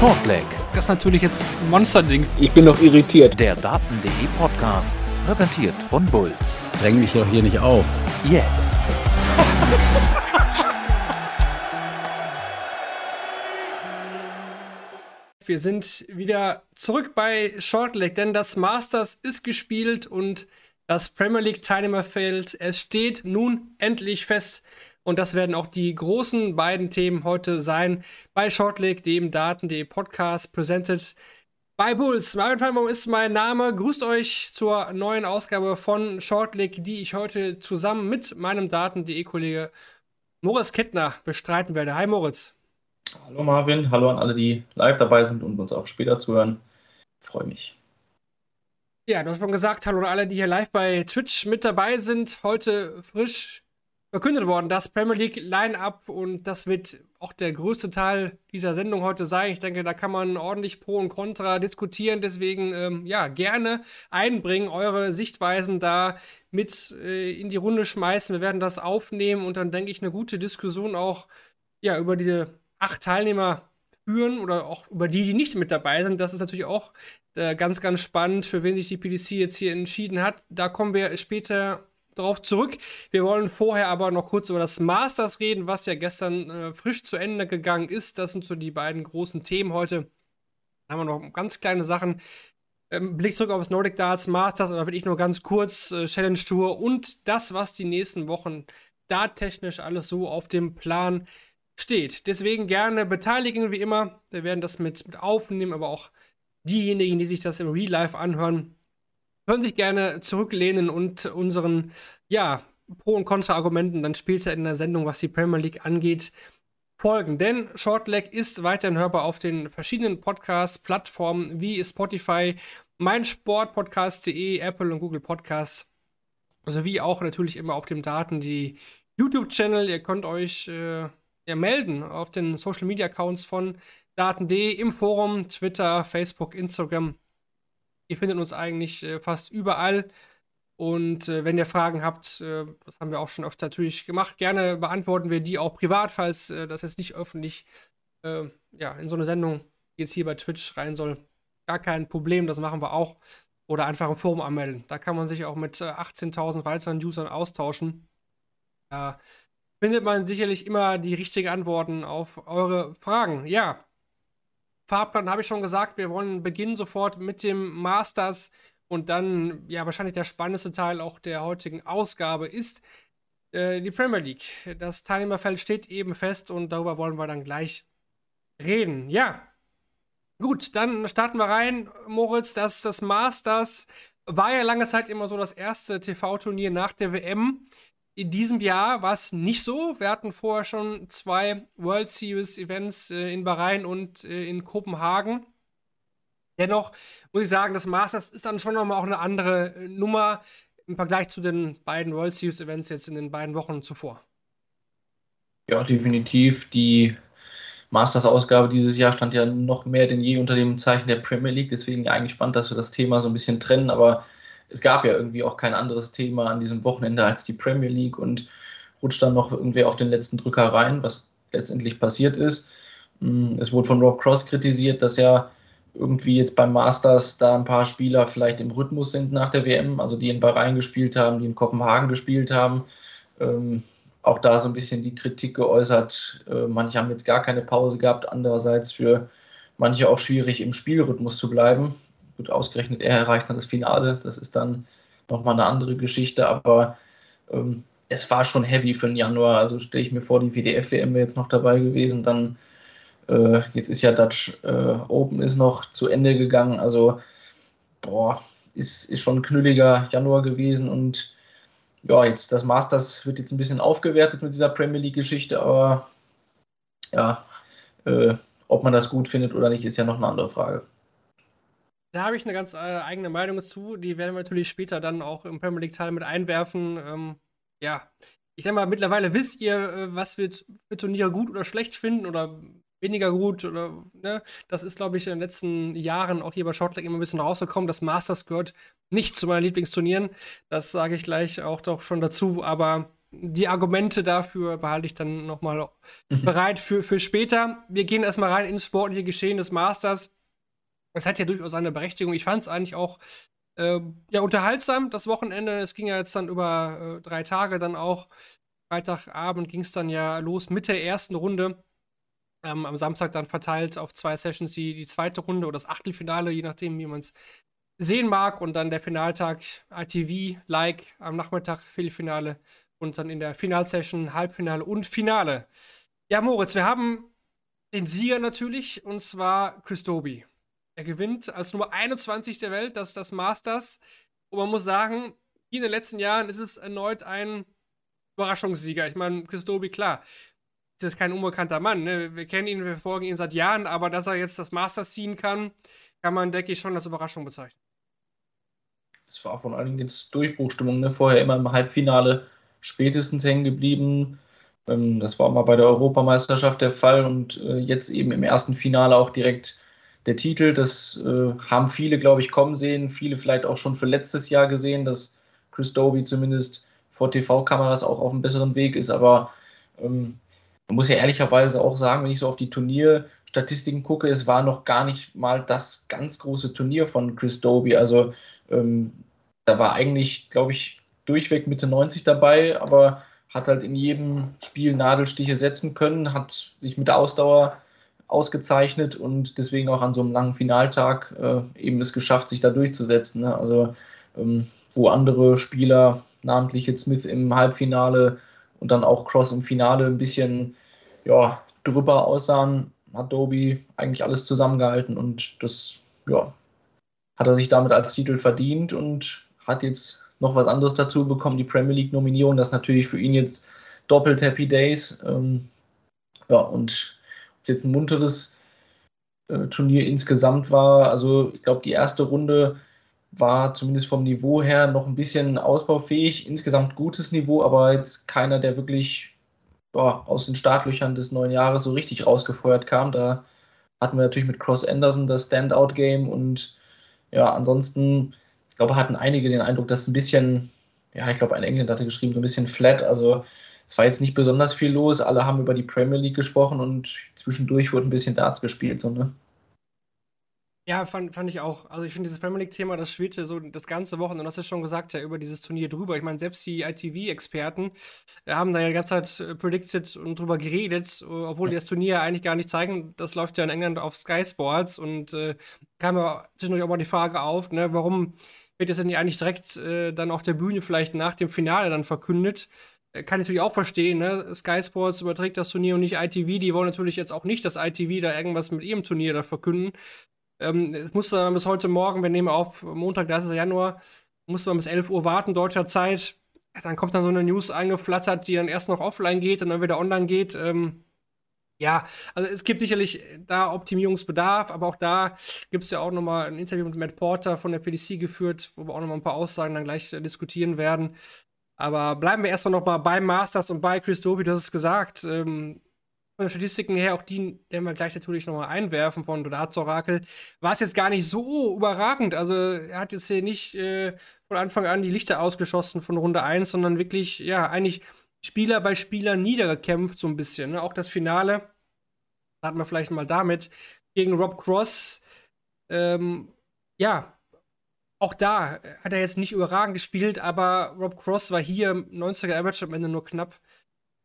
Shortleg. Das ist natürlich jetzt ein Monsterding. Ich bin noch irritiert. Der Daten.de Podcast, präsentiert von Bulls. Dräng mich doch hier nicht auf. Jetzt. Wir sind wieder zurück bei Shortleg, denn das Masters ist gespielt und das Premier League Teilnehmerfeld, es steht nun endlich fest. Und das werden auch die großen beiden Themen heute sein bei Shortleg, dem Daten.de Podcast, presented bei Bulls. Marvin Feinbaum ist mein Name. Grüßt euch zur neuen Ausgabe von Shortleg, die ich heute zusammen mit meinem Daten.de Kollege Moritz Kettner bestreiten werde. Hi Moritz. Hallo Marvin, hallo an alle, die live dabei sind und uns auch später zuhören. Ich freue mich. Ja, du hast schon gesagt, hallo an alle, die hier live bei Twitch mit dabei sind. Heute frisch verkündet worden, das Premier League Line-Up und das wird auch der größte Teil dieser Sendung heute sein. Ich denke, da kann man ordentlich Pro und Contra diskutieren. Deswegen, ähm, ja, gerne einbringen, eure Sichtweisen da mit äh, in die Runde schmeißen. Wir werden das aufnehmen und dann, denke ich, eine gute Diskussion auch ja, über diese acht Teilnehmer führen oder auch über die, die nicht mit dabei sind. Das ist natürlich auch äh, ganz, ganz spannend, für wen sich die PDC jetzt hier entschieden hat. Da kommen wir später darauf zurück. Wir wollen vorher aber noch kurz über das Masters reden, was ja gestern äh, frisch zu Ende gegangen ist. Das sind so die beiden großen Themen heute. Dann haben wir noch ganz kleine Sachen. Ähm, Blick zurück auf das Nordic Darts Masters, aber wirklich nur ganz kurz äh, Challenge Tour und das, was die nächsten Wochen darttechnisch alles so auf dem Plan steht. Deswegen gerne beteiligen, wie immer. Wir werden das mit, mit aufnehmen, aber auch diejenigen, die sich das im Real Life anhören, können sich gerne zurücklehnen und unseren, ja, Pro- und Kontra-Argumenten dann später in der Sendung, was die Premier League angeht, folgen. Denn Shortleg ist weiterhin hörbar auf den verschiedenen Podcast-Plattformen wie Spotify, meinsportpodcast.de, Apple und Google Podcasts, sowie auch natürlich immer auf dem Daten die YouTube-Channel. Ihr könnt euch äh, ja, melden auf den Social-Media-Accounts von Daten.de im Forum, Twitter, Facebook, Instagram Ihr findet uns eigentlich äh, fast überall. Und äh, wenn ihr Fragen habt, äh, das haben wir auch schon öfter natürlich gemacht, gerne beantworten wir die auch privat, falls äh, das jetzt nicht öffentlich äh, ja, in so eine Sendung jetzt hier bei Twitch rein soll. Gar kein Problem, das machen wir auch. Oder einfach im Forum anmelden. Da kann man sich auch mit 18.000 äh, weiteren Usern austauschen. Da findet man sicherlich immer die richtigen Antworten auf eure Fragen. Ja, Fahrplan habe ich schon gesagt, wir wollen beginnen sofort mit dem Masters und dann, ja, wahrscheinlich der spannendste Teil auch der heutigen Ausgabe ist äh, die Premier League. Das Teilnehmerfeld steht eben fest und darüber wollen wir dann gleich reden. Ja, gut, dann starten wir rein, Moritz. Das, das Masters war ja lange Zeit immer so das erste TV-Turnier nach der WM. In diesem Jahr war es nicht so. Wir hatten vorher schon zwei World Series Events äh, in Bahrain und äh, in Kopenhagen. Dennoch muss ich sagen, das Masters ist dann schon nochmal auch eine andere äh, Nummer im Vergleich zu den beiden World Series Events jetzt in den beiden Wochen zuvor. Ja, definitiv. Die Masters-Ausgabe dieses Jahr stand ja noch mehr denn je unter dem Zeichen der Premier League. Deswegen eigentlich spannend, dass wir das Thema so ein bisschen trennen. Aber es gab ja irgendwie auch kein anderes Thema an diesem Wochenende als die Premier League und rutscht dann noch irgendwie auf den letzten Drücker rein, was letztendlich passiert ist. Mm, es wurde von Rob Cross kritisiert, dass ja irgendwie jetzt beim Masters da ein paar Spieler vielleicht im Rhythmus sind nach der WM, also die in Bahrain gespielt haben, die in Kopenhagen gespielt haben. Ähm, auch da so ein bisschen die Kritik geäußert. Äh, manche haben jetzt gar keine Pause gehabt, andererseits für manche auch schwierig im Spielrhythmus zu bleiben. Gut, ausgerechnet er erreicht dann das Finale. Das ist dann nochmal eine andere Geschichte, aber ähm, es war schon heavy für den Januar. Also stelle ich mir vor, die WDF-WM wäre jetzt noch dabei gewesen. Dann, äh, jetzt ist ja Dutch äh, Open ist noch zu Ende gegangen. Also, boah, ist, ist schon ein knülliger Januar gewesen und ja, jetzt das Masters wird jetzt ein bisschen aufgewertet mit dieser Premier League-Geschichte, aber ja, äh, ob man das gut findet oder nicht, ist ja noch eine andere Frage. Da habe ich eine ganz äh, eigene Meinung zu. Die werden wir natürlich später dann auch im Premier League-Teil mit einwerfen. Ähm, ja, ich sag mal, mittlerweile wisst ihr, äh, was wir für Turniere gut oder schlecht finden oder weniger gut oder ne? Das ist, glaube ich, in den letzten Jahren auch hier bei Shortleg immer ein bisschen rausgekommen. Das Masters gehört nicht zu meinen Lieblingsturnieren. Das sage ich gleich auch doch schon dazu. Aber die Argumente dafür behalte ich dann nochmal mhm. bereit für, für später. Wir gehen erstmal rein ins sportliche Geschehen des Masters. Es hat ja durchaus eine Berechtigung. Ich fand es eigentlich auch äh, ja, unterhaltsam, das Wochenende. Es ging ja jetzt dann über äh, drei Tage dann auch. Freitagabend ging es dann ja los mit der ersten Runde. Ähm, am Samstag dann verteilt auf zwei Sessions die, die zweite Runde oder das Achtelfinale, je nachdem, wie man es sehen mag. Und dann der Finaltag ITV-like am Nachmittag, Viertelfinale und dann in der Finalsession Halbfinale und Finale. Ja, Moritz, wir haben den Sieger natürlich und zwar Chris Doby. Er gewinnt als Nummer 21 der Welt, das das Masters. Und man muss sagen, in den letzten Jahren ist es erneut ein Überraschungssieger. Ich meine, Chris Doby, klar, ist kein unbekannter Mann. Ne? Wir kennen ihn, wir verfolgen ihn seit Jahren, aber dass er jetzt das Masters ziehen kann, kann man, denke ich, schon als Überraschung bezeichnen. Es war allen Dingen jetzt Durchbruchstimmung. Ne? Vorher immer im Halbfinale spätestens hängen geblieben. Ähm, das war mal bei der Europameisterschaft der Fall und äh, jetzt eben im ersten Finale auch direkt der Titel. Das äh, haben viele, glaube ich, kommen sehen. Viele vielleicht auch schon für letztes Jahr gesehen, dass Chris Doby zumindest vor TV-Kameras auch auf einem besseren Weg ist. Aber ähm, man muss ja ehrlicherweise auch sagen, wenn ich so auf die Turnierstatistiken gucke, es war noch gar nicht mal das ganz große Turnier von Chris Doby. Also ähm, da war eigentlich, glaube ich, durchweg Mitte 90 dabei, aber hat halt in jedem Spiel Nadelstiche setzen können, hat sich mit der Ausdauer ausgezeichnet und deswegen auch an so einem langen Finaltag äh, eben es geschafft, sich da durchzusetzen. Ne? Also ähm, wo andere Spieler, namentlich jetzt Smith im Halbfinale und dann auch Cross im Finale ein bisschen ja, drüber aussahen, hat Doby eigentlich alles zusammengehalten und das ja, hat er sich damit als Titel verdient und hat jetzt noch was anderes dazu bekommen, die Premier League-Nominierung. Das ist natürlich für ihn jetzt doppelt Happy Days. Ähm, ja, und jetzt ein munteres äh, Turnier insgesamt war, also ich glaube, die erste Runde war zumindest vom Niveau her noch ein bisschen ausbaufähig. Insgesamt gutes Niveau, aber jetzt keiner, der wirklich boah, aus den Startlöchern des neuen Jahres so richtig rausgefeuert kam. Da hatten wir natürlich mit Cross Anderson das Standout-Game und ja, ansonsten glaube, hatten einige den Eindruck, dass ein bisschen, ja, ich glaube, ein Engländer hatte geschrieben, so ein bisschen flat. Also es war jetzt nicht besonders viel los. Alle haben über die Premier League gesprochen und zwischendurch wurde ein bisschen Darts gespielt, so, ne? Ja, fand, fand ich auch. Also ich finde dieses Premier League-Thema, das schwirrte so das ganze Wochenende, und das ist schon gesagt, ja, über dieses Turnier drüber. Ich meine, selbst die ITV-Experten äh, haben da ja die ganze Zeit äh, predicted und drüber geredet, obwohl die das Turnier eigentlich gar nicht zeigen. Das läuft ja in England auf Sky Sports und äh, kam ja zwischendurch auch mal die Frage auf, ne, warum wird das denn eigentlich direkt äh, dann auf der Bühne vielleicht nach dem Finale dann verkündet. Äh, kann ich natürlich auch verstehen, ne? Sky Sports überträgt das Turnier und nicht ITV. Die wollen natürlich jetzt auch nicht, dass ITV da irgendwas mit ihrem Turnier da verkünden. Ähm, es musste man bis heute Morgen, wir nehmen auf Montag, 30. Januar, musste man bis 11 Uhr warten, deutscher Zeit. Dann kommt dann so eine News eingeflattert, die dann erst noch offline geht und dann wieder online geht. Ähm, ja, also es gibt sicherlich da Optimierungsbedarf, aber auch da gibt es ja auch nochmal ein Interview mit Matt Porter von der PDC geführt, wo wir auch nochmal ein paar Aussagen dann gleich äh, diskutieren werden. Aber bleiben wir erstmal nochmal beim Masters und bei Chris Doby, du hast es gesagt. Ähm, von den Statistiken her, auch die werden wir gleich natürlich nochmal einwerfen von Donats Orakel, war es jetzt gar nicht so überragend. Also er hat jetzt hier nicht äh, von Anfang an die Lichter ausgeschossen von Runde 1, sondern wirklich, ja, eigentlich Spieler bei Spieler niedergekämpft, so ein bisschen. Ne? Auch das Finale, hat man vielleicht mal damit, gegen Rob Cross. Ähm, ja, auch da hat er jetzt nicht überragend gespielt, aber Rob Cross war hier 90er Average am Ende nur knapp.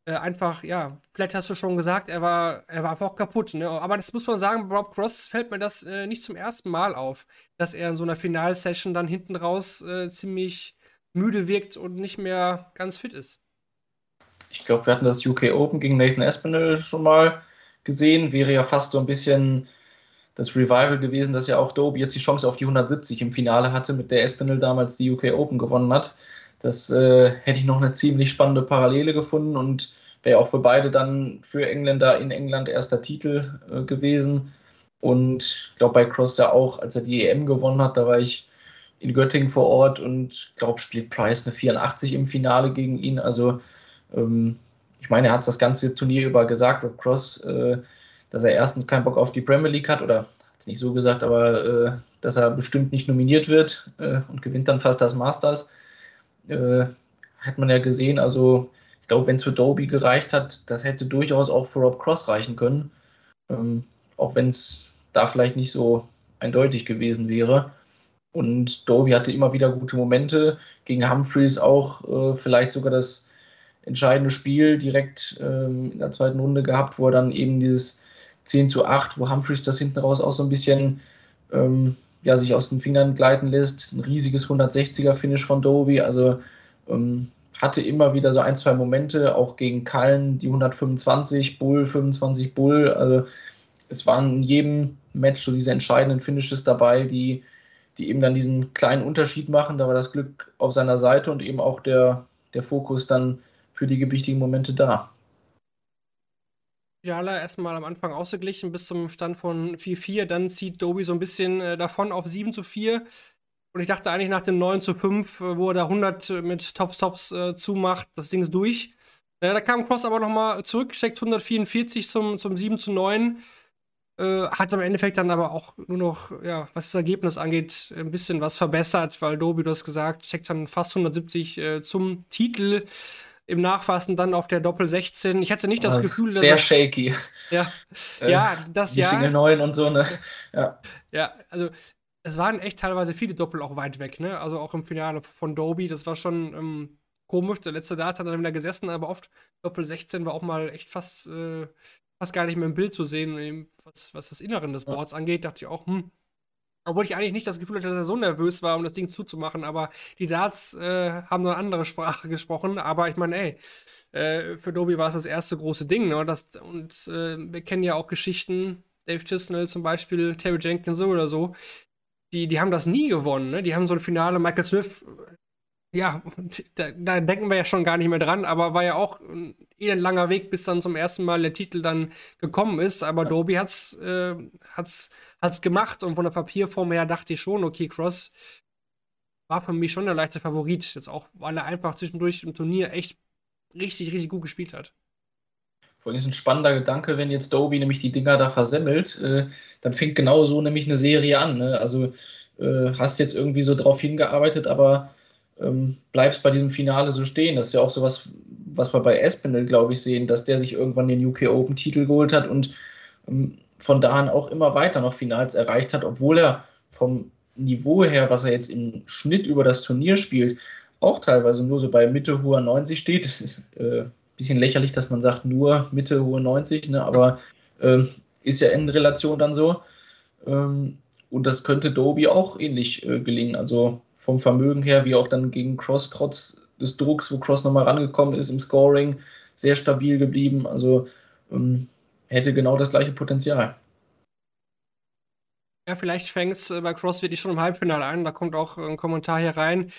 Äh, einfach, ja, vielleicht hast du schon gesagt, er war, er war einfach auch kaputt. Ne? Aber das muss man sagen, Rob Cross fällt mir das äh, nicht zum ersten Mal auf, dass er in so einer Finalsession dann hinten raus äh, ziemlich müde wirkt und nicht mehr ganz fit ist ich glaube, wir hatten das UK Open gegen Nathan Espinel schon mal gesehen. Wäre ja fast so ein bisschen das Revival gewesen, dass ja auch Doby jetzt die Chance auf die 170 im Finale hatte, mit der Espinel damals die UK Open gewonnen hat. Das äh, hätte ich noch eine ziemlich spannende Parallele gefunden und wäre auch für beide dann für Engländer in England erster Titel äh, gewesen. Und ich glaube, bei Cross ja auch, als er die EM gewonnen hat, da war ich in Göttingen vor Ort und glaube, spielt Price eine 84 im Finale gegen ihn. Also ähm, ich meine, er hat das ganze Turnier über gesagt, Rob Cross, äh, dass er erstens keinen Bock auf die Premier League hat oder hat es nicht so gesagt, aber äh, dass er bestimmt nicht nominiert wird äh, und gewinnt dann fast das Masters. Äh, hat man ja gesehen, also ich glaube, wenn es für Doby gereicht hat, das hätte durchaus auch für Rob Cross reichen können. Ähm, auch wenn es da vielleicht nicht so eindeutig gewesen wäre. Und Doby hatte immer wieder gute Momente. Gegen Humphreys auch äh, vielleicht sogar das entscheidende Spiel direkt ähm, in der zweiten Runde gehabt, wo er dann eben dieses 10 zu 8, wo Humphreys das hinten raus auch so ein bisschen ähm, ja, sich aus den Fingern gleiten lässt. Ein riesiges 160er-Finish von Doby. Also ähm, hatte immer wieder so ein, zwei Momente, auch gegen Kallen die 125, Bull 25 Bull. Also es waren in jedem Match so diese entscheidenden Finishes dabei, die, die eben dann diesen kleinen Unterschied machen. Da war das Glück auf seiner Seite und eben auch der, der Fokus dann für die gewichtigen Momente da. Jala erstmal am Anfang ausgeglichen bis zum Stand von 4-4. Dann zieht Doby so ein bisschen äh, davon auf 7 zu 4. Und ich dachte eigentlich nach dem 9 zu 5, äh, wo er da 100 mit Tops Tops äh, zumacht, das Ding ist durch. Äh, da kam Cross aber nochmal zurück, steckt 144 zum, zum 7 zu 9. Äh, hat im Endeffekt dann aber auch nur noch, ja, was das Ergebnis angeht, ein bisschen was verbessert, weil Doby, du hast gesagt, checkt dann fast 170 äh, zum Titel im Nachfassen dann auf der Doppel 16. Ich hatte nicht das also Gefühl, dass. Sehr shaky. Ja, äh, ja das die ja. Single 9 und so, ne? Ja. ja, also es waren echt teilweise viele Doppel auch weit weg, ne? Also auch im Finale von Doby, das war schon ähm, komisch. Der letzte Dart hat dann wieder gesessen, aber oft Doppel 16 war auch mal echt fast, äh, fast gar nicht mehr im Bild zu sehen, was, was das Inneren des Boards ja. angeht. Dachte ich auch, hm, obwohl ich eigentlich nicht das Gefühl hatte, dass er so nervös war, um das Ding zuzumachen, aber die Darts äh, haben eine andere Sprache gesprochen. Aber ich meine, ey, äh, für Doby war es das erste große Ding. Ne? Das, und äh, wir kennen ja auch Geschichten, Dave Chisnell zum Beispiel, Terry Jenkins so oder so, die, die haben das nie gewonnen. Ne? Die haben so ein Finale, Michael Smith, ja, da, da, denken wir ja schon gar nicht mehr dran, aber war ja auch langer Weg, bis dann zum ersten Mal der Titel dann gekommen ist. Aber ja. Doby hat's, äh, hat's hat's gemacht und von der Papierform her dachte ich schon, okay, Cross war für mich schon der leichte Favorit. Jetzt auch, weil er einfach zwischendurch im Turnier echt richtig, richtig gut gespielt hat. Vor allem ist ein spannender Gedanke, wenn jetzt Doby nämlich die Dinger da versemmelt, äh, dann fängt genau so nämlich eine Serie an. Ne? Also äh, hast jetzt irgendwie so drauf hingearbeitet, aber ähm, bleibst bei diesem Finale so stehen. Das ist ja auch sowas, was wir bei Espinel, glaube ich, sehen, dass der sich irgendwann den UK Open-Titel geholt hat und ähm, von da an auch immer weiter noch Finals erreicht hat, obwohl er vom Niveau her, was er jetzt im Schnitt über das Turnier spielt, auch teilweise nur so bei Mitte hoher 90 steht. Das ist äh, ein bisschen lächerlich, dass man sagt, nur Mitte hohe 90, ne? aber äh, ist ja in Relation dann so. Ähm, und das könnte Doby auch ähnlich äh, gelingen. Also vom Vermögen her, wie auch dann gegen Cross, trotz des Drucks, wo Cross nochmal rangekommen ist im Scoring, sehr stabil geblieben. Also ähm, hätte genau das gleiche Potenzial. Ja, vielleicht fängt es äh, bei Cross wirklich schon im Halbfinale an. Da kommt auch ein Kommentar hier rein.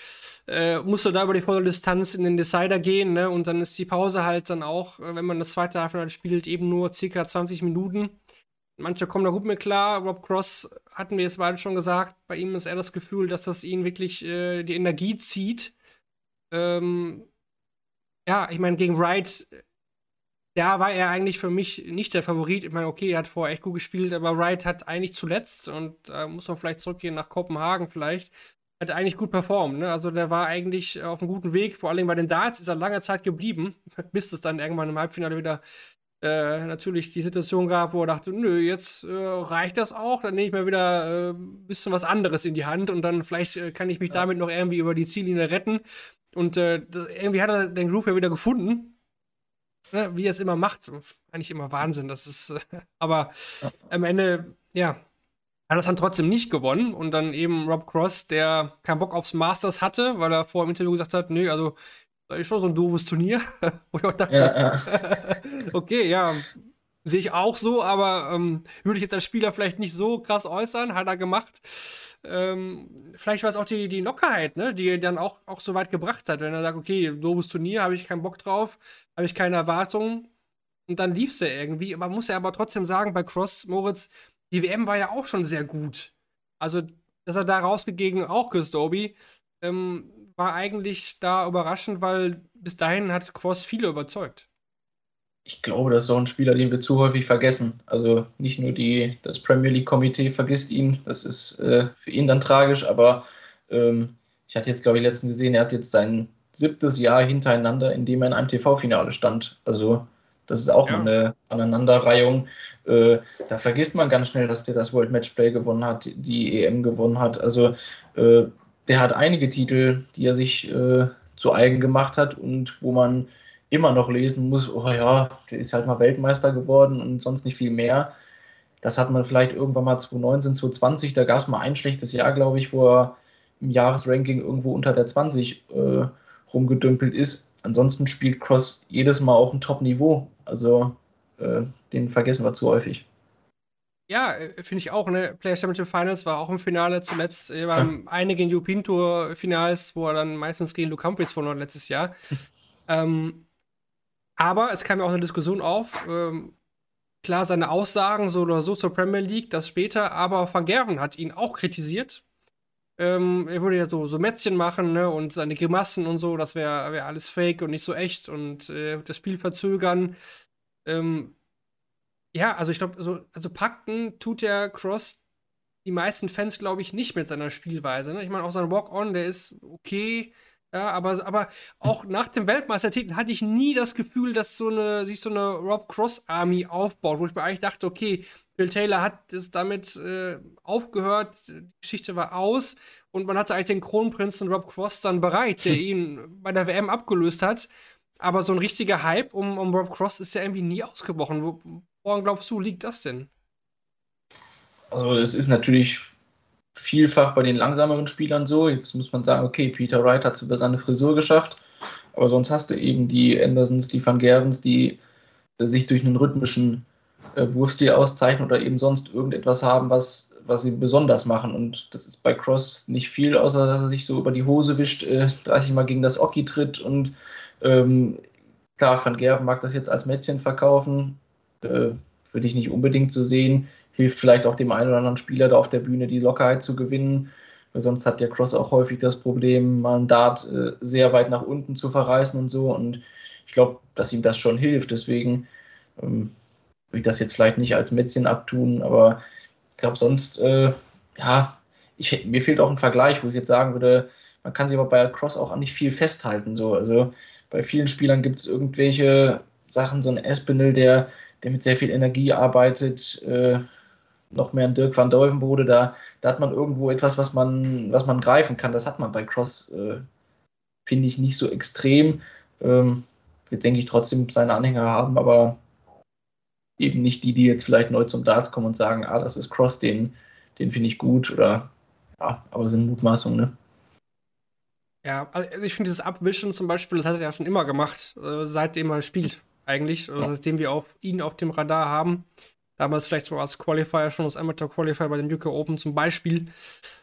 Äh, musst du da über die volle Distanz in den Decider gehen, ne? Und dann ist die Pause halt dann auch, äh, wenn man das zweite Halbfinale spielt, eben nur circa 20 Minuten. Manche kommen da gut mit klar. Rob Cross hatten wir jetzt beide schon gesagt. Bei ihm ist eher das Gefühl, dass das ihn wirklich äh, die Energie zieht. Ähm, ja, ich meine, gegen Wright da war er eigentlich für mich nicht der Favorit. Ich meine, okay, er hat vorher echt gut gespielt, aber Wright hat eigentlich zuletzt, und da äh, muss man vielleicht zurückgehen nach Kopenhagen vielleicht, hat eigentlich gut performt. Ne? Also der war eigentlich auf einem guten Weg, vor allem bei den Darts ist er lange Zeit geblieben, bis es dann irgendwann im Halbfinale wieder äh, natürlich die Situation gab, wo er dachte, nö, jetzt äh, reicht das auch, dann nehme ich mal wieder ein äh, bisschen was anderes in die Hand und dann vielleicht äh, kann ich mich ja. damit noch irgendwie über die Ziellinie retten. Und äh, das, irgendwie hat er den Groove ja wieder gefunden ne, wie er es immer macht. Eigentlich immer Wahnsinn. Das ist, äh, aber am Ende, ja, hat er es dann trotzdem nicht gewonnen. Und dann eben Rob Cross, der keinen Bock aufs Masters hatte, weil er vor dem Interview gesagt hat, nee, also das ist schon so ein doofes Turnier. Wo ich auch dachte, ja, ja. okay, ja, sehe ich auch so, aber ähm, würde ich jetzt als Spieler vielleicht nicht so krass äußern, hat er gemacht. Ähm, vielleicht war es auch die, die Lockerheit, ne, die er dann auch, auch so weit gebracht hat, wenn er sagt, okay, doofes Turnier, habe ich keinen Bock drauf, habe ich keine Erwartungen. Und dann lief es ja irgendwie. Man muss ja aber trotzdem sagen, bei Cross, Moritz, die WM war ja auch schon sehr gut. Also, dass er da rausgegeben, auch Gustobi, ähm, war eigentlich da überraschend, weil bis dahin hat Cross viele überzeugt ich glaube, das ist so ein Spieler, den wir zu häufig vergessen. Also nicht nur die, das Premier League-Komitee vergisst ihn, das ist äh, für ihn dann tragisch, aber ähm, ich hatte jetzt, glaube ich, letztens gesehen, er hat jetzt seinen siebtes Jahr hintereinander, in dem er in einem TV-Finale stand. Also das ist auch ja. eine Aneinanderreihung. Äh, da vergisst man ganz schnell, dass der das World Matchplay gewonnen hat, die EM gewonnen hat. Also äh, der hat einige Titel, die er sich äh, zu eigen gemacht hat und wo man immer noch lesen muss, oh ja, der ist halt mal Weltmeister geworden und sonst nicht viel mehr. Das hat man vielleicht irgendwann mal 2019, 2020, da gab es mal ein schlechtes Jahr, glaube ich, wo er im Jahresranking irgendwo unter der 20 äh, rumgedümpelt ist. Ansonsten spielt Cross jedes Mal auch ein Top-Niveau. Also äh, den vergessen wir zu häufig. Ja, äh, finde ich auch. Ne? Players Championship Finals war auch im Finale zuletzt. Wir haben ja. einige European Tour Finals, wo er dann meistens gegen Luke Humphries verloren letztes Jahr. ähm, aber es kam ja auch eine Diskussion auf. Ähm, klar, seine Aussagen so oder so zur Premier League, das später, aber Van Gerven hat ihn auch kritisiert. Ähm, er würde ja so, so Mätzchen machen, ne, und seine Grimassen und so, das wäre wär alles fake und nicht so echt und äh, das Spiel verzögern. Ähm, ja, also ich glaube, so, also Pakten tut der Cross die meisten Fans, glaube ich, nicht mit seiner Spielweise. Ne? Ich meine, auch sein Walk-On, der ist okay, ja, aber, aber auch nach dem Weltmeistertitel hatte ich nie das Gefühl, dass so eine, sich so eine Rob Cross Army aufbaut, wo ich mir eigentlich dachte, okay, Bill Taylor hat es damit äh, aufgehört, die Geschichte war aus und man hatte eigentlich den Kronprinzen Rob Cross dann bereit, der ihn bei der WM abgelöst hat. Aber so ein richtiger Hype um, um Rob Cross ist ja irgendwie nie ausgebrochen. woran glaubst du, liegt das denn? Also es ist natürlich vielfach bei den langsameren Spielern so. Jetzt muss man sagen, okay, Peter Wright hat es über seine Frisur geschafft, aber sonst hast du eben die Andersons, die Van Gervens, die sich durch einen rhythmischen äh, Wurfstil auszeichnen oder eben sonst irgendetwas haben, was, was sie besonders machen. Und das ist bei Cross nicht viel, außer dass er sich so über die Hose wischt, äh, 30 Mal gegen das Oki tritt und ähm, klar, Van Gerven mag das jetzt als Mädchen verkaufen, äh, würde ich nicht unbedingt so sehen hilft vielleicht auch dem einen oder anderen Spieler da auf der Bühne die Lockerheit zu gewinnen. Weil sonst hat der Cross auch häufig das Problem, mal einen Dart äh, sehr weit nach unten zu verreißen und so. Und ich glaube, dass ihm das schon hilft. Deswegen ähm, würde ich das jetzt vielleicht nicht als Mätzchen abtun, aber ich glaube, sonst, äh, ja, ich, mir fehlt auch ein Vergleich, wo ich jetzt sagen würde, man kann sich aber bei Cross auch nicht viel festhalten. So. Also bei vielen Spielern gibt es irgendwelche Sachen, so ein Espinel, der, der mit sehr viel Energie arbeitet, äh, noch mehr ein Dirk van Dolvenbode, da, da hat man irgendwo etwas, was man, was man greifen kann. Das hat man bei Cross, äh, finde ich, nicht so extrem. Ähm, wird, denke ich, trotzdem seine Anhänger haben, aber eben nicht die, die jetzt vielleicht neu zum Darts kommen und sagen, ah, das ist Cross, den, den finde ich gut oder ja, aber sind Mutmaßungen, ne? Ja, also ich finde dieses Abwischen zum Beispiel, das hat er ja schon immer gemacht, äh, seitdem er spielt, eigentlich, ja. seitdem wir auf ihn auf dem Radar haben. Damals vielleicht sogar als Qualifier, schon als Amateur Qualifier bei den UK Open zum Beispiel.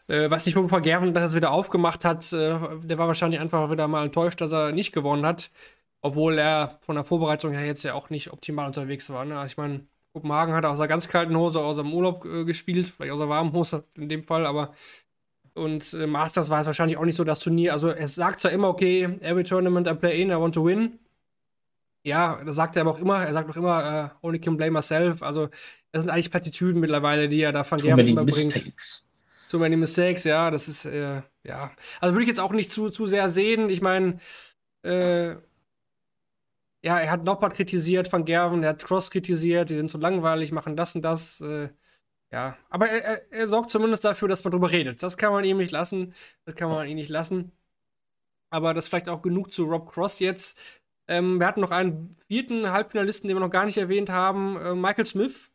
Äh, weiß nicht, wo Gerven das wieder aufgemacht hat. Äh, der war wahrscheinlich einfach wieder mal enttäuscht, dass er nicht gewonnen hat. Obwohl er von der Vorbereitung her jetzt ja auch nicht optimal unterwegs war. Ne? Also ich meine, Kopenhagen hat aus der ganz kalten Hose aus dem Urlaub äh, gespielt, vielleicht aus der warmen Hose in dem Fall, aber und äh, Masters war es wahrscheinlich auch nicht so das Turnier. Also er sagt zwar immer, okay, every tournament I play in, I want to win. Ja, das sagt er aber auch immer. Er sagt auch immer, uh, only can blame myself. Also, das sind eigentlich Plattitüden mittlerweile, die er da von Gerben immer bringt. Mistakes. Too many mistakes, ja, das ist, äh, ja. Also würde ich jetzt auch nicht zu, zu sehr sehen. Ich meine, äh, ja, er hat Noppert kritisiert, Van Gerven, er hat Cross kritisiert, die sind zu langweilig, machen das und das. Äh, ja, aber er, er, er, sorgt zumindest dafür, dass man drüber redet. Das kann man ihm nicht lassen. Das kann man ihm nicht lassen. Aber das ist vielleicht auch genug zu Rob Cross jetzt. Ähm, wir hatten noch einen vierten Halbfinalisten, den wir noch gar nicht erwähnt haben. Äh, Michael Smith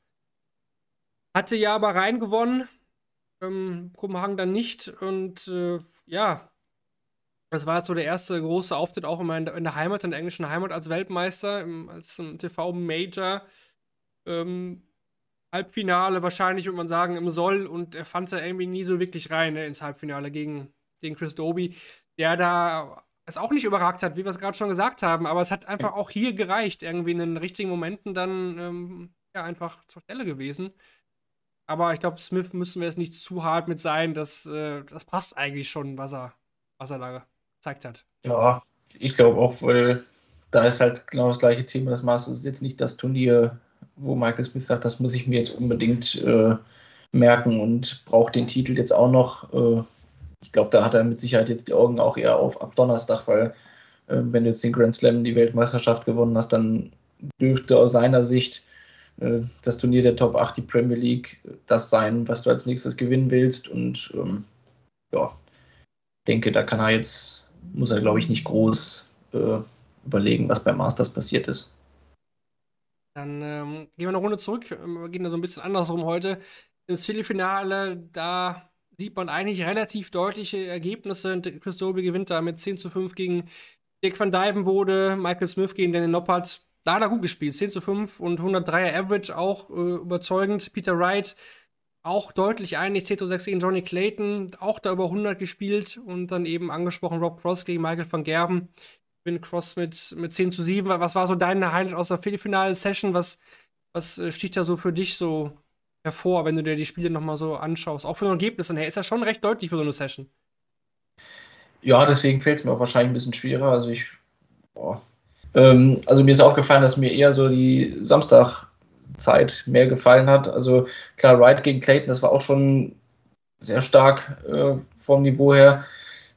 hatte ja aber rein gewonnen. Ähm, Kopenhagen dann nicht. Und äh, ja, das war so der erste große Auftritt auch in, in der Heimat, in der englischen Heimat als Weltmeister, im, als TV-Major. Ähm, Halbfinale wahrscheinlich, würde man sagen, im Soll. Und er fand da irgendwie nie so wirklich rein ne, ins Halbfinale gegen, gegen Chris Doby, der da es auch nicht überragt hat, wie wir es gerade schon gesagt haben, aber es hat einfach auch hier gereicht, irgendwie in den richtigen Momenten dann ähm, ja, einfach zur Stelle gewesen. Aber ich glaube, Smith müssen wir jetzt nicht zu hart mit sein. Das, äh, das passt eigentlich schon, was er, was er da gezeigt hat. Ja, ich glaube auch, weil da ist halt genau das gleiche Thema. Das Masters ist jetzt nicht das Turnier, wo Michael Smith sagt, das muss ich mir jetzt unbedingt äh, merken und braucht den Titel jetzt auch noch. Äh, ich glaube, da hat er mit Sicherheit jetzt die Augen auch eher auf ab Donnerstag, weil äh, wenn du jetzt den Grand Slam, die Weltmeisterschaft gewonnen hast, dann dürfte aus seiner Sicht äh, das Turnier der Top 8, die Premier League, das sein, was du als nächstes gewinnen willst. Und ähm, ja, denke, da kann er jetzt, muss er glaube ich nicht groß äh, überlegen, was beim Masters passiert ist. Dann ähm, gehen wir eine Runde zurück. Wir gehen da so ein bisschen andersrum heute. Ins Viertelfinale, da sieht man eigentlich relativ deutliche Ergebnisse. Chris Dobie gewinnt da mit 10 zu 5 gegen Dick van Dijvenbode, Michael Smith gegen Danny Noppert. Da hat er gut gespielt. 10 zu 5 und 103er Average auch äh, überzeugend. Peter Wright auch deutlich einig. 10 zu 6 gegen Johnny Clayton, auch da über 100 gespielt. Und dann eben angesprochen Rob Cross gegen Michael van Gerben. Bin Cross mit, mit 10 zu 7. Was war so dein Highlight aus der Viertelfinale-Session? Was, was äh, sticht da so für dich so hervor, wenn du dir die Spiele nochmal so anschaust? Auch von den Ergebnissen her ist ja schon recht deutlich für so eine Session. Ja, deswegen fällt es mir auch wahrscheinlich ein bisschen schwerer. Also ich, ähm, also mir ist aufgefallen, dass mir eher so die Samstagzeit mehr gefallen hat. Also klar, Wright gegen Clayton, das war auch schon sehr stark äh, vom Niveau her.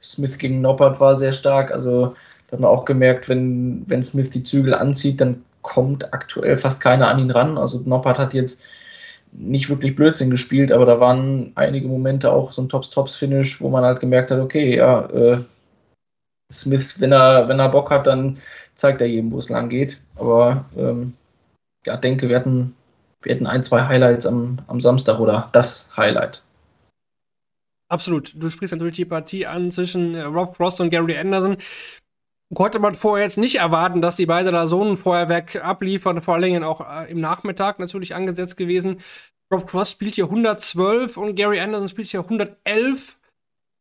Smith gegen Noppert war sehr stark. Also da hat man auch gemerkt, wenn, wenn Smith die Zügel anzieht, dann kommt aktuell fast keiner an ihn ran. Also Noppert hat jetzt nicht wirklich Blödsinn gespielt, aber da waren einige Momente auch so ein Tops-Tops-Finish, wo man halt gemerkt hat, okay, ja, äh, Smith, wenn er, wenn er Bock hat, dann zeigt er jedem, wo es lang geht. Aber ähm, ja, denke, wir hatten, wir hatten ein, zwei Highlights am, am Samstag oder das Highlight. Absolut. Du sprichst natürlich die Partie an zwischen äh, Rob Cross und Gary Anderson konnte man vorher jetzt nicht erwarten, dass die beide da so ein Feuerwerk abliefern, vor allen Dingen auch äh, im Nachmittag natürlich angesetzt gewesen. Rob Cross spielt hier 112 und Gary Anderson spielt hier 111.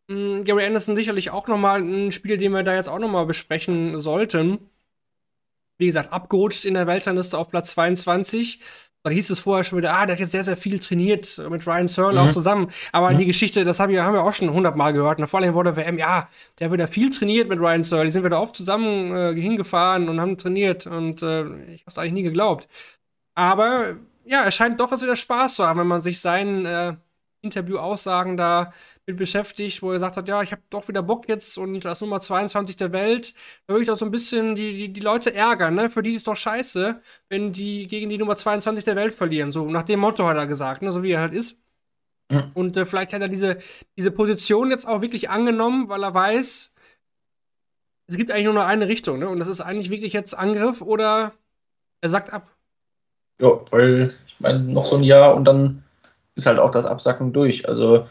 Mhm, Gary Anderson sicherlich auch nochmal ein Spiel, den wir da jetzt auch nochmal besprechen sollten. Wie gesagt, abgerutscht in der Weltrangliste auf Platz 22. Da hieß es vorher schon wieder, ah, der hat jetzt sehr, sehr viel trainiert mit Ryan Searle mhm. auch zusammen. Aber mhm. die Geschichte, das haben wir, haben wir auch schon hundertmal gehört. Und vor allem wurde WM, ja, der hat wieder viel trainiert mit Ryan Searle. Die sind wieder oft zusammen äh, hingefahren und haben trainiert. Und äh, ich hab's eigentlich nie geglaubt. Aber ja, es scheint doch jetzt wieder Spaß zu haben, wenn man sich seinen äh, Interview-Aussagen da mit beschäftigt, wo er gesagt hat, ja, ich habe doch wieder Bock jetzt und das Nummer 22 der Welt. Da würde ich doch so ein bisschen die, die, die Leute ärgern, ne? Für die ist es doch scheiße, wenn die gegen die Nummer 22 der Welt verlieren. So nach dem Motto hat er gesagt, ne? So wie er halt ist. Mhm. Und äh, vielleicht hat er diese, diese Position jetzt auch wirklich angenommen, weil er weiß, es gibt eigentlich nur noch eine Richtung, ne? Und das ist eigentlich wirklich jetzt Angriff oder er sagt ab. Ja, weil ich meine, noch so ein Jahr und dann ist halt auch das Absacken durch. Also,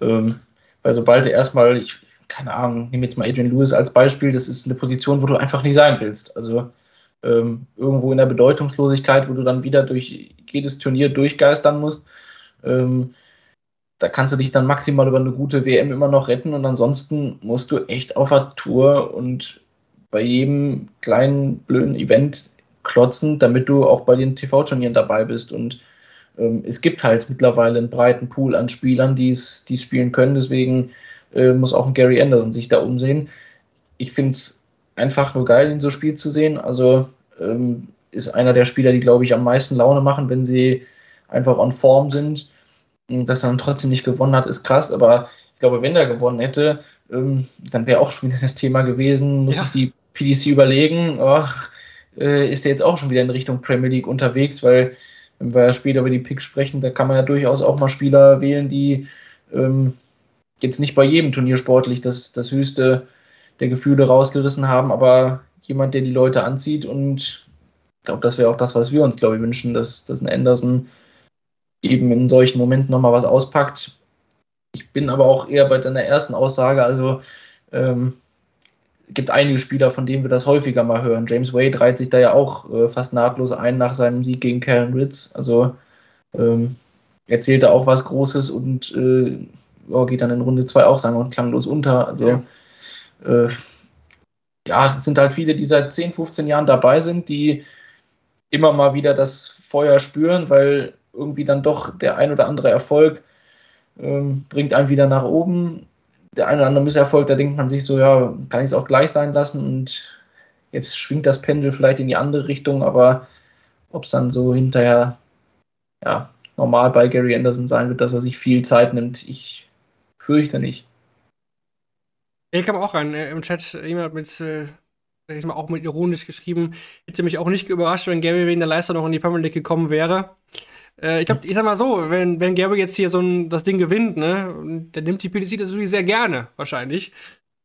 ähm, weil sobald du erstmal, ich, keine Ahnung, nehme jetzt mal Adrian Lewis als Beispiel, das ist eine Position, wo du einfach nicht sein willst. Also ähm, irgendwo in der Bedeutungslosigkeit, wo du dann wieder durch jedes Turnier durchgeistern musst. Ähm, da kannst du dich dann maximal über eine gute WM immer noch retten und ansonsten musst du echt auf der Tour und bei jedem kleinen blöden Event klotzen, damit du auch bei den TV-Turnieren dabei bist und es gibt halt mittlerweile einen breiten Pool an Spielern, die es spielen können. Deswegen äh, muss auch ein Gary Anderson sich da umsehen. Ich finde es einfach nur geil, ihn so spielen zu sehen. Also ähm, ist einer der Spieler, die, glaube ich, am meisten Laune machen, wenn sie einfach on Form sind. Und dass er dann trotzdem nicht gewonnen hat, ist krass. Aber ich glaube, wenn er gewonnen hätte, ähm, dann wäre auch schon wieder das Thema gewesen, muss ja. ich die PDC überlegen, oh, äh, ist er jetzt auch schon wieder in Richtung Premier League unterwegs, weil wenn wir später über die Picks sprechen, da kann man ja durchaus auch mal Spieler wählen, die ähm, jetzt nicht bei jedem Turnier sportlich das, das höchste der Gefühle rausgerissen haben, aber jemand, der die Leute anzieht und ich glaube, das wäre auch das, was wir uns, glaube ich, wünschen, dass, dass ein Anderson eben in solchen Momenten nochmal was auspackt. Ich bin aber auch eher bei deiner ersten Aussage, also ähm, gibt einige Spieler, von denen wir das häufiger mal hören. James Wade reiht sich da ja auch äh, fast nahtlos ein nach seinem Sieg gegen Karen Ritz. Also ähm, erzählt er auch was Großes und äh, oh, geht dann in Runde 2 auch sagen und klanglos unter. Also ja. Äh, ja, es sind halt viele, die seit 10, 15 Jahren dabei sind, die immer mal wieder das Feuer spüren, weil irgendwie dann doch der ein oder andere Erfolg ähm, bringt einen wieder nach oben der eine oder andere Misserfolg, da denkt man sich so, ja, kann ich es auch gleich sein lassen und jetzt schwingt das Pendel vielleicht in die andere Richtung, aber ob es dann so hinterher ja, normal bei Gary Anderson sein wird, dass er sich viel Zeit nimmt, ich fürchte nicht. Ich habe auch einen äh, im Chat jemand mit äh, sag ich mal, auch mit ironisch geschrieben, hätte mich auch nicht überrascht, wenn Gary wegen der Leistung noch in die Premier League gekommen wäre. Äh, ich glaube, ich sag mal so, wenn, wenn Gary jetzt hier so ein, das Ding gewinnt, ne, dann nimmt die PDC das natürlich sehr gerne, wahrscheinlich.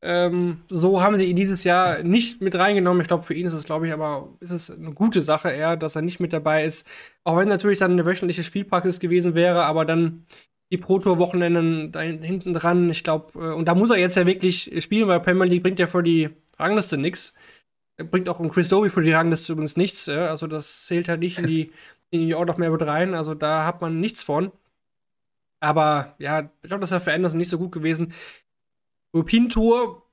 Ähm, so haben sie ihn dieses Jahr nicht mit reingenommen. Ich glaube, für ihn ist es, glaube ich, aber ist es eine gute Sache eher, dass er nicht mit dabei ist. Auch wenn natürlich dann eine wöchentliche Spielpraxis gewesen wäre, aber dann die Pro-Tour-Wochenenden da hinten dran. Ich glaube, äh, und da muss er jetzt ja wirklich spielen, weil Premier League bringt ja für die Rangliste nichts. Bringt auch um Chris Doby für die Rangliste übrigens nichts. Also das zählt halt nicht in die, in die Order of Merit rein. Also da hat man nichts von. Aber ja, ich glaube, das wäre für Anderson nicht so gut gewesen. European Tour,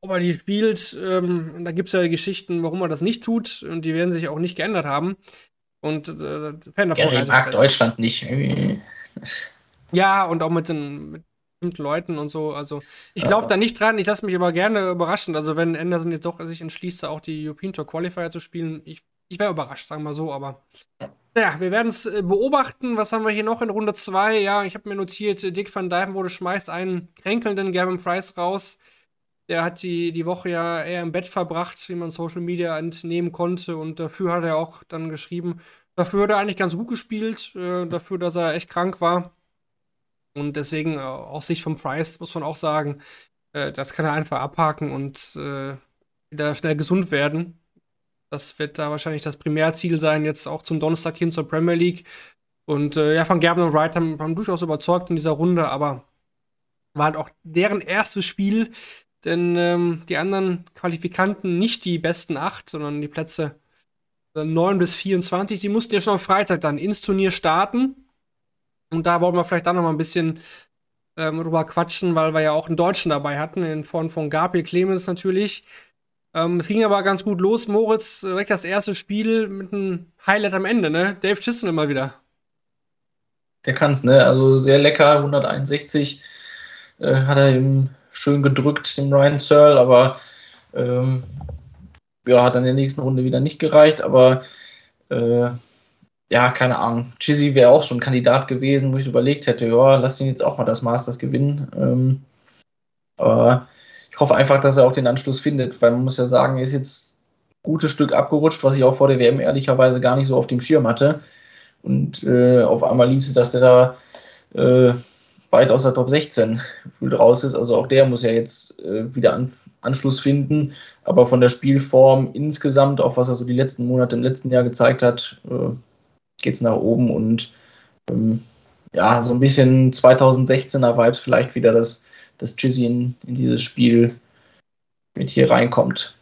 ob er die spielt, ähm, da gibt es ja Geschichten, warum er das nicht tut. Und die werden sich auch nicht geändert haben. Und äh, Fan ja, ich mag Deutschland nicht. Ja, und auch mit den mit bestimmten Leuten und so. Also, ich glaube ja. da nicht dran. Ich lasse mich aber gerne überraschen. Also, wenn Anderson jetzt doch sich entschließt, auch die European Tour Qualifier zu spielen, ich, ich wäre überrascht, sagen wir mal so. Aber ja, wir werden es äh, beobachten. Was haben wir hier noch in Runde 2? Ja, ich habe mir notiert, Dick van Dijvenbode schmeißt einen kränkelnden Gavin Price raus. Der hat die, die Woche ja eher im Bett verbracht, wie man Social Media entnehmen konnte. Und dafür hat er auch dann geschrieben, dafür hat er eigentlich ganz gut gespielt, äh, dafür, dass er echt krank war. Und deswegen, äh, aus Sicht von Price, muss man auch sagen, äh, das kann er einfach abhaken und äh, wieder schnell gesund werden. Das wird da wahrscheinlich das Primärziel sein, jetzt auch zum Donnerstag hin zur Premier League. Und äh, ja, Van Gerben und Wright haben, haben, durchaus überzeugt in dieser Runde, aber war halt auch deren erstes Spiel, denn ähm, die anderen Qualifikanten nicht die besten acht, sondern die Plätze 9 äh, bis 24, die mussten ja schon am Freitag dann ins Turnier starten. Und da wollen wir vielleicht dann noch mal ein bisschen ähm, drüber quatschen, weil wir ja auch einen Deutschen dabei hatten, in Form von Gabriel Clemens natürlich. Ähm, es ging aber ganz gut los. Moritz, direkt das erste Spiel mit einem Highlight am Ende, ne? Dave Chisholm mal wieder. Der kann's, ne? Also sehr lecker, 161 äh, hat er eben schön gedrückt, den Ryan Searle, aber ähm, ja, hat dann in der nächsten Runde wieder nicht gereicht, aber äh, ja, keine Ahnung. Chizzy wäre auch schon ein Kandidat gewesen, wo ich überlegt hätte, ja, lass ihn jetzt auch mal das Masters gewinnen. Ähm, aber hoffe einfach, dass er auch den Anschluss findet, weil man muss ja sagen, er ist jetzt ein gutes Stück abgerutscht, was ich auch vor der WM ehrlicherweise gar nicht so auf dem Schirm hatte. Und äh, auf einmal ließe, dass er da äh, weit aus der Top 16 gefühlt raus ist. Also auch der muss ja jetzt äh, wieder an, Anschluss finden. Aber von der Spielform insgesamt, auch was er so die letzten Monate im letzten Jahr gezeigt hat, äh, geht es nach oben und ähm, ja, so ein bisschen 2016er Vibes vielleicht wieder, dass, dass Jizzy in, in dieses Spiel mit hier reinkommt.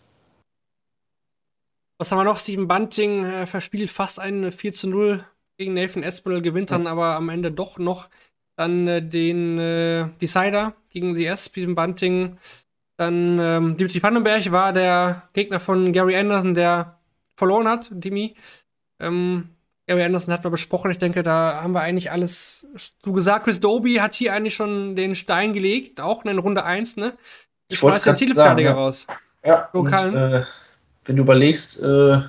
Was haben wir noch? Steven Bunting äh, verspielt fast ein 4 zu 0 gegen Nathan Espinel, gewinnt dann ja. aber am Ende doch noch dann äh, den äh, Decider gegen die S, Steven Bunting. Dann ähm, Dimitri Vandenberg war der Gegner von Gary Anderson, der verloren hat, Dimi. Ähm, Gary Anderson hat wir besprochen. Ich denke, da haben wir eigentlich alles zu gesagt. Chris Doby hat hier eigentlich schon den Stein gelegt, auch in Runde 1, ne? Ich schmeiß den Titelverteidiger ja. raus. Ja, und, äh, wenn du überlegst, äh,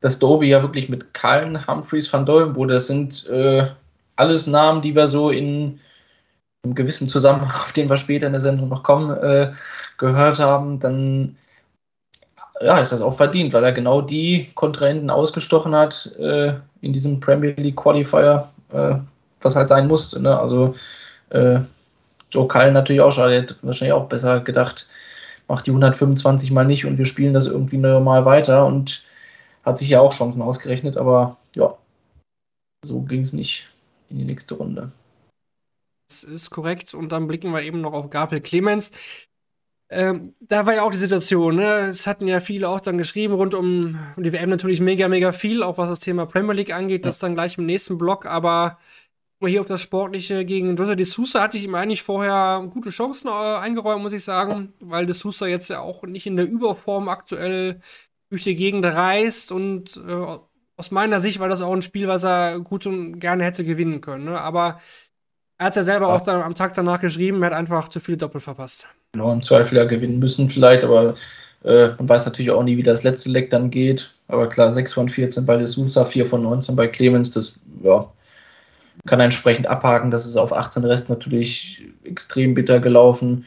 dass Doby ja wirklich mit Cullen, Humphreys, Van Dolvenbode, das sind äh, alles Namen, die wir so in einem gewissen Zusammenhang, auf den wir später in der Sendung noch kommen, äh, gehört haben, dann ja, ist das auch verdient, weil er genau die Kontrahenten ausgestochen hat äh, in diesem Premier League Qualifier, äh, was halt sein musste. Ne? Also äh, Joe Cullen natürlich auch schon, der hat wahrscheinlich auch besser gedacht, macht die 125 mal nicht und wir spielen das irgendwie normal weiter und hat sich ja auch Chancen ausgerechnet, aber ja, so ging es nicht in die nächste Runde. Das ist korrekt und dann blicken wir eben noch auf Gabriel Clemens ähm, da war ja auch die Situation, ne? Es hatten ja viele auch dann geschrieben rund um die WM natürlich mega, mega viel, auch was das Thema Premier League angeht, ja. das dann gleich im nächsten Block, aber hier auf das Sportliche gegen Jose de Sousa hatte ich ihm eigentlich vorher gute Chancen äh, eingeräumt, muss ich sagen, weil de Sousa jetzt ja auch nicht in der Überform aktuell durch die Gegend reist und äh, aus meiner Sicht war das auch ein Spiel, was er gut und gerne hätte gewinnen können. Ne? Aber er hat ja selber ja. auch dann am Tag danach geschrieben, er hat einfach zu viele Doppel verpasst. Genau, im Zweifel ja gewinnen müssen vielleicht, aber äh, man weiß natürlich auch nie, wie das letzte Leck dann geht. Aber klar, 6 von 14 bei Sousa, 4 von 19 bei Clemens, das ja, kann entsprechend abhaken. Das ist auf 18 Rest natürlich extrem bitter gelaufen.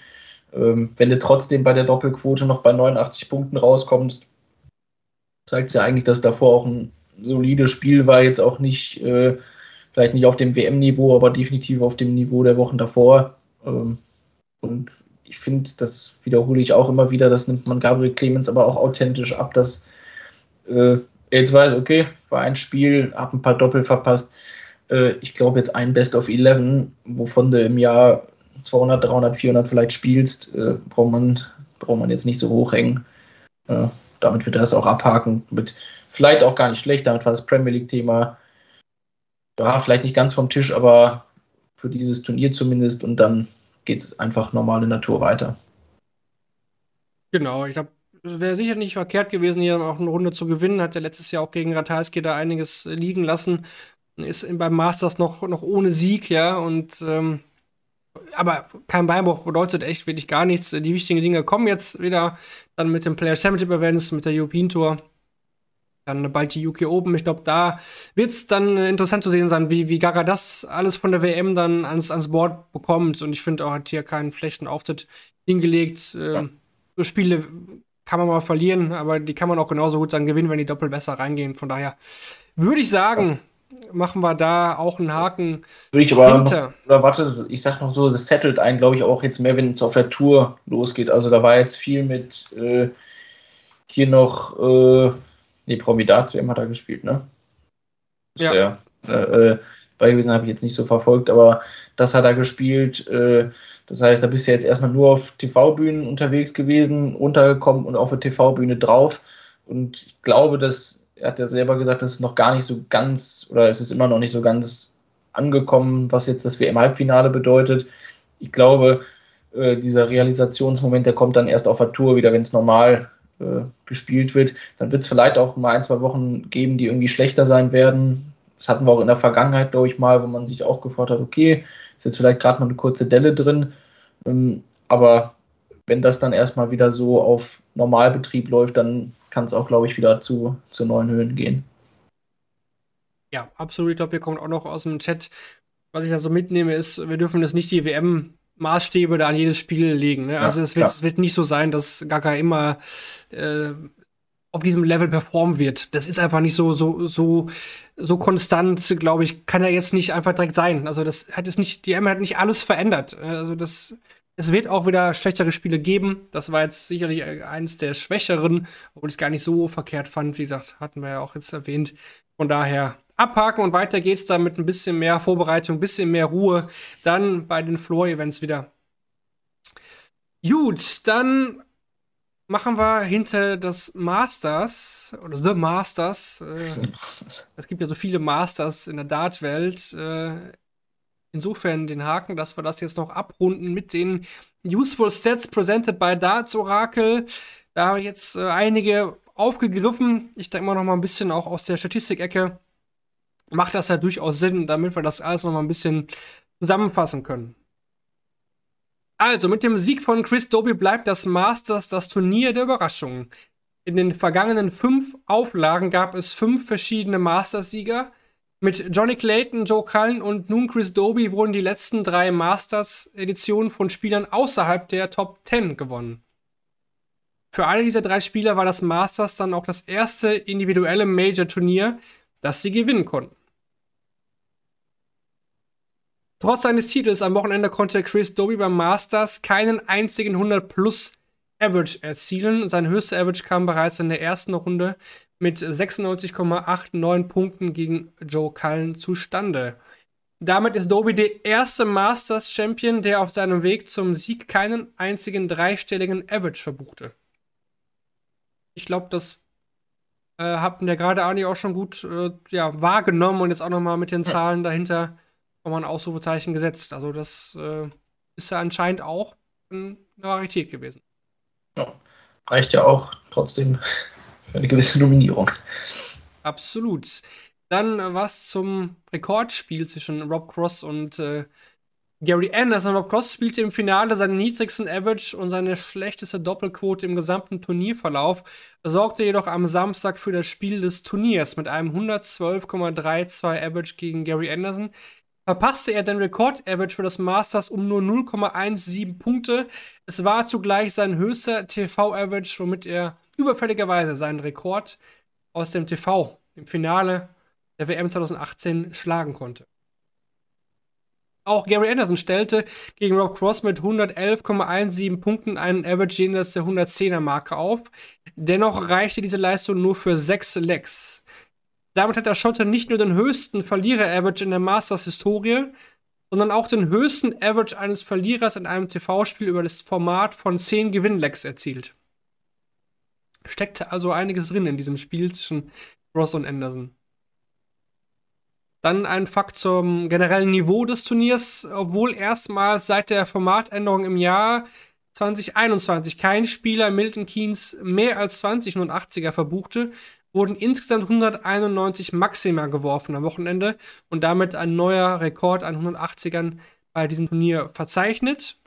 Ähm, wenn du trotzdem bei der Doppelquote noch bei 89 Punkten rauskommst, zeigt es ja eigentlich, dass davor auch ein solides Spiel war, jetzt auch nicht, äh, vielleicht nicht auf dem WM-Niveau, aber definitiv auf dem Niveau der Wochen davor. Ähm, und ich finde, das wiederhole ich auch immer wieder, das nimmt man Gabriel Clemens aber auch authentisch ab, dass äh, er jetzt weiß, okay, war ein Spiel, hab ein paar Doppel verpasst. Äh, ich glaube jetzt ein Best of 11, wovon du im Jahr 200, 300, 400 vielleicht spielst, äh, braucht, man, braucht man jetzt nicht so hochhängen. Äh, damit wird er das auch abhaken. Mit vielleicht auch gar nicht schlecht, damit war das Premier League-Thema ja, vielleicht nicht ganz vom Tisch, aber für dieses Turnier zumindest und dann geht es einfach normale Natur weiter. Genau, ich glaube, es wäre sicher nicht verkehrt gewesen, hier auch eine Runde zu gewinnen. Hat ja letztes Jahr auch gegen Ratajski da einiges liegen lassen. Ist beim Masters noch, noch ohne Sieg, ja, und ähm, aber kein Beinbruch bedeutet echt wirklich gar nichts. Die wichtigen Dinge kommen jetzt wieder dann mit den Player Championship Events, mit der European Tour. Dann bald die UK Open. Ich glaube, da wird es dann interessant zu sehen sein, wie, wie Gaga das alles von der WM dann ans, ans Board bekommt. Und ich finde auch, hat hier keinen schlechten Auftritt hingelegt. Ja. So Spiele kann man mal verlieren, aber die kann man auch genauso gut dann gewinnen, wenn die doppelt besser reingehen. Von daher würde ich sagen, machen wir da auch einen Haken. Würde ich aber hinter. Noch, oder warte, ich sag noch so, das settelt einen, glaube ich, auch jetzt mehr, wenn es auf der Tour losgeht. Also da war jetzt viel mit äh, hier noch, äh, nee, Promidats WM hat er gespielt, ne? ja. Der, äh, äh, bei gewesen habe ich jetzt nicht so verfolgt, aber das hat er gespielt. Äh, das heißt, da bist du jetzt erstmal nur auf TV-Bühnen unterwegs gewesen, runtergekommen und auf der TV-Bühne drauf. Und ich glaube, dass er hat ja selber gesagt, das ist noch gar nicht so ganz, oder es ist immer noch nicht so ganz angekommen, was jetzt das WM-Halbfinale bedeutet. Ich glaube, äh, dieser Realisationsmoment, der kommt dann erst auf der Tour wieder, wenn es normal äh, gespielt wird. Dann wird es vielleicht auch mal ein, zwei Wochen geben, die irgendwie schlechter sein werden. Das hatten wir auch in der Vergangenheit, glaube ich, mal, wo man sich auch gefragt hat, okay, ist jetzt vielleicht gerade mal eine kurze Delle drin. Ähm, aber wenn das dann erstmal wieder so auf Normalbetrieb läuft, dann kann es auch, glaube ich, wieder zu, zu neuen Höhen gehen. Ja, absolut. Ich glaube, hier kommt auch noch aus dem Chat, was ich da so mitnehme, ist, wir dürfen das nicht die WM-Maßstäbe da an jedes Spiel legen. Ne? Ja, also es wird, es wird, nicht so sein, dass Gaga immer äh, auf diesem Level performen wird. Das ist einfach nicht so, so, so, so konstant, glaube ich, kann er jetzt nicht einfach direkt sein. Also das hat es nicht, die M hat nicht alles verändert. Also das es wird auch wieder schlechtere Spiele geben. Das war jetzt sicherlich eines der schwächeren, obwohl ich es gar nicht so verkehrt fand. Wie gesagt, hatten wir ja auch jetzt erwähnt. Von daher abhaken und weiter geht's dann mit ein bisschen mehr Vorbereitung, ein bisschen mehr Ruhe. Dann bei den Floor-Events wieder. Gut, dann machen wir hinter das Masters oder The Masters. Äh, es gibt ja so viele Masters in der Dart-Welt. Äh, insofern den Haken, dass wir das jetzt noch abrunden mit den Useful Sets presented by Darts Oracle. Da habe ich jetzt äh, einige aufgegriffen. Ich denke mal noch mal ein bisschen auch aus der Statistikecke. Macht das ja durchaus Sinn, damit wir das alles noch mal ein bisschen zusammenfassen können. Also, mit dem Sieg von Chris Doby bleibt das Masters das Turnier der Überraschungen. In den vergangenen fünf Auflagen gab es fünf verschiedene Masters-Sieger. Mit Johnny Clayton, Joe Cullen und nun Chris Doby wurden die letzten drei Masters-Editionen von Spielern außerhalb der Top 10 gewonnen. Für alle dieser drei Spieler war das Masters dann auch das erste individuelle Major-Turnier, das sie gewinnen konnten. Trotz seines Titels am Wochenende konnte Chris Doby beim Masters keinen einzigen 100 plus Average erzielen. Sein höchster Average kam bereits in der ersten Runde mit 96,89 Punkten gegen Joe Cullen zustande. Damit ist Doby der erste Masters Champion, der auf seinem Weg zum Sieg keinen einzigen dreistelligen Average verbuchte. Ich glaube, das äh, habt ihr gerade Arnie auch schon gut äh, ja, wahrgenommen und jetzt auch nochmal mit den Zahlen dahinter nochmal ein Ausrufezeichen gesetzt. Also das äh, ist ja anscheinend auch eine Rarität gewesen. Ja, reicht ja auch trotzdem für eine gewisse Nominierung. Absolut. Dann äh, was zum Rekordspiel zwischen Rob Cross und äh, Gary Anderson. Rob Cross spielte im Finale seinen niedrigsten Average und seine schlechteste Doppelquote im gesamten Turnierverlauf, sorgte jedoch am Samstag für das Spiel des Turniers mit einem 112,32 Average gegen Gary Anderson. verpasste er den Rekord-Average für das Masters um nur 0,17 Punkte. Es war zugleich sein höchster TV-Average, womit er überfälligerweise seinen Rekord aus dem TV im Finale der WM 2018 schlagen konnte. Auch Gary Anderson stellte gegen Rob Cross mit 111,17 Punkten einen Average jenseits der 110er Marke auf. Dennoch reichte diese Leistung nur für sechs Lecks. Damit hat der Schotte nicht nur den höchsten Verlierer-Average in der Masters-Historie, sondern auch den höchsten Average eines Verlierers in einem TV-Spiel über das Format von 10 Gewinnlecks erzielt. Steckte also einiges drin in diesem Spiel zwischen Ross und Anderson. Dann ein Fakt zum generellen Niveau des Turniers. Obwohl erstmals seit der Formatänderung im Jahr 2021 kein Spieler Milton Keynes mehr als 20 80er verbuchte, wurden insgesamt 191 Maxima geworfen am Wochenende und damit ein neuer Rekord an 180ern bei diesem Turnier verzeichnet.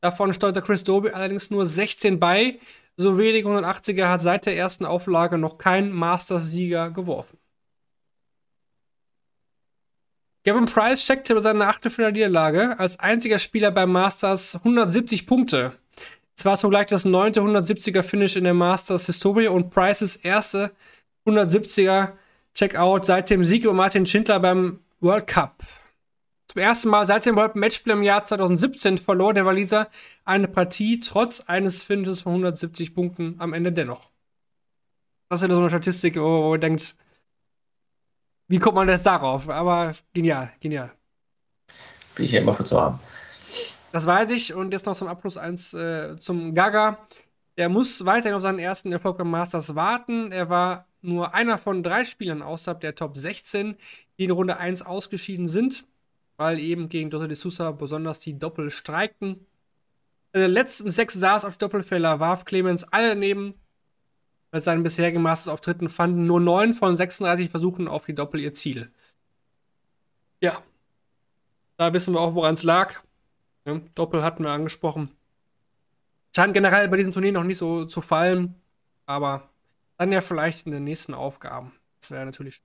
Davon steuerte Chris Doby allerdings nur 16 bei. So wenig 180er hat seit der ersten Auflage noch kein Masters-Sieger geworfen. Gavin Price checkte bei seiner Achtelfinal-Niederlage als einziger Spieler beim Masters 170 Punkte. Es war zugleich das neunte 170er Finish in der Masters Historie und Prices erste 170er Checkout seit dem Sieg über Martin Schindler beim World Cup. Zum ersten Mal seit dem World Matchplay im Jahr 2017 verlor der Waliser eine Partie trotz eines Finishes von 170 Punkten am Ende dennoch. Das ist ja so eine Statistik, wo, wo ihr denkt, wie kommt man jetzt darauf? Aber genial, genial. Bin ich ja immer für zu haben. Das weiß ich. Und jetzt noch zum Abschluss eins äh, zum Gaga. Der muss weiterhin auf seinen ersten Erfolg beim Masters warten. Er war nur einer von drei Spielern außerhalb der Top 16, die in Runde 1 ausgeschieden sind, weil eben gegen Dota de Sousa besonders die Doppel streikten. In den letzten sechs Saas auf Doppelfäller warf Clemens alle daneben. Bei seinen bisherigen Masters-Auftritten fanden nur neun von 36 Versuchen auf die Doppel ihr Ziel. Ja. Da wissen wir auch, woran es lag. Ja, Doppel hatten wir angesprochen. Scheint generell bei diesem Turnier noch nicht so zu fallen, aber dann ja vielleicht in den nächsten Aufgaben. Das wäre natürlich.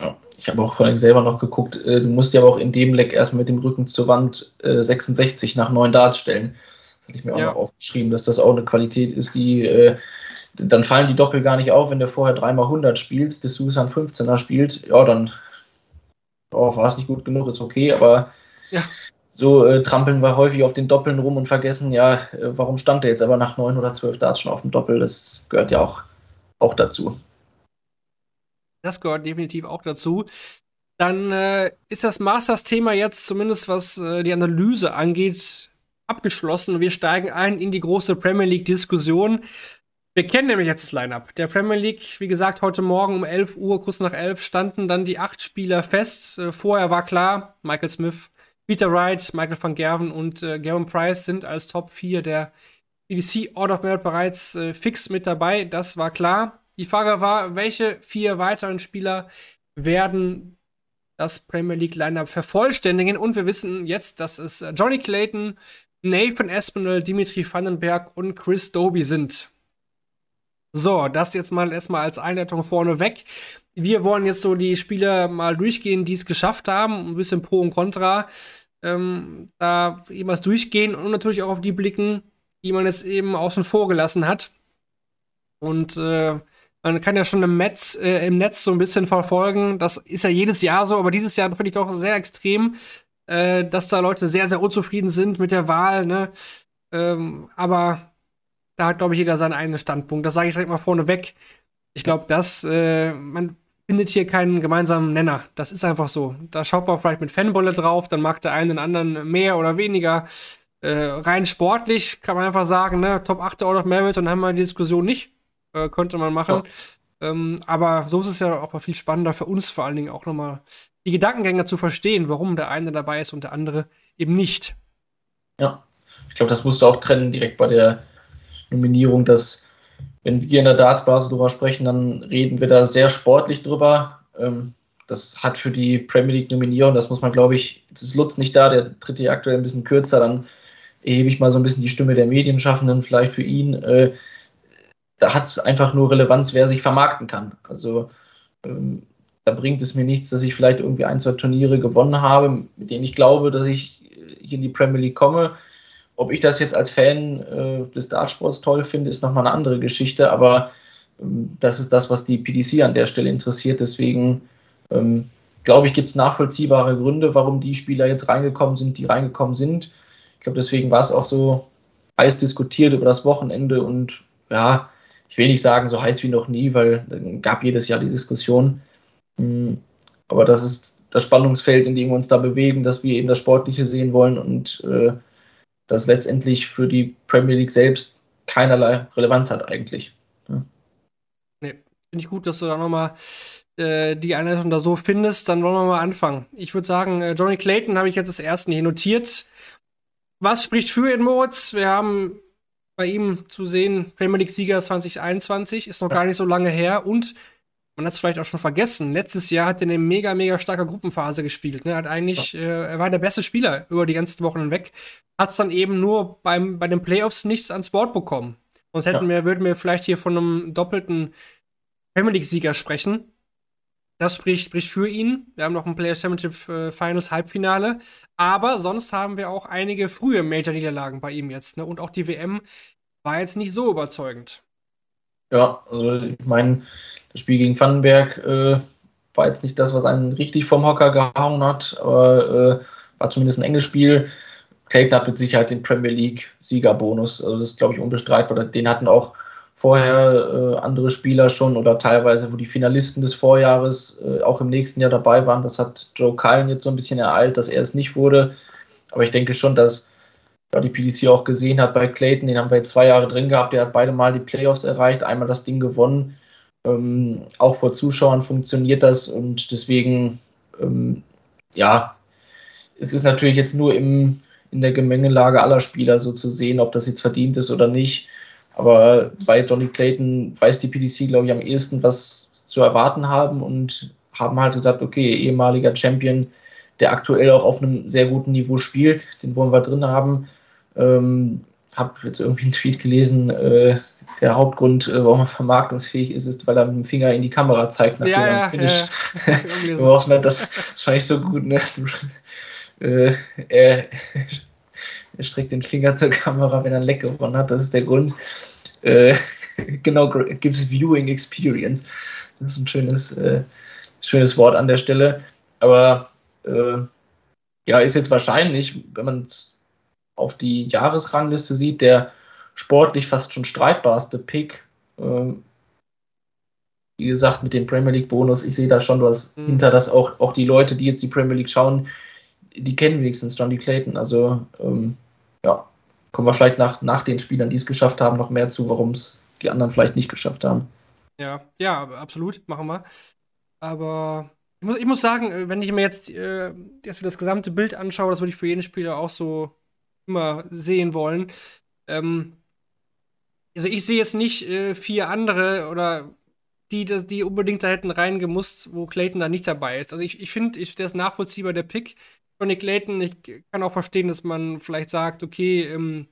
Ja, ich habe auch vorhin selber noch geguckt, äh, du musst ja aber auch in dem Leck erstmal mit dem Rücken zur Wand äh, 66 nach 9 Darts stellen. Das hatte ich mir auch ja. noch aufgeschrieben, dass das auch eine Qualität ist, die äh, dann fallen die Doppel gar nicht auf, wenn du vorher dreimal 100 spielst, das Susan 15er spielt, ja, dann oh, war es nicht gut genug, ist okay, aber ja so äh, trampeln wir häufig auf den Doppeln rum und vergessen, ja, äh, warum stand der jetzt aber nach neun oder zwölf Darts schon auf dem Doppel? Das gehört ja auch, auch dazu. Das gehört definitiv auch dazu. Dann äh, ist das Masters-Thema jetzt zumindest, was äh, die Analyse angeht, abgeschlossen. Wir steigen ein in die große Premier League-Diskussion. Wir kennen nämlich jetzt das Line-Up. Der Premier League, wie gesagt, heute Morgen um 11 Uhr, kurz nach 11, standen dann die acht Spieler fest. Äh, vorher war klar, Michael Smith Peter Wright, Michael van Gerven und äh, Gavin Price sind als Top 4 der EDC Order of Merit bereits äh, fix mit dabei. Das war klar. Die Frage war, welche vier weiteren Spieler werden das Premier League Lineup vervollständigen? Und wir wissen jetzt, dass es Johnny Clayton, Nathan Espinel, Dimitri Vandenberg und Chris Doby sind. So, das jetzt mal erstmal als Einleitung vorne weg. Wir wollen jetzt so die Spieler mal durchgehen, die es geschafft haben, ein bisschen Pro und Contra. Ähm, da was durchgehen und natürlich auch auf die blicken, die man jetzt eben außen vor gelassen hat. Und äh, man kann ja schon im Netz, äh, im Netz so ein bisschen verfolgen. Das ist ja jedes Jahr so, aber dieses Jahr finde ich doch sehr extrem, äh, dass da Leute sehr, sehr unzufrieden sind mit der Wahl. Ne? Ähm, aber da hat, glaube ich, jeder seinen eigenen Standpunkt. Das sage ich direkt mal vorneweg. Ich glaube, dass äh, man findet hier keinen gemeinsamen Nenner. Das ist einfach so. Da schaut man vielleicht mit Fanbolle drauf, dann mag der eine den anderen mehr oder weniger. Äh, rein sportlich kann man einfach sagen, ne, Top 8 Out of Merit dann haben wir die Diskussion nicht. Äh, könnte man machen. Ja. Ähm, aber so ist es ja auch mal viel spannender für uns vor allen Dingen auch nochmal die Gedankengänge zu verstehen, warum der eine dabei ist und der andere eben nicht. Ja, ich glaube, das musst du auch trennen direkt bei der Nominierung, dass wenn wir in der Dartsblase drüber sprechen, dann reden wir da sehr sportlich drüber. Ähm, das hat für die Premier League Nominierung, das muss man, glaube ich, jetzt ist Lutz nicht da, der tritt hier aktuell ein bisschen kürzer, dann erhebe ich mal so ein bisschen die Stimme der Medienschaffenden vielleicht für ihn. Äh, da hat es einfach nur Relevanz, wer sich vermarkten kann. Also ähm, da bringt es mir nichts, dass ich vielleicht irgendwie ein, zwei Turniere gewonnen habe, mit denen ich glaube, dass ich hier in die Premier League komme. Ob ich das jetzt als Fan äh, des Dartsports toll finde, ist nochmal eine andere Geschichte, aber ähm, das ist das, was die PDC an der Stelle interessiert. Deswegen ähm, glaube ich, gibt es nachvollziehbare Gründe, warum die Spieler jetzt reingekommen sind, die reingekommen sind. Ich glaube, deswegen war es auch so heiß diskutiert über das Wochenende und ja, ich will nicht sagen so heiß wie noch nie, weil es gab jedes Jahr die Diskussion. Hm, aber das ist das Spannungsfeld, in dem wir uns da bewegen, dass wir eben das Sportliche sehen wollen und äh, das letztendlich für die Premier League selbst keinerlei Relevanz hat eigentlich. Ja. Nee, finde ich gut, dass du da nochmal äh, die Einleitung da so findest. Dann wollen wir mal anfangen. Ich würde sagen, äh, Johnny Clayton habe ich jetzt das erste hier notiert. Was spricht für Ed Moritz? Wir haben bei ihm zu sehen, Premier League-Sieger 2021, ist noch gar nicht so lange her und man hat es vielleicht auch schon vergessen. Letztes Jahr hat er eine mega, mega starke Gruppenphase gespielt. Ne? Hat eigentlich, ja. äh, er war der beste Spieler über die ganzen Wochen hinweg. Hat es dann eben nur beim, bei den Playoffs nichts ans Board bekommen. Sonst hätten ja. wir, würden wir vielleicht hier von einem doppelten Premier League-Sieger sprechen. Das spricht, spricht für ihn. Wir haben noch ein Players Championship äh, Finals Halbfinale. Aber sonst haben wir auch einige frühe Major-Niederlagen bei ihm jetzt. Ne? Und auch die WM war jetzt nicht so überzeugend. Ja, also ich meine, das Spiel gegen Vandenberg äh, war jetzt nicht das, was einen richtig vom Hocker gehauen hat, aber äh, war zumindest ein enges Spiel. Clayton hat mit Sicherheit den Premier League Siegerbonus, also das ist, glaube ich, unbestreitbar. Den hatten auch vorher äh, andere Spieler schon oder teilweise, wo die Finalisten des Vorjahres äh, auch im nächsten Jahr dabei waren. Das hat Joe Cullen jetzt so ein bisschen ereilt, dass er es nicht wurde. Aber ich denke schon, dass ja, die PDC auch gesehen hat bei Clayton, den haben wir jetzt zwei Jahre drin gehabt, der hat beide Mal die Playoffs erreicht, einmal das Ding gewonnen. Ähm, auch vor Zuschauern funktioniert das und deswegen, ähm, ja, es ist natürlich jetzt nur im, in der Gemengelage aller Spieler so zu sehen, ob das jetzt verdient ist oder nicht. Aber bei Johnny Clayton weiß die PDC, glaube ich, am ehesten, was zu erwarten haben und haben halt gesagt, okay, ehemaliger Champion, der aktuell auch auf einem sehr guten Niveau spielt, den wollen wir drin haben. Ähm, habe jetzt irgendwie einen Tweet gelesen, äh, der Hauptgrund, äh, warum er vermarktungsfähig ist, ist, weil er mit dem Finger in die Kamera zeigt, nachdem ja, er Finish. Ja, ja. das, das fand ich so gut, ne? äh, er, er streckt den Finger zur Kamera, wenn er ein Leck gewonnen hat, das ist der Grund. Äh, genau, gives Viewing Experience. Das ist ein schönes, äh, schönes Wort an der Stelle. Aber äh, ja, ist jetzt wahrscheinlich, wenn man es auf die Jahresrangliste sieht, der sportlich fast schon streitbarste Pick. Äh, wie gesagt, mit dem Premier League Bonus, ich sehe da schon was mhm. hinter, dass auch, auch die Leute, die jetzt die Premier League schauen, die kennen wenigstens Johnny Clayton. Also, ähm, ja, kommen wir vielleicht nach, nach den Spielern, die es geschafft haben, noch mehr zu, warum es die anderen vielleicht nicht geschafft haben. Ja, ja, absolut, machen wir. Aber ich muss, ich muss sagen, äh, wenn ich mir jetzt, äh, jetzt das gesamte Bild anschaue, das würde ich für jeden Spieler auch so immer sehen wollen. Ähm, also ich sehe jetzt nicht äh, vier andere oder die, die unbedingt da hätten reingemusst, wo Clayton da nicht dabei ist. Also ich, ich finde, ich, der ist nachvollziehbar, der Pick. Johnny Clayton, ich kann auch verstehen, dass man vielleicht sagt, okay, ähm,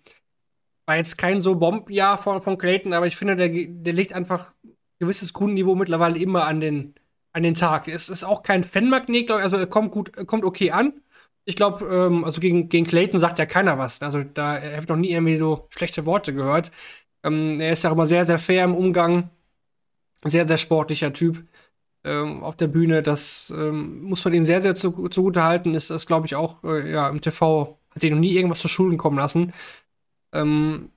war jetzt kein so Bombenjahr von, von Clayton, aber ich finde, der, der legt einfach ein gewisses Grundniveau mittlerweile immer an den, an den Tag. Es ist auch kein Fanmagnet, glaube ich, also er kommt gut, er kommt okay an. Ich glaube, ähm, also gegen, gegen Clayton sagt ja keiner was. Also da habe ich noch nie irgendwie so schlechte Worte gehört. Ähm, er ist ja immer sehr, sehr fair im Umgang. Sehr, sehr sportlicher Typ ähm, auf der Bühne. Das ähm, muss man ihm sehr, sehr zu, zugute halten. Ist das, glaube ich, auch äh, ja, im TV, hat sich noch nie irgendwas zu Schulden kommen lassen. Ähm,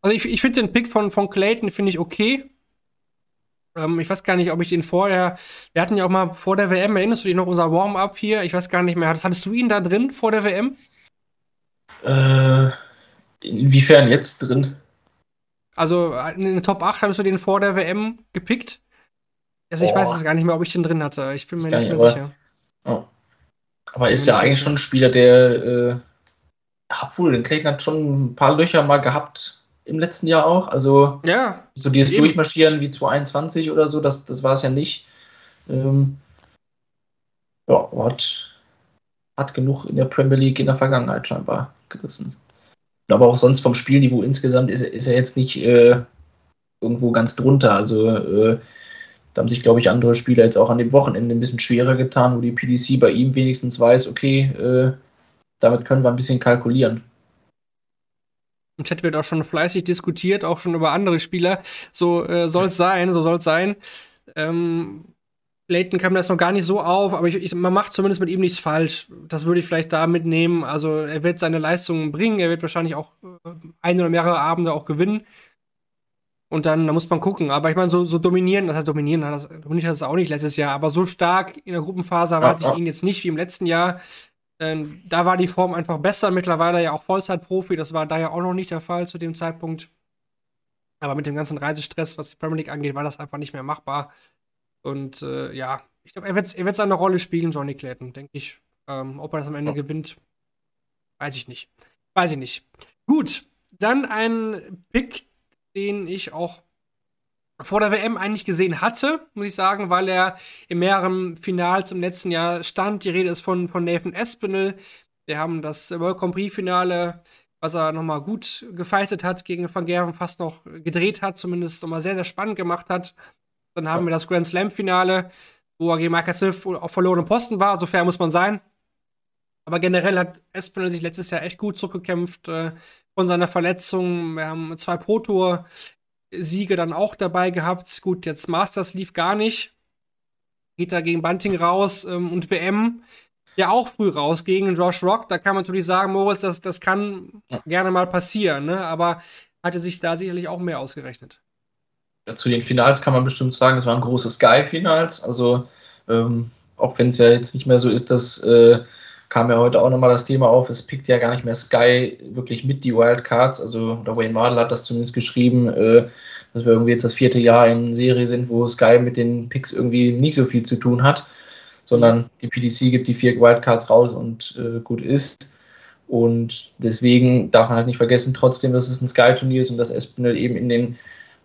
also ich, ich finde den Pick von, von Clayton, finde ich okay. Ähm, ich weiß gar nicht, ob ich den vorher. Wir hatten ja auch mal vor der WM, erinnerst du dich noch, unser Warm-up hier? Ich weiß gar nicht mehr. Hattest du ihn da drin vor der WM? Äh, inwiefern jetzt drin? Also in den Top 8 hattest du den vor der WM gepickt? Also ich Boah. weiß es gar nicht mehr, ob ich den drin hatte. Ich bin mir nicht mehr aber, sicher. Oh. Aber ist ja eigentlich schon ein Spieler, der äh, obwohl, den Clayton hat schon ein paar Löcher mal gehabt im letzten Jahr auch. Also ja, so dieses eben. Durchmarschieren wie 221 oder so, das, das war es ja nicht. Ähm, ja, hat, hat genug in der Premier League in der Vergangenheit scheinbar gerissen. Aber auch sonst vom Spielniveau insgesamt ist, ist er jetzt nicht äh, irgendwo ganz drunter. Also äh, Da haben sich, glaube ich, andere Spieler jetzt auch an dem Wochenende ein bisschen schwerer getan, wo die PDC bei ihm wenigstens weiß, okay, äh, damit können wir ein bisschen kalkulieren. Im Chat wird auch schon fleißig diskutiert, auch schon über andere Spieler. So äh, soll es sein, so soll es sein. Ähm, Leighton kam das noch gar nicht so auf, aber ich, ich, man macht zumindest mit ihm nichts falsch. Das würde ich vielleicht da mitnehmen. Also er wird seine Leistungen bringen, er wird wahrscheinlich auch äh, ein oder mehrere Abende auch gewinnen. Und dann da muss man gucken. Aber ich meine, so, so dominieren, das heißt dominieren, das, dominiert das auch nicht letztes Jahr, aber so stark in der Gruppenphase erwarte ja, ich ihn jetzt nicht wie im letzten Jahr. Ähm, da war die Form einfach besser, mittlerweile ja auch Vollzeitprofi, das war da ja auch noch nicht der Fall zu dem Zeitpunkt. Aber mit dem ganzen Reisestress, was die Premier League angeht, war das einfach nicht mehr machbar. Und äh, ja, ich glaube, er wird, er wird seine Rolle spielen, Johnny Clayton, denke ich. Ähm, ob er das am Ende ja. gewinnt, weiß ich nicht. Weiß ich nicht. Gut, dann ein Pick, den ich auch vor der WM eigentlich gesehen hatte, muss ich sagen, weil er in mehreren Finals im letzten Jahr stand. Die Rede ist von, von Nathan Espinel. Wir haben das World Grand Prix Finale, was er nochmal gut gefeitet hat, gegen Van Gerven fast noch gedreht hat, zumindest nochmal sehr, sehr spannend gemacht hat. Dann haben wir das Grand Slam Finale, wo er gegen Michael Smith auf verlorenen Posten war, so fair muss man sein. Aber generell hat Espinel sich letztes Jahr echt gut zurückgekämpft äh, von seiner Verletzung. Wir haben zwei Pro Tour Siege dann auch dabei gehabt. Gut, jetzt Masters lief gar nicht. Geht da gegen Bunting raus ähm, und WM ja auch früh raus gegen Josh Rock. Da kann man natürlich sagen, Moritz, das, das kann ja. gerne mal passieren, ne? aber hatte sich da sicherlich auch mehr ausgerechnet. Zu den Finals kann man bestimmt sagen, es waren große Sky-Finals. Also, ähm, auch wenn es ja jetzt nicht mehr so ist, dass äh, kam ja heute auch nochmal das Thema auf, es pickt ja gar nicht mehr Sky wirklich mit die Wildcards. Also, der Wayne Mardell hat das zumindest geschrieben, äh, dass wir irgendwie jetzt das vierte Jahr in Serie sind, wo Sky mit den Picks irgendwie nicht so viel zu tun hat, sondern die PDC gibt die vier Wildcards raus und äh, gut ist. Und deswegen darf man halt nicht vergessen, trotzdem, dass es ein Sky-Turnier ist und dass Espinel eben in den,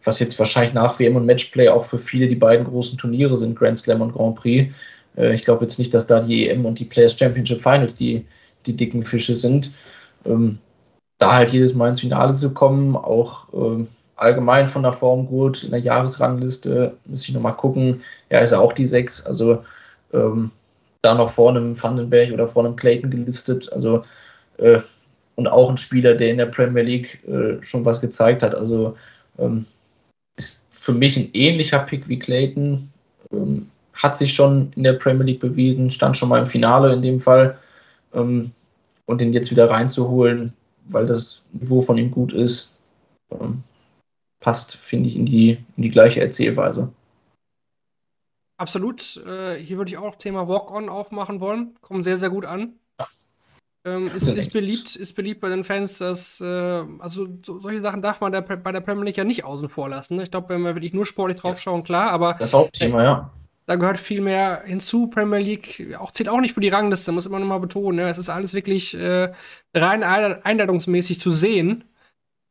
was jetzt wahrscheinlich nach WM und Matchplay auch für viele die beiden großen Turniere sind, Grand Slam und Grand Prix, äh, ich glaube jetzt nicht, dass da die EM und die Players Championship Finals die, die dicken Fische sind. Ähm, da halt jedes Mal ins Finale zu kommen, auch ähm, allgemein von der Form gut, in der Jahresrangliste, muss ich nochmal gucken. Ja, ist er auch die sechs, also ähm, da noch vor einem Vandenberg oder vor einem Clayton gelistet, also äh, und auch ein Spieler, der in der Premier League äh, schon was gezeigt hat. Also ähm, für mich ein ähnlicher Pick wie Clayton. Ähm, hat sich schon in der Premier League bewiesen, stand schon mal im Finale in dem Fall. Ähm, und den jetzt wieder reinzuholen, weil das Niveau von ihm gut ist, ähm, passt, finde ich, in die, in die gleiche Erzählweise. Absolut. Äh, hier würde ich auch Thema Walk-On aufmachen wollen. Kommt sehr, sehr gut an. Ähm, ist, ist, beliebt, ist beliebt bei den Fans, dass, äh, also so, solche Sachen darf man der, bei der Premier League ja nicht außen vor lassen. Ne? Ich glaube, wenn wir wirklich nur sportlich draufschauen, klar, aber. Das Hauptthema, äh, ja. Da gehört viel mehr hinzu. Premier League auch, zählt auch nicht für die Rangliste, muss immer noch mal betonen. Ne? Es ist alles wirklich äh, rein einladungsmäßig zu sehen.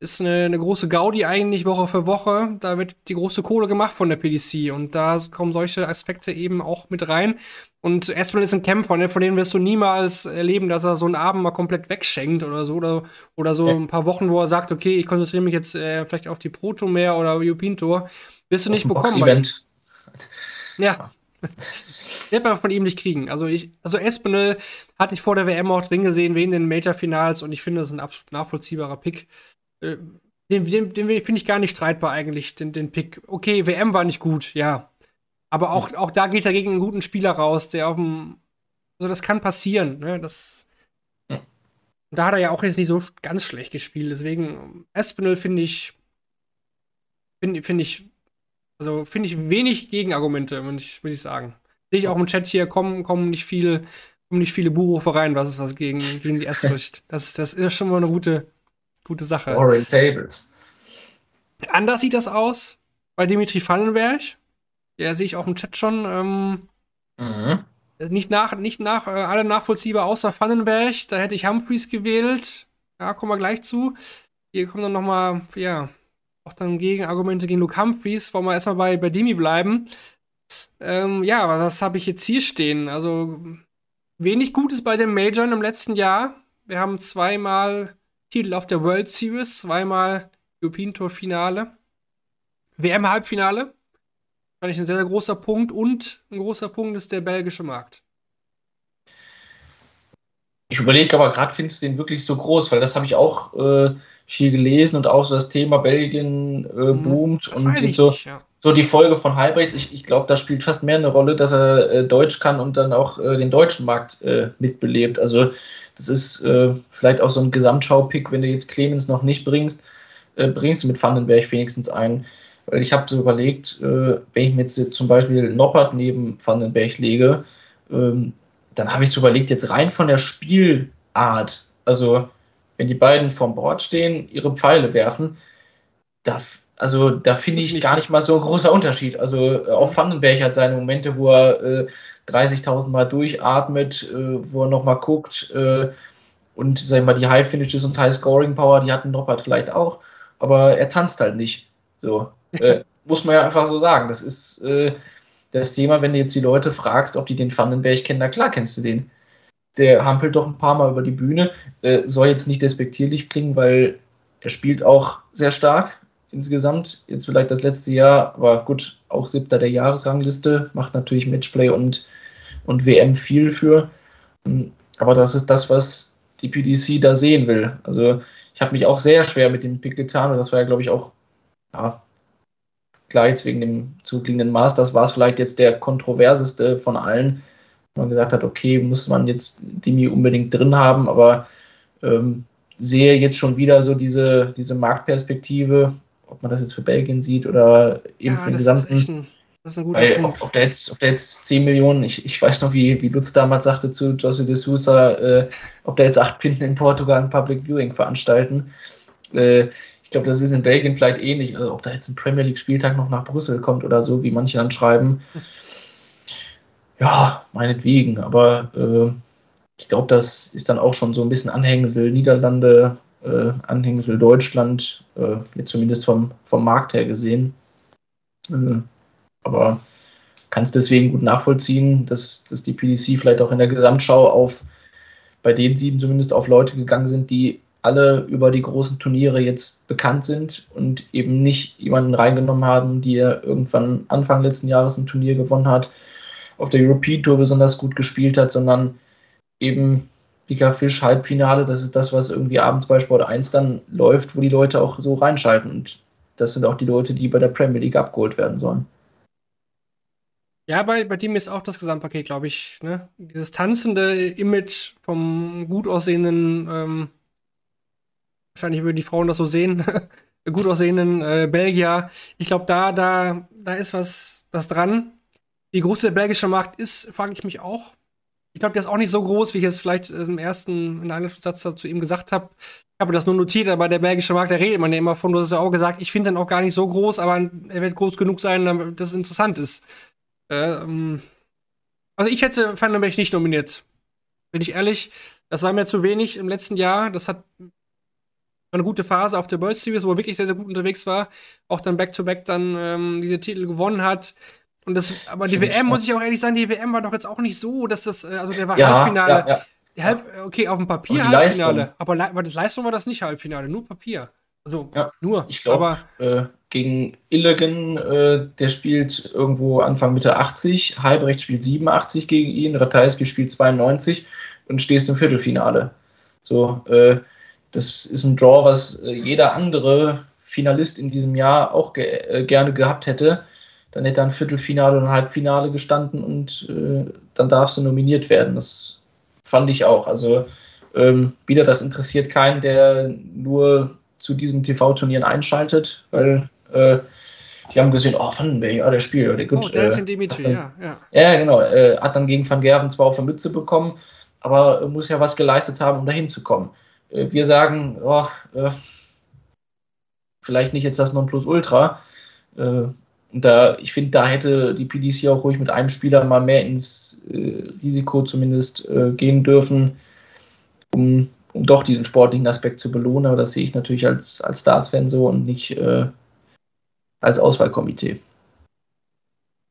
Ist eine, eine, große Gaudi eigentlich Woche für Woche. Da wird die große Kohle gemacht von der PDC und da kommen solche Aspekte eben auch mit rein. Und erstmal ist ein Kämpfer, ne? von dem wirst du niemals erleben, dass er so einen Abend mal komplett wegschenkt oder so. Oder, oder so ja. ein paar Wochen, wo er sagt, okay, ich konzentriere mich jetzt äh, vielleicht auf die Proto mehr oder European Tour. Wirst du nicht bekommen. Event. Ja. Wird man von ihm nicht kriegen. Also, ich, also Espinel hatte ich vor der WM auch drin gesehen, wegen den Major-Finals und ich finde, das ist ein absolut nachvollziehbarer Pick. Äh, den, den, den finde ich gar nicht streitbar eigentlich, den, den Pick. Okay, WM war nicht gut, ja. Aber auch, auch da geht er gegen einen guten Spieler raus, der auf dem. Also, das kann passieren, ne? Das. Da hat er ja auch jetzt nicht so ganz schlecht gespielt. Deswegen, Espinel finde ich. Finde find ich also finde ich wenig Gegenargumente, muss ich, muss ich sagen. Sehe ich auch im Chat hier, kommen, kommen nicht viel, kommen nicht viele Buchrufe rein, was ist was gegen, gegen die Estrich. Das, das ist schon mal eine gute, gute Sache. Boring Tables. Anders sieht das aus bei Dimitri Vandenberg. Ja, sehe ich auch im Chat schon. Ähm, mhm. Nicht nach, nicht nach, äh, alle nachvollziehbar außer Vandenberg. Da hätte ich Humphreys gewählt. Ja, kommen wir gleich zu. Hier kommen dann noch mal, ja, auch dann Gegenargumente gegen Luke Humphreys. Wollen wir erstmal bei, bei Demi bleiben. Ähm, ja, was habe ich jetzt hier stehen? Also, wenig Gutes bei den Majoren im letzten Jahr. Wir haben zweimal Titel auf der World Series, zweimal European Tour Finale, WM Halbfinale. wahrscheinlich ein sehr, sehr großer Punkt und ein großer Punkt ist der belgische Markt. Ich überlege aber gerade, findest du den wirklich so groß? Weil das habe ich auch äh, viel gelesen und auch so das Thema Belgien äh, mhm. boomt das und so, nicht, ja. so die Folge von Halbrechts. Ich, ich glaube, da spielt fast mehr eine Rolle, dass er äh, Deutsch kann und dann auch äh, den deutschen Markt äh, mitbelebt. Also das ist äh, vielleicht auch so ein Gesamtschau-Pick, wenn du jetzt Clemens noch nicht bringst, bringst du mit Vandenberg wenigstens ein. Weil ich habe so überlegt, wenn ich mir jetzt zum Beispiel Noppert neben Vandenberg lege, ähm, dann habe ich so überlegt, jetzt rein von der Spielart, also wenn die beiden vorm Board stehen, ihre Pfeile werfen, da, also da finde ich gar nicht mal so ein großer Unterschied. Also äh, auch. Vandenberg hat seine Momente, wo er äh, 30.000 Mal durchatmet, äh, wo er nochmal guckt äh, und sag ich mal, die High Finishes und High Scoring Power, die hatten Noppert vielleicht auch, aber er tanzt halt nicht. So. Äh, muss man ja einfach so sagen. Das ist äh, das Thema, wenn du jetzt die Leute fragst, ob die den Vandenberg kennen, na klar kennst du den. Der hampelt doch ein paar Mal über die Bühne. Äh, soll jetzt nicht despektierlich klingen, weil er spielt auch sehr stark insgesamt. Jetzt vielleicht das letzte Jahr, aber gut, auch siebter der Jahresrangliste, macht natürlich Matchplay und, und WM viel für. Ähm, aber das ist das, was die PDC da sehen will. Also ich habe mich auch sehr schwer mit dem Pick getan und das war ja, glaube ich, auch ja, klar, jetzt wegen dem zurückliegenden Masters war es vielleicht jetzt der kontroverseste von allen. Man gesagt hat, okay, muss man jetzt Dimi unbedingt drin haben, aber ähm, sehe jetzt schon wieder so diese, diese Marktperspektive, ob man das jetzt für Belgien sieht oder eben ja, für den gesamten. Ist ein, das ist ein guter weil, Punkt. Ob, ob, der jetzt, ob der jetzt 10 Millionen, ich, ich weiß noch, wie, wie Lutz damals sagte zu José de Sousa, äh, ob der jetzt 8 Pinten in Portugal ein Public Viewing veranstalten. Äh, glaube, das ist in Belgien vielleicht ähnlich. Also, ob da jetzt ein Premier League-Spieltag noch nach Brüssel kommt oder so, wie manche dann schreiben. Ja, meinetwegen. Aber äh, ich glaube, das ist dann auch schon so ein bisschen Anhängsel Niederlande, äh, Anhängsel Deutschland, äh, jetzt zumindest vom, vom Markt her gesehen. Äh, aber kann es deswegen gut nachvollziehen, dass, dass die PDC vielleicht auch in der Gesamtschau auf bei den sieben zumindest auf Leute gegangen sind, die alle über die großen Turniere jetzt bekannt sind und eben nicht jemanden reingenommen haben, der irgendwann Anfang letzten Jahres ein Turnier gewonnen hat, auf der European Tour besonders gut gespielt hat, sondern eben Dicker Fisch Halbfinale, das ist das, was irgendwie abends bei Sport 1 dann läuft, wo die Leute auch so reinschalten. Und das sind auch die Leute, die bei der Premier League abgeholt werden sollen. Ja, bei, bei dem ist auch das Gesamtpaket, glaube ich. Ne? Dieses tanzende Image vom gut aussehenden ähm, wahrscheinlich würden die Frauen das so sehen, gut aussehenden äh, Belgier. Ich glaube, da, da, da ist was, was dran. Wie groß der belgische Markt ist, frage ich mich auch. Ich glaube, der ist auch nicht so groß, wie ich es vielleicht im ersten, in einem Satz zu ihm gesagt habe. Ich habe das nur notiert, aber der belgische Markt, da redet man ja immer von. Du hast ja auch gesagt, ich finde den auch gar nicht so groß, aber er wird groß genug sein, damit das interessant ist. Ähm, also ich hätte Vandenberg nicht nominiert. Bin ich ehrlich, das war mir zu wenig im letzten Jahr. Das hat eine gute Phase auf der World Series, wo er wirklich sehr, sehr gut unterwegs war. Auch dann Back-to-Back -back dann ähm, diese Titel gewonnen hat. Und das, aber die WM, muss ich auch ehrlich sagen, die WM war doch jetzt auch nicht so, dass das, äh, also der war ja, Halbfinale. Ja, ja. Halb, okay, auf dem Papier Halbfinale, Leistung. aber Le das Leistung war das nicht Halbfinale, nur Papier. Also nur. Ich glaube, äh, gegen Illigan, äh, der spielt irgendwo Anfang Mitte 80, Halbrecht spielt 87 gegen ihn, Ratajski spielt 92 und stehst im Viertelfinale. So, äh, das ist ein Draw, was äh, jeder andere Finalist in diesem Jahr auch ge äh, gerne gehabt hätte. Dann hätte er ein Viertelfinale und ein Halbfinale gestanden und äh, dann darfst du nominiert werden. Das fand ich auch. Also ähm, wieder, das interessiert keinen, der nur zu diesen TV-Turnieren einschaltet, weil äh, die haben gesehen, oh, Vandenberg, ja, der spielt, der gut. Oh, der äh, Dimitri, dann, ja, ja. Ja, genau. Äh, hat dann gegen Van Gerven zwar auf der Mütze bekommen, aber muss ja was geleistet haben, um dahin zu kommen. Äh, wir sagen, oh, äh, vielleicht nicht jetzt das Nonplusultra. Äh, und da, ich finde, da hätte die PDC auch ruhig mit einem Spieler mal mehr ins äh, Risiko zumindest äh, gehen dürfen, um, um doch diesen sportlichen Aspekt zu belohnen. Aber das sehe ich natürlich als, als Darts-Fan so und nicht äh, als Auswahlkomitee.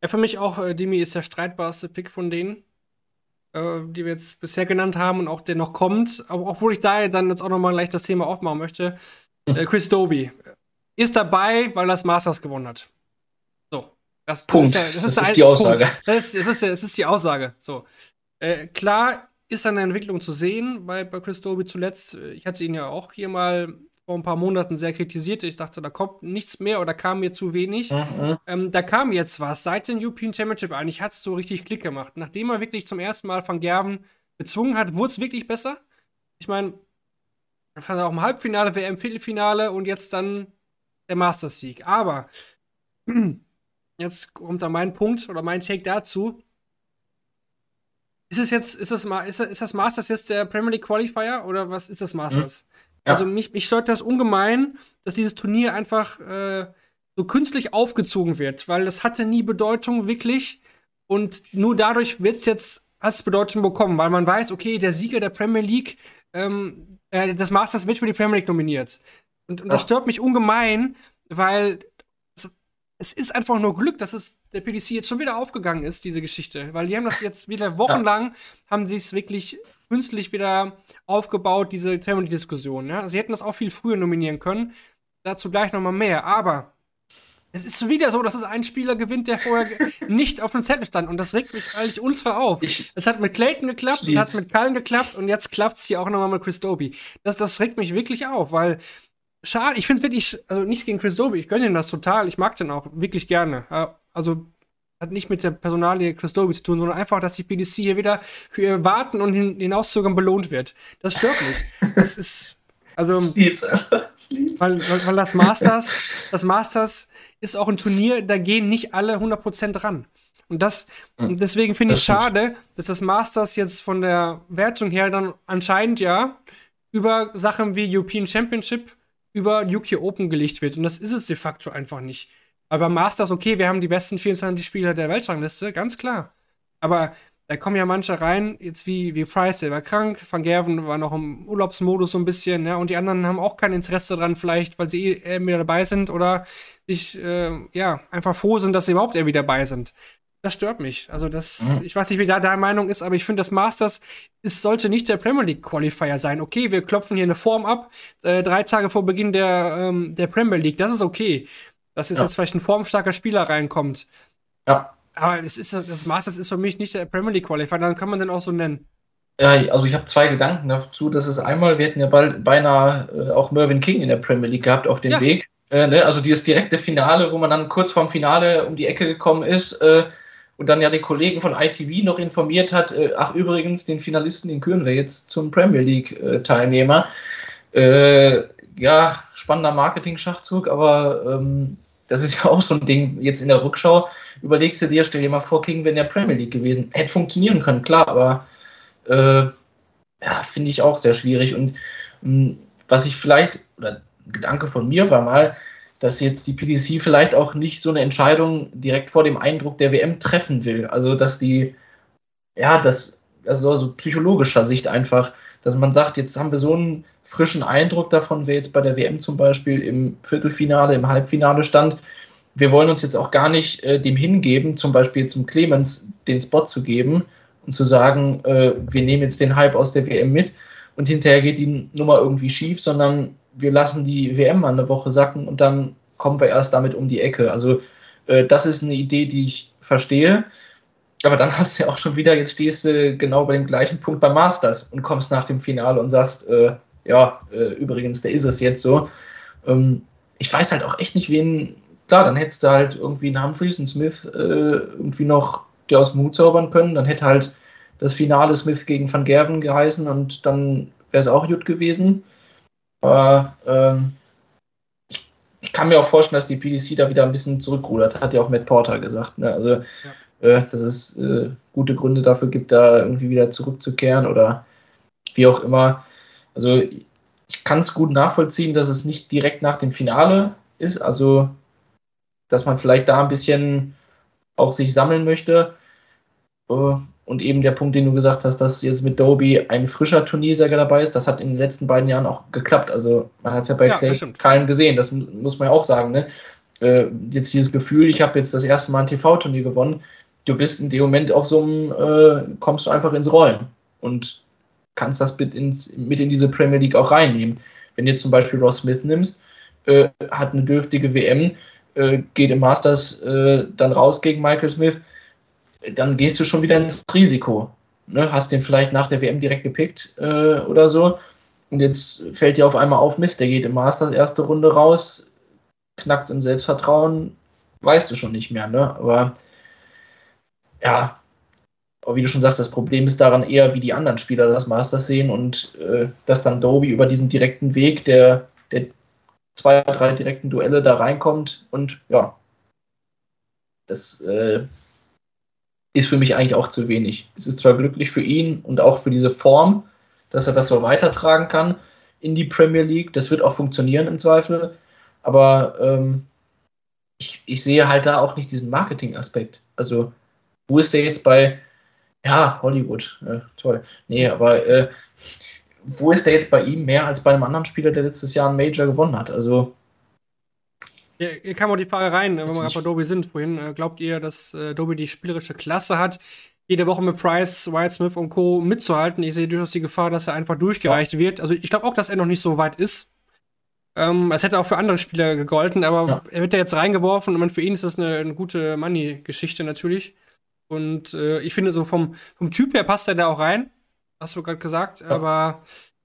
Ja, für mich auch, äh, Dimi ist der streitbarste Pick von denen äh, die wir jetzt bisher genannt haben und auch der noch kommt, aber obwohl ich da dann jetzt auch noch mal gleich das Thema aufmachen möchte, äh, Chris Doby ist dabei, weil er das Masters gewonnen hat. Das, Punkt. Das ist, ja, das ist, ist die Aussage. Punkt. Das, ist, das, ist, das ist die Aussage. So. Äh, klar ist eine Entwicklung zu sehen bei, bei Chris Doby zuletzt. Ich hatte ihn ja auch hier mal vor ein paar Monaten sehr kritisiert. Ich dachte, da kommt nichts mehr oder kam mir zu wenig. Mhm. Ähm, da kam jetzt was. Seit dem European Championship eigentlich hat es so richtig Klick gemacht. Nachdem er wirklich zum ersten Mal Van Gerven bezwungen hat, wurde es wirklich besser. Ich meine, auch im Halbfinale, WM, Viertelfinale und jetzt dann der Masters-Sieg. Aber jetzt kommt dann mein Punkt oder mein Take dazu. Ist es jetzt, ist das, ist, ist das Masters jetzt der Premier League Qualifier oder was ist das Masters? Mhm. Ja. Also mich, mich stört das ungemein, dass dieses Turnier einfach äh, so künstlich aufgezogen wird, weil das hatte nie Bedeutung wirklich und nur dadurch wird es jetzt als Bedeutung bekommen, weil man weiß, okay, der Sieger der Premier League, ähm, äh, das Masters wird für die Premier League nominiert. Und, und ja. das stört mich ungemein, weil es, ist einfach nur Glück, dass es der PDC jetzt schon wieder aufgegangen ist, diese Geschichte. Weil die haben das jetzt wieder wochenlang, ja. haben sie es wirklich künstlich wieder aufgebaut, diese Family-Diskussion. Ja? Sie hätten das auch viel früher nominieren können. Dazu gleich nochmal mehr. Aber es ist wieder so, dass es ein Spieler gewinnt, der vorher nicht auf dem Zettel stand. Und das regt mich eigentlich ultra auf. Es hat mit Clayton geklappt, es hat mit Cullen geklappt und jetzt klappt es hier auch nochmal mit Chris Doby. Das, das regt mich wirklich auf, weil schade, ich finde wirklich, also nichts gegen Chris Doby, ich gönne ihm das total, ich mag den auch wirklich gerne. Also hat nicht mit der Personalie Chris Dobie zu tun, sondern einfach, dass die PDC hier wieder für ihr Warten und hin hinauszögern belohnt wird. Das stört mich. Das ist, also, weil, weil, weil, das Masters, das Masters ist auch ein Turnier, da gehen nicht alle 100% ran. Und das, und hm. deswegen finde ich schade, dass das Masters jetzt von der Wertung her dann anscheinend ja über Sachen wie European Championship über UK Open gelegt wird. Und das ist es de facto einfach nicht. Aber Masters, okay, wir haben die besten 24 Spieler der Weltrangliste, ganz klar. Aber da kommen ja manche rein, jetzt wie, wie Price, der war krank, Van Gerven war noch im Urlaubsmodus so ein bisschen, ja, und die anderen haben auch kein Interesse daran, vielleicht, weil sie eh wieder dabei sind oder sich, äh, ja, einfach froh sind, dass sie überhaupt irgendwie dabei sind. Das stört mich. Also, das, mhm. ich weiß nicht, wie da deine Meinung ist, aber ich finde, das Masters ist, sollte nicht der Premier League Qualifier sein. Okay, wir klopfen hier eine Form ab, äh, drei Tage vor Beginn der, ähm, der Premier League, das ist okay dass jetzt, ja. jetzt vielleicht ein formstarker Spieler reinkommt. Ja. Aber es ist, das Masters ist für mich nicht der Premier League Qualifier, dann kann man den auch so nennen. Ja, also ich habe zwei Gedanken dazu. Das ist einmal, wir hätten ja bald beinahe äh, auch Mervyn King in der Premier League gehabt auf dem ja. Weg. Äh, ne? Also dieses direkte Finale, wo man dann kurz vorm Finale um die Ecke gekommen ist äh, und dann ja die Kollegen von ITV noch informiert hat, äh, ach übrigens, den Finalisten, den küren wir jetzt zum Premier League-Teilnehmer. Äh, ja, spannender Marketing-Schachzug, aber ähm, das ist ja auch so ein Ding, jetzt in der Rückschau überlegst du dir, stell dir mal vor, King wäre in der Premier League gewesen. Hätte funktionieren können, klar, aber äh, ja, finde ich auch sehr schwierig. Und mh, hm, was ich vielleicht, oder ein Gedanke von mir war mal, dass jetzt die PDC vielleicht auch nicht so eine Entscheidung direkt vor dem Eindruck der WM treffen will. Also, dass die, ja, das, also so psychologischer Sicht einfach, dass man sagt, jetzt haben wir so einen frischen Eindruck davon, wer jetzt bei der WM zum Beispiel im Viertelfinale, im Halbfinale stand. Wir wollen uns jetzt auch gar nicht äh, dem hingeben, zum Beispiel zum Clemens den Spot zu geben und zu sagen, äh, wir nehmen jetzt den Hype aus der WM mit und hinterher geht die Nummer irgendwie schief, sondern wir lassen die WM mal eine Woche sacken und dann kommen wir erst damit um die Ecke. Also äh, das ist eine Idee, die ich verstehe. Aber dann hast du ja auch schon wieder, jetzt stehst du genau bei dem gleichen Punkt beim Masters und kommst nach dem Finale und sagst, äh, ja, äh, übrigens, der ist es jetzt so. Ähm, ich weiß halt auch echt nicht, wen, klar, dann hättest du halt irgendwie einen Humphreys, einen Smith äh, irgendwie noch der aus dem Hut zaubern können, dann hätte halt das Finale Smith gegen Van Gerven geheißen und dann wäre es auch gut gewesen. Aber ähm, ich, ich, kann mir auch vorstellen, dass die PDC da wieder ein bisschen zurückrudert, hat ja auch Matt Porter gesagt. Ne? Also, ja. äh, dass es äh, gute Gründe dafür gibt, da irgendwie wieder zurückzukehren oder wie auch immer. Also ich kann es gut nachvollziehen, dass es nicht direkt nach dem Finale ist, also dass man vielleicht da ein bisschen auch sich sammeln möchte. Äh, und eben der Punkt, den du gesagt hast, dass jetzt mit Doby ein frischer Turniersieger dabei ist, das hat in den letzten beiden Jahren auch geklappt. Also man hat es ja bei ja, Clay keinen gesehen, das muss man ja auch sagen. Ne? Äh, jetzt dieses Gefühl, ich habe jetzt das erste Mal ein TV-Turnier gewonnen, du bist in dem Moment auf so einem, äh, kommst du einfach ins Rollen. Und kannst das mit, ins, mit in diese Premier League auch reinnehmen. Wenn du zum Beispiel Ross Smith nimmst, äh, hat eine dürftige WM, äh, geht im Masters äh, dann raus gegen Michael Smith, dann gehst du schon wieder ins Risiko. Ne? Hast den vielleicht nach der WM direkt gepickt äh, oder so. Und jetzt fällt dir auf einmal auf, Mist, der geht im Masters erste Runde raus, knackt im Selbstvertrauen, weißt du schon nicht mehr. Ne? Aber ja, aber wie du schon sagst, das Problem ist daran eher, wie die anderen Spieler das Masters sehen und äh, dass dann Doby über diesen direkten Weg der, der zwei, drei direkten Duelle da reinkommt und ja, das äh, ist für mich eigentlich auch zu wenig. Es ist zwar glücklich für ihn und auch für diese Form, dass er das so weitertragen kann in die Premier League. Das wird auch funktionieren im Zweifel, aber ähm, ich, ich sehe halt da auch nicht diesen Marketing-Aspekt. Also, wo ist der jetzt bei ja, Hollywood, äh, toll. Nee, aber äh, wo ist der jetzt bei ihm mehr als bei einem anderen Spieler, der letztes Jahr einen Major gewonnen hat? Also. Ja, hier kam auch die Frage rein, wenn wir gerade bei Doby sind. Wohin äh, glaubt ihr, dass äh, Doby die spielerische Klasse hat, jede Woche mit Price, White Smith und Co. mitzuhalten? Ich sehe durchaus die Gefahr, dass er einfach durchgereicht ja. wird. Also ich glaube auch, dass er noch nicht so weit ist. Ähm, es hätte auch für andere Spieler gegolten, aber ja. er wird ja jetzt reingeworfen und für ihn ist das eine, eine gute Money-Geschichte natürlich. Und äh, ich finde, so vom, vom Typ her passt er da auch rein. Hast du gerade gesagt. Ja. Aber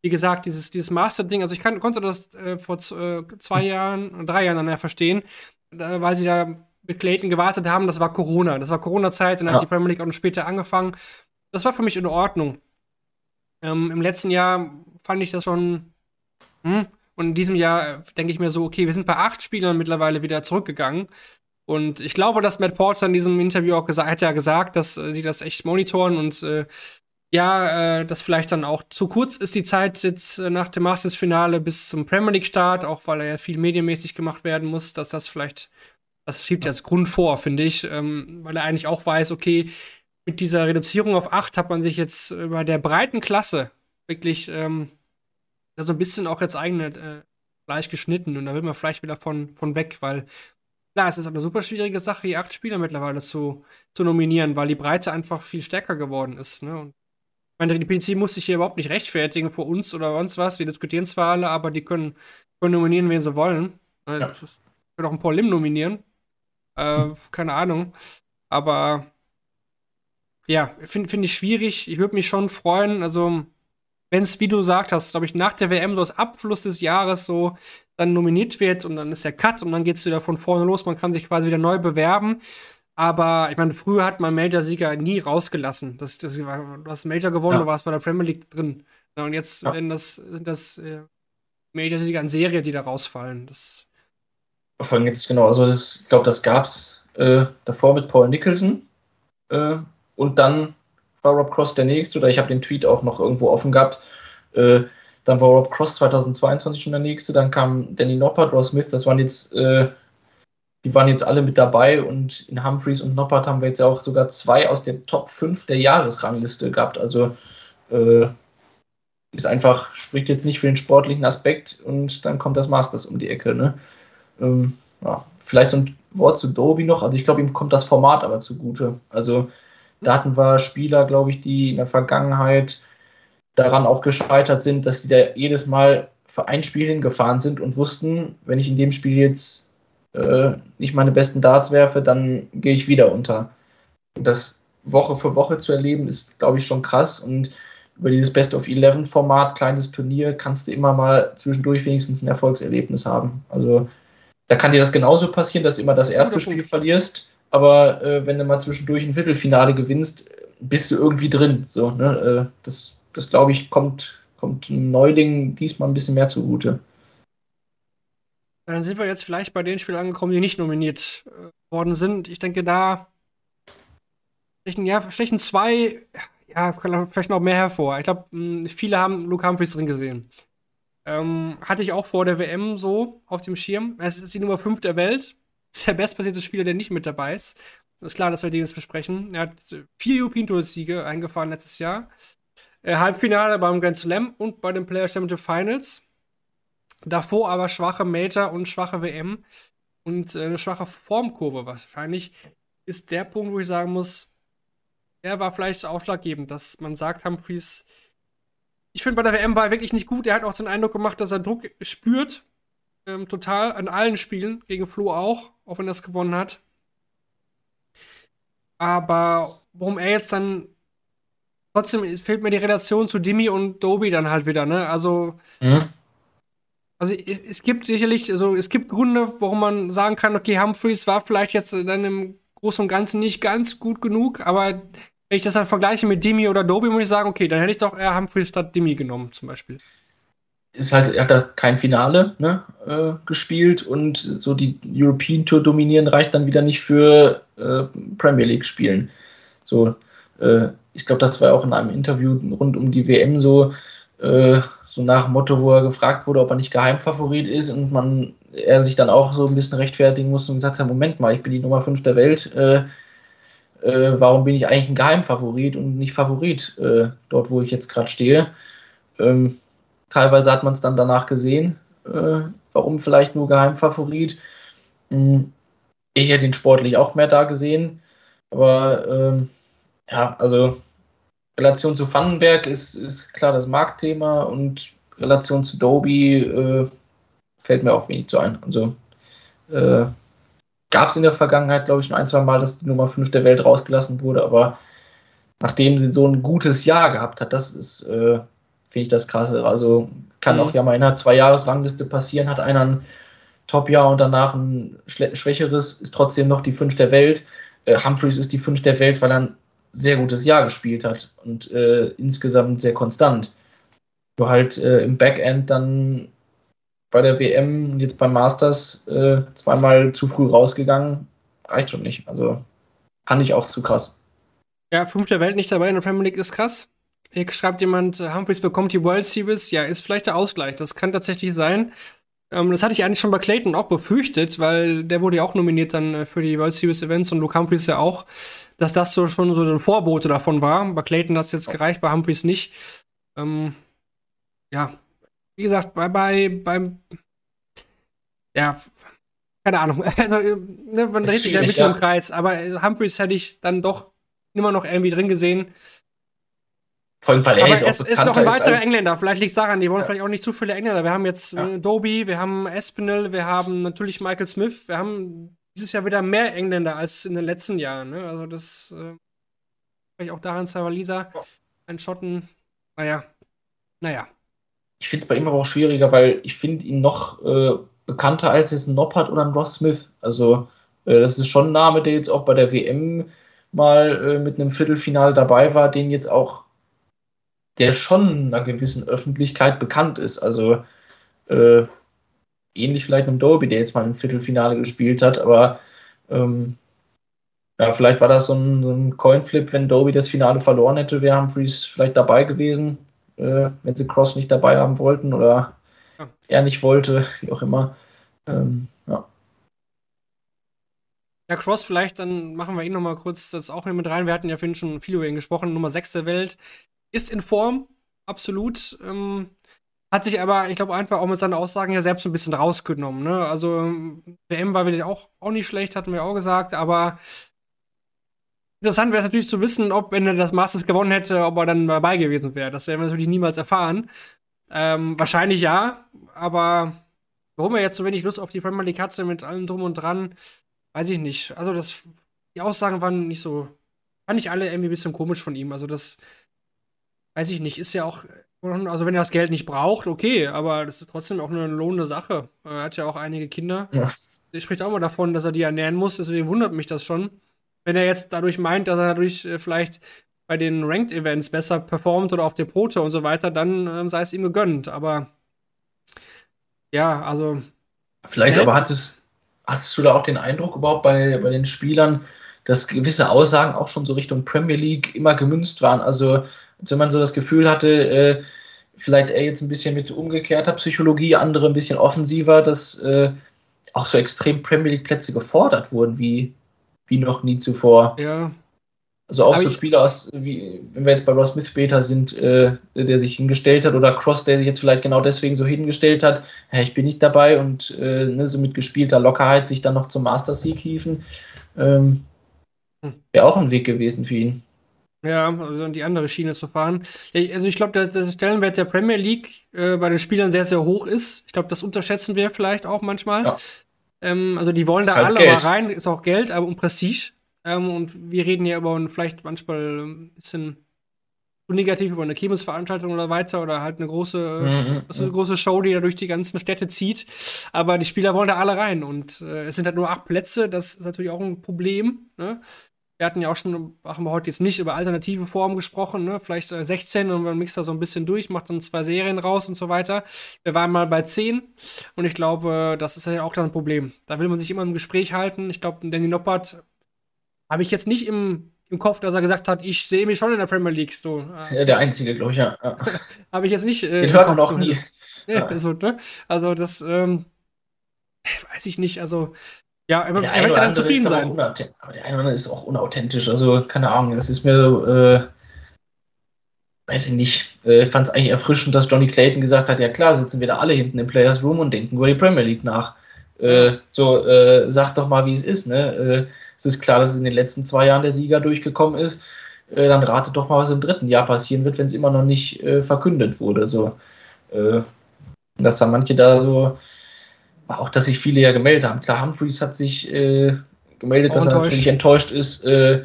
wie gesagt, dieses, dieses Master-Ding, also ich kann, konnte das äh, vor äh, zwei Jahren, drei Jahren dann ja verstehen, weil sie da mit Clayton gewartet haben. Das war Corona. Das war Corona-Zeit, dann ja. hat die Premier League auch noch später angefangen. Das war für mich in Ordnung. Ähm, Im letzten Jahr fand ich das schon. Hm? Und in diesem Jahr äh, denke ich mir so, okay, wir sind bei acht Spielern mittlerweile wieder zurückgegangen. Und ich glaube, dass Matt Porter in diesem Interview auch gesagt hat ja gesagt, dass äh, sie das echt monitoren und äh, ja, äh, dass vielleicht dann auch zu kurz ist die Zeit jetzt äh, nach dem Masters-Finale bis zum Premier League-Start, auch weil er ja viel medienmäßig gemacht werden muss, dass das vielleicht, das schiebt jetzt Grund vor, finde ich, ähm, weil er eigentlich auch weiß, okay, mit dieser Reduzierung auf acht hat man sich jetzt bei der breiten Klasse wirklich ähm, so ein bisschen auch jetzt eigene äh, gleich geschnitten und da will man vielleicht wieder von, von weg, weil Klar, es ist eine super schwierige Sache, die acht Spieler mittlerweile zu, zu nominieren, weil die Breite einfach viel stärker geworden ist. Ne? Und meine, die PC muss sich hier überhaupt nicht rechtfertigen vor uns oder sonst was. Wir diskutieren zwar alle, aber die können, können nominieren, wen sie wollen. Ne? Ja. Können auch ein Paul Lim nominieren. Äh. Keine Ahnung. Aber ja, finde find ich schwierig. Ich würde mich schon freuen, also wenn es, wie du gesagt hast, glaube ich, nach der WM so als Abschluss des Jahres so dann nominiert wird und dann ist der Cut und dann geht es wieder von vorne los. Man kann sich quasi wieder neu bewerben. Aber ich meine, früher hat man Major-Sieger nie rausgelassen. Das, das, du hast Major gewonnen, ja. du warst bei der Premier League drin. und jetzt ja. werden das, das äh, Major-Sieger in Serie, die da rausfallen. Das Vor allem jetzt genau, also das, ich glaube, das gab es äh, davor mit Paul Nicholson. Äh, und dann war Rob Cross der nächste, oder ich habe den Tweet auch noch irgendwo offen gehabt. Äh, dann war Rob Cross 2022 schon der nächste, dann kam Danny Noppert, Ross Smith, das waren jetzt, äh, die waren jetzt alle mit dabei und in Humphreys und Noppert haben wir jetzt ja auch sogar zwei aus der Top 5 der Jahresrangliste gehabt. Also äh, ist einfach, spricht jetzt nicht für den sportlichen Aspekt und dann kommt das Masters um die Ecke. Ne? Ähm, ja, vielleicht so ein Wort zu Doby noch. Also ich glaube, ihm kommt das Format aber zugute. Also da hatten wir Spieler, glaube ich, die in der Vergangenheit daran auch gescheitert sind, dass die da jedes Mal für ein Spiel hingefahren sind und wussten, wenn ich in dem Spiel jetzt äh, nicht meine besten Darts werfe, dann gehe ich wieder unter. Und das Woche für Woche zu erleben, ist, glaube ich, schon krass. Und über dieses Best of Eleven Format, kleines Turnier, kannst du immer mal zwischendurch wenigstens ein Erfolgserlebnis haben. Also da kann dir das genauso passieren, dass du immer das erste Spiel verlierst, aber äh, wenn du mal zwischendurch ein Viertelfinale gewinnst, bist du irgendwie drin. So, ne? Äh, das das glaube ich, kommt, kommt Neuling diesmal ein bisschen mehr zugute. Dann sind wir jetzt vielleicht bei den Spielern angekommen, die nicht nominiert äh, worden sind. Ich denke, da stechen, ja, stechen zwei, ja, vielleicht noch mehr hervor. Ich glaube, viele haben Luke Humphries drin gesehen. Ähm, hatte ich auch vor der WM so auf dem Schirm. Es ist die Nummer 5 der Welt. Ist der bestpassierte Spieler, der nicht mit dabei ist. ist klar, dass wir den jetzt besprechen. Er hat vier European Tour Siege eingefahren letztes Jahr. Äh, Halbfinale beim Grand Slam und bei den Players Championship Finals. Davor aber schwache Major und schwache WM und äh, eine schwache Formkurve wahrscheinlich ist der Punkt, wo ich sagen muss, der war vielleicht ausschlaggebend, dass man sagt, Humphreys, ich finde bei der WM war er wirklich nicht gut. Er hat auch den Eindruck gemacht, dass er Druck spürt. ähm, total an allen Spielen, gegen Flo auch, auch wenn er es gewonnen hat. Aber warum er jetzt dann trotzdem fehlt mir die Relation zu Dimi und Dobi dann halt wieder, ne? Also, mhm. Also es gibt sicherlich, also es gibt Gründe, warum man sagen kann, okay, Humphreys war vielleicht jetzt dann im Großen und Ganzen nicht ganz gut genug, aber wenn ich das dann vergleiche mit Dimi oder Dobi, muss ich sagen, okay, dann hätte ich doch eher Humphreys statt Dimi genommen, zum Beispiel ist halt, er hat da kein Finale ne, äh, gespielt und so die European Tour dominieren reicht dann wieder nicht für äh, Premier League spielen. So, äh, ich glaube, das war auch in einem Interview rund um die WM so, äh, so nach Motto, wo er gefragt wurde, ob er nicht Geheimfavorit ist und man er sich dann auch so ein bisschen rechtfertigen musste und gesagt hat, Moment mal, ich bin die Nummer 5 der Welt, äh, äh, warum bin ich eigentlich ein Geheimfavorit und nicht Favorit dort, wo ich jetzt gerade stehe? Ähm, Teilweise hat man es dann danach gesehen, äh, warum vielleicht nur Geheimfavorit. Hm, ich hätte ihn sportlich auch mehr da gesehen. Aber ähm, ja, also Relation zu Vandenberg ist, ist klar das Marktthema und Relation zu Doby äh, fällt mir auch wenig zu ein. Also äh, gab es in der Vergangenheit, glaube ich, schon ein, zwei Mal, dass die Nummer 5 der Welt rausgelassen wurde, aber nachdem sie so ein gutes Jahr gehabt hat, das ist, äh, finde ich das krasse. Also kann mhm. auch ja mal in einer Zwei-Jahres-Rangliste passieren, hat einer ein Top-Jahr und danach ein schwächeres, ist trotzdem noch die fünf der Welt. Äh, Humphreys ist die fünf der Welt, weil er ein sehr gutes Jahr gespielt hat und äh, insgesamt sehr konstant. Nur halt äh, im Backend dann bei der WM und jetzt beim Masters äh, zweimal zu früh rausgegangen, reicht schon nicht. Also fand ich auch zu krass. Ja, fünf der Welt nicht dabei in der Premier League ist krass. Hier schreibt jemand, äh, Humphreys bekommt die World Series. Ja, ist vielleicht der Ausgleich. Das kann tatsächlich sein. Ähm, das hatte ich eigentlich schon bei Clayton auch befürchtet, weil der wurde ja auch nominiert dann äh, für die World Series Events und Luke Humphreys ja auch, dass das so schon so ein Vorbote davon war. Bei Clayton hat es jetzt gereicht, bei Humphreys nicht. Ähm, ja, wie gesagt, bei, bei, beim, ja, keine Ahnung. Also, äh, ne, man dreht sich ja ein bisschen ja. im Kreis, aber Humphreys hätte ich dann doch immer noch irgendwie drin gesehen. Vor allem, weil er Aber jetzt es auch ist noch ein weiterer Engländer. Vielleicht liegt es daran, die wollen ja. vielleicht auch nicht zu viele Engländer. Wir haben jetzt ja. Äh, Doby, wir haben Espinel, wir haben natürlich Michael Smith. Wir haben dieses Jahr wieder mehr Engländer als in den letzten Jahren. Ne? Also das äh, vielleicht auch daran Savalisa, oh. ein Schotten. Naja, naja. Ich finde es bei ihm aber auch schwieriger, weil ich finde ihn noch äh, bekannter als jetzt ein Noppert oder ein Ross Smith. Also äh, das ist schon ein Name, der jetzt auch bei der WM mal äh, mit einem Viertelfinale dabei war, den jetzt auch der schon einer gewissen Öffentlichkeit bekannt ist. Also äh, ähnlich vielleicht einem Dolby, der jetzt mal im Viertelfinale gespielt hat, aber ähm, ja, vielleicht war das so ein, so ein Coinflip, wenn Dolby das Finale verloren hätte, wäre Humphreys vielleicht dabei gewesen, äh, wenn sie Cross nicht dabei haben wollten oder ja. er nicht wollte, wie auch immer. Ähm, ja. Ja, Cross, vielleicht, dann machen wir ihn nochmal kurz das auch mit rein. Wir hatten ja vorhin schon viel über ihn gesprochen, Nummer 6 der Welt ist in Form, absolut. Ähm, hat sich aber, ich glaube, einfach auch mit seinen Aussagen ja selbst ein bisschen rausgenommen. Ne? Also, WM war wieder auch, auch nicht schlecht, hatten wir auch gesagt, aber interessant wäre es natürlich zu wissen, ob, wenn er das Masters gewonnen hätte, ob er dann dabei gewesen wäre. Das werden wir natürlich niemals erfahren. Ähm, wahrscheinlich ja, aber warum er jetzt so wenig Lust auf die Premier League hatte mit allem Drum und Dran, weiß ich nicht. Also, das, die Aussagen waren nicht so, fand ich alle irgendwie ein bisschen komisch von ihm. Also, das weiß ich nicht, ist ja auch, also wenn er das Geld nicht braucht, okay, aber das ist trotzdem auch eine lohnende Sache. Er hat ja auch einige Kinder. Ja. Er spricht auch mal davon, dass er die ernähren muss, deswegen wundert mich das schon. Wenn er jetzt dadurch meint, dass er dadurch äh, vielleicht bei den Ranked-Events besser performt oder auf der Prote und so weiter, dann äh, sei es ihm gegönnt. Aber ja, also. Vielleicht aber hattest, hattest du da auch den Eindruck überhaupt bei, bei den Spielern, dass gewisse Aussagen auch schon so Richtung Premier League immer gemünzt waren? Also als wenn man so das Gefühl hatte, äh, vielleicht er jetzt ein bisschen mit umgekehrter Psychologie, andere ein bisschen offensiver, dass äh, auch so extrem Premier League Plätze gefordert wurden, wie, wie noch nie zuvor. Ja. Also auch Aber so Spieler aus, wie, wenn wir jetzt bei Ross Smith später sind, äh, der sich hingestellt hat, oder Cross, der sich jetzt vielleicht genau deswegen so hingestellt hat, ja, ich bin nicht dabei und äh, ne, so mit gespielter Lockerheit sich dann noch zum Master Sieg hieven, ähm, hm. wäre auch ein Weg gewesen für ihn. Ja, also die andere Schiene zu fahren. Also ich glaube, dass der Stellenwert der Premier League äh, bei den Spielern sehr, sehr hoch ist. Ich glaube, das unterschätzen wir vielleicht auch manchmal. Ja. Ähm, also die wollen da halt alle Geld. mal rein, ist auch Geld, aber um Prestige. Ähm, und wir reden ja über vielleicht manchmal ein bisschen negativ über eine Kirmesveranstaltung oder weiter oder halt eine große, mhm, also eine große Show, die da durch die ganzen Städte zieht. Aber die Spieler wollen da alle rein und äh, es sind halt nur acht Plätze. Das ist natürlich auch ein Problem. Ne? Wir hatten ja auch schon, haben wir heute jetzt nicht über alternative Formen gesprochen, ne? vielleicht äh, 16 und man mixt da so ein bisschen durch, macht dann zwei Serien raus und so weiter. Wir waren mal bei 10 und ich glaube, das ist ja auch dann ein Problem. Da will man sich immer im Gespräch halten. Ich glaube, Danny Noppert habe ich jetzt nicht im im Kopf, dass er gesagt hat, ich sehe mich schon in der Premier League. So. Ja, der Einzige, glaube ich, ja. ja. Habe ich jetzt nicht. Äh, Den hört man noch nie. Ja. Also, ne? also, das ähm, weiß ich nicht. Also, ja, er, er wird ja dann zufrieden sein. Aber der eine oder andere ist auch unauthentisch. Also, keine Ahnung, das ist mir, äh, weiß ich nicht. Äh, fand es eigentlich erfrischend, dass Johnny Clayton gesagt hat: Ja, klar, sitzen wir da alle hinten im Players Room und denken über die Premier League nach. Äh, so, äh, sag doch mal, wie es ist, ne? Äh, es ist klar, dass in den letzten zwei Jahren der Sieger durchgekommen ist. Äh, dann ratet doch mal, was im dritten Jahr passieren wird, wenn es immer noch nicht äh, verkündet wurde. So, dass da manche da so, auch dass sich viele ja gemeldet haben. Klar, Humphreys hat sich äh, gemeldet, dass er natürlich enttäuscht ist. Äh,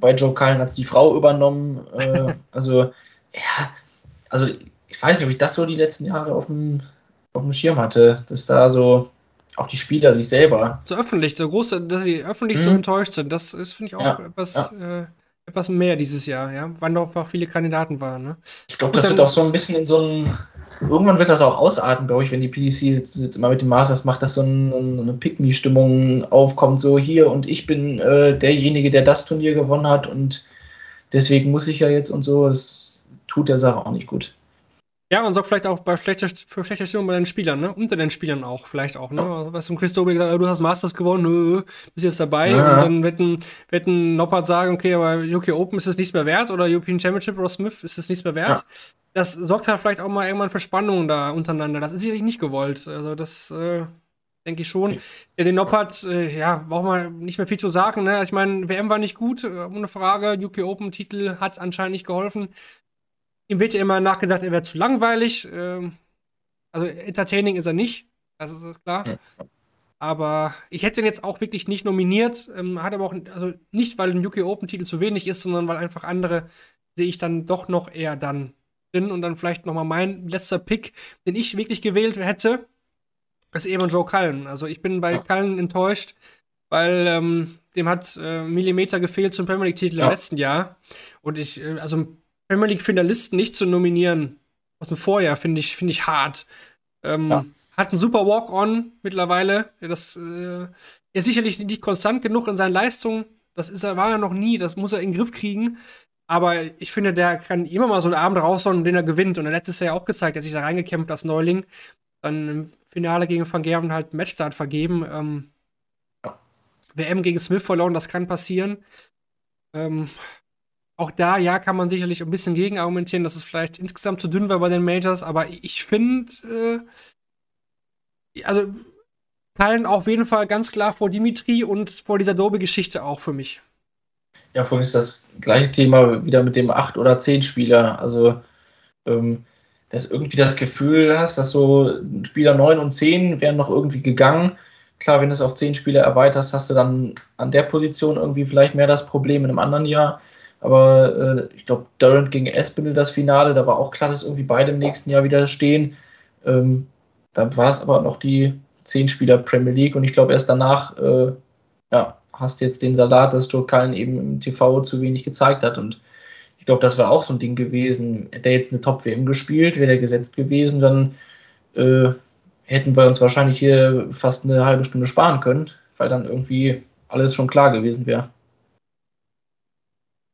bei Joe Cullen hat es die Frau übernommen. Äh, also, ja, also ich weiß nicht, ob ich das so die letzten Jahre auf dem, auf dem Schirm hatte, dass da so auch die Spieler sich selber. So öffentlich, so groß, dass sie öffentlich hm. so enttäuscht sind, das ist, finde ich, auch ja, etwas, ja. Äh, etwas mehr dieses Jahr, ja, weil noch auch viele Kandidaten waren. Ne? Ich glaube, das wird auch so ein bisschen in so einem. Irgendwann wird das auch ausarten, glaube ich, wenn die PDC jetzt, jetzt immer mit den Masters macht, dass so ein, eine Pick-Me-Stimmung aufkommt, so hier und ich bin äh, derjenige, der das Turnier gewonnen hat und deswegen muss ich ja jetzt und so. Das tut der Sache auch nicht gut. Ja, und sorgt vielleicht auch bei schlechter, für schlechte Stimmung bei den Spielern, ne? Unter den Spielern auch, vielleicht auch, ne? Ja. Was zum Chris Dobie gesagt, du hast Masters gewonnen, nö, bist jetzt dabei. Ja. Und dann wetten, wetten Noppert sagen, okay, aber UK Open ist es nichts mehr wert oder European Championship Ross Smith ist es nichts mehr wert. Ja. Das sorgt halt vielleicht auch mal irgendwann für Spannungen da untereinander. Das ist sicherlich nicht gewollt. Also das äh, denke ich schon. Ja, den Noppert, äh, ja, braucht man nicht mehr viel zu sagen, ne? Ich meine, WM war nicht gut, äh, ohne Frage. UK Open Titel hat anscheinend nicht geholfen. Ihm wird ja immer nachgesagt, er wäre zu langweilig. Ähm, also entertaining ist er nicht, das ist klar. Aber ich hätte ihn jetzt auch wirklich nicht nominiert. Ähm, hat aber auch, also nicht, weil ein UK Open-Titel zu wenig ist, sondern weil einfach andere sehe ich dann doch noch eher dann drin. Und dann vielleicht noch mal mein letzter Pick, den ich wirklich gewählt hätte, ist eben Joe Cullen. Also ich bin bei ja. Cullen enttäuscht, weil ähm, dem hat äh, Millimeter gefehlt zum Premier League-Titel ja. im letzten Jahr. Und ich, äh, also Premier League-Finalisten nicht zu nominieren aus dem Vorjahr, finde ich, find ich hart. Ähm, ja. Hat einen super Walk-On mittlerweile. Das äh, ist sicherlich nicht konstant genug in seinen Leistungen. Das ist er, war er noch nie. Das muss er in den Griff kriegen. Aber ich finde, der kann immer mal so einen Abend raushauen, den er gewinnt. Und er letztes Jahr auch gezeigt, er hat sich da reingekämpft als Neuling. Dann im Finale gegen Van Gerven halt Matchstart vergeben. Ähm, WM gegen Smith verloren, das kann passieren. Ähm, auch da, ja, kann man sicherlich ein bisschen gegen argumentieren, dass es vielleicht insgesamt zu dünn war bei den Majors, aber ich finde, äh, also teilen auf jeden Fall ganz klar vor Dimitri und vor dieser Dobe-Geschichte auch für mich. Ja, für mich ist das gleiche Thema wieder mit dem 8 oder 10 Spieler. Also, ähm, dass irgendwie das Gefühl hast, dass so Spieler 9 und 10 wären noch irgendwie gegangen. Klar, wenn du es auf 10 Spieler erweiterst, hast du dann an der Position irgendwie vielleicht mehr das Problem in einem anderen Jahr. Aber äh, ich glaube, Durant gegen Espinel das Finale, da war auch klar, dass irgendwie beide im nächsten Jahr wieder stehen. Ähm, dann war es aber noch die zehn Spieler Premier League und ich glaube, erst danach äh, ja, hast jetzt den Salat, dass Cullen eben im TV zu wenig gezeigt hat. Und ich glaube, das wäre auch so ein Ding gewesen. Hätte er jetzt eine Top-WM gespielt, wäre er gesetzt gewesen, dann äh, hätten wir uns wahrscheinlich hier fast eine halbe Stunde sparen können, weil dann irgendwie alles schon klar gewesen wäre.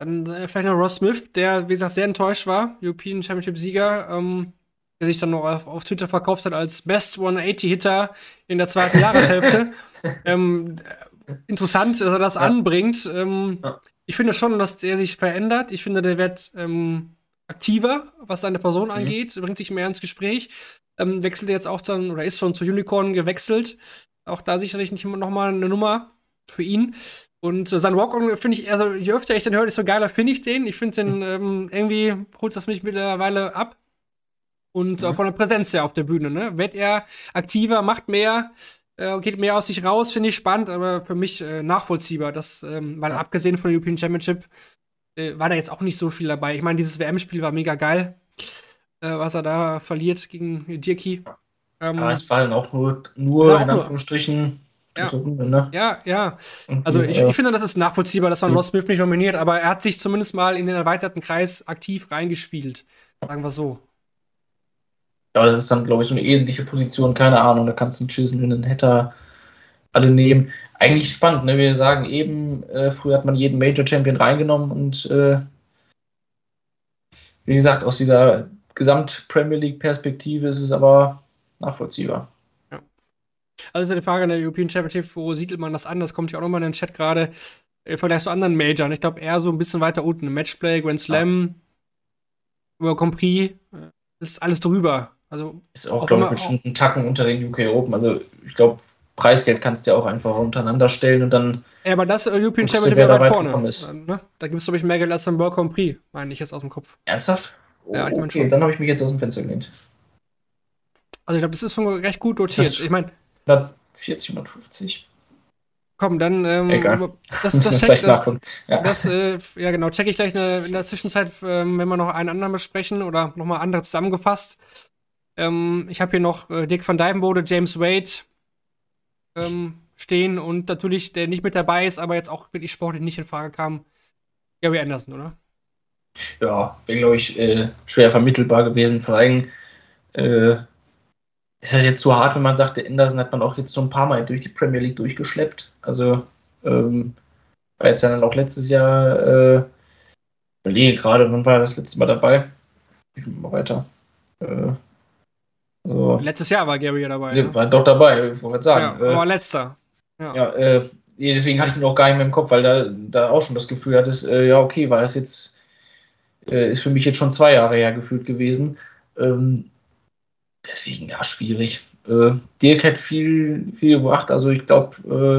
Dann äh, vielleicht noch Ross Smith, der, wie gesagt, sehr enttäuscht war, European Championship-Sieger, ähm, der sich dann noch auf, auf, Twitter verkauft hat als Best 180-Hitter in der zweiten Jahreshälfte. ähm, interessant, dass er das ja. anbringt. Ähm, ja. Ich finde schon, dass der sich verändert. Ich finde, der wird ähm, aktiver, was seine Person mhm. angeht, bringt sich mehr ins Gespräch. Ähm, wechselt jetzt auch dann, oder ist schon zu Unicorn gewechselt. Auch da sicherlich nicht noch mal eine Nummer für ihn. Und äh, sein Walk-On finde ich, also je öfter ich den höre, desto geiler finde ich den. Ich finde den ähm, irgendwie holt das mich mittlerweile ab. Und äh, Mhm. von der Präsenz her auf der Bühne, ne? Wird er aktiver, macht mehr, äh, geht mehr aus sich raus, finde ich spannend, aber für mich äh, nachvollziehbar. Das, ähm, weil Ja. abgesehen von der European Championship äh, war da jetzt auch nicht so viel dabei. Ich meine, dieses WM-Spiel war mega geil, äh, was er da verliert gegen Dirki. Ähm, Aber es war dann auch nur, nur in Anführungsstrichen Ja. Runde, ne? ja, ja. Also ich, äh, ich finde, das ist nachvollziehbar, dass man. Ross Smith nicht nominiert, aber er hat sich zumindest mal in den erweiterten Kreis aktiv reingespielt. Sagen wir so. Ja, das ist dann, glaube ich, so eine ähnliche Position, keine Ahnung. Da kannst du einen Chisel, einen Hatter alle nehmen. Eigentlich spannend, ne? Wir sagen eben, äh, früher hat man jeden Major Champion reingenommen und äh, wie gesagt, aus dieser Gesamt-Premier League-Perspektive ist es aber nachvollziehbar. Also die Frage an der European Championship, wo siedelt man das an? Das kommt ja auch nochmal in den Chat gerade. Im Vergleich zu anderen Majors. Ich glaube, eher so ein bisschen weiter unten. Im Matchplay, Grand Slam, über Grand Prix, äh, ist alles drüber. Also, Ist auch, Auch glaube ich, bestimmt ein Tacken unter den UK Open. Also ich glaube, Preisgeld kannst du ja auch einfach untereinander stellen und dann ja, aber das äh, European Championship wäre weit vorne. ist. Äh, Ne? Da gibt es, glaube ich, mehr Geld als im World Grand Prix, meine ich jetzt aus dem Kopf. ernsthaft? Oh, Ja, ich mein okay, schon. dann habe ich mich jetzt aus dem Fenster gelehnt. Also, ich glaube, das ist schon recht gut dotiert. Ich meine, 140, 150. komm, dann, ähm, Egal. das, das, check, das. Ja. Das, äh, ja genau, checke ich gleich ne, in der Zwischenzeit, ähm, wenn wir noch einen anderen besprechen oder nochmal andere zusammengefasst. Ähm, ich habe hier noch äh, Dick van Dijvenbode, James Wade ähm, stehen und natürlich, der nicht mit dabei ist, aber jetzt auch wirklich sportlich nicht in Frage kam, Gary Anderson, oder? ja, wäre, glaube ich, äh, schwer vermittelbar gewesen. Vor allem äh, ist das jetzt zu hart, wenn man sagt, der Anderson hat man auch jetzt so ein paar Mal durch die Premier League durchgeschleppt. Also ähm, war jetzt ja dann auch letztes Jahr, äh, überlege gerade, wann war das letzte Mal dabei? Ich mal weiter. Äh, also, Letztes Jahr war Gary ja dabei. der Ne? war doch dabei, ich wollte gerade Ja, sagen. äh, letzter. Ja. Ja, äh, deswegen hatte ich ihn auch gar nicht mehr im Kopf, weil da, da auch schon das Gefühl hattest, äh, ja, okay, war es jetzt, äh, ist für mich jetzt schon zwei Jahre her gefühlt gewesen. Ähm, deswegen, ja, schwierig. Äh, Dirk hat viel, viel gebracht, also ich glaube,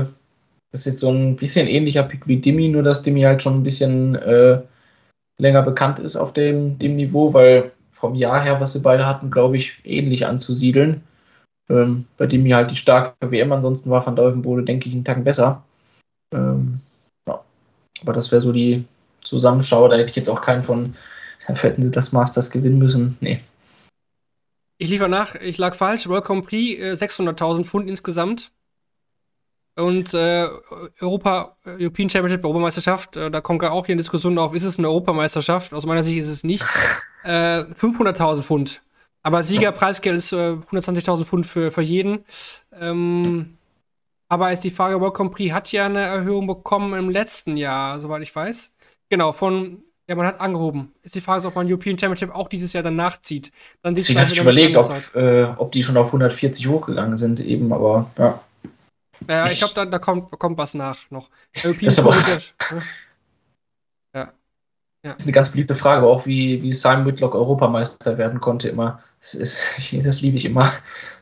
äh, das ist jetzt so ein bisschen ähnlicher Pick wie Dimi, nur dass Dimi halt schon ein bisschen äh, länger bekannt ist auf dem, dem Niveau, weil vom Jahr her, was sie beide hatten, glaube ich, ähnlich anzusiedeln. Ähm, bei hier halt die starke WM, ansonsten war Van Dolvenbode, denke ich, einen Tacken besser. Ähm, ja. Aber das wäre so die Zusammenschau. Da hätte ich jetzt auch keinen von, hätten sie das Masters gewinnen müssen. Nee. Ich liefere nach, ich lag falsch. World Grand Prix äh, 600.000 Pfund insgesamt. Und äh, Europa, äh, European Championship, Europameisterschaft, äh, da kommt auch hier in Diskussion auf, ist es eine Europameisterschaft? Aus meiner Sicht ist es nicht. Äh, 500.000 Pfund. Aber Siegerpreisgeld ist äh, 120.000 Pfund für, für jeden. Ähm, aber ist die Frage, World Grand Prix hat ja eine Erhöhung bekommen im letzten Jahr, soweit ich weiß. Genau, von, ja, man hat angehoben. Ist die Frage, ob man European Championship auch dieses Jahr dann nachzieht. Dann hatte ich ein überlegt, ob, äh, ob die schon auf 140 hochgegangen sind, eben, aber ja. Ja, ich glaube, da, da kommt, kommt was nach noch. European Das ist aber- ja-? Das ist eine ganz beliebte Frage, auch wie, wie Simon Whitlock Europameister werden konnte immer. Das, ist, das liebe ich immer.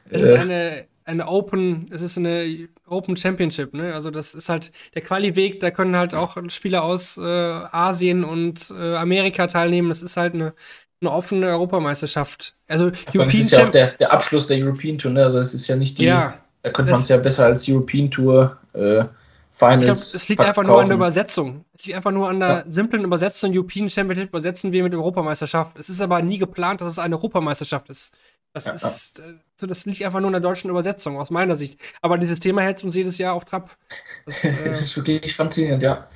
Es ist Äh, eine, eine Open, es ist eine Open Championship, ne? Also das ist halt der Quali-Weg, da können halt auch Spieler aus äh, Asien und äh, Amerika teilnehmen. Das ist halt eine, eine offene Europameisterschaft. Also es ist ja auch der, der Abschluss der European Tour, ne? Also es ist ja nicht die, ja, da könnte man es ja besser als European Tour äh, ich Finals. glaube, es liegt einfach nur an der verkaufen. Übersetzung. Es liegt einfach nur an der simplen Übersetzung. European Championship übersetzen wir mit Europameisterschaft. Es ist aber nie geplant, dass es eine Europameisterschaft ist. Das Ja, ist, äh, so, das liegt einfach nur in der deutschen Übersetzung, aus meiner Sicht. Aber dieses Thema hält uns jedes Jahr auf Trab. Das, äh, Das ist wirklich faszinierend, ja.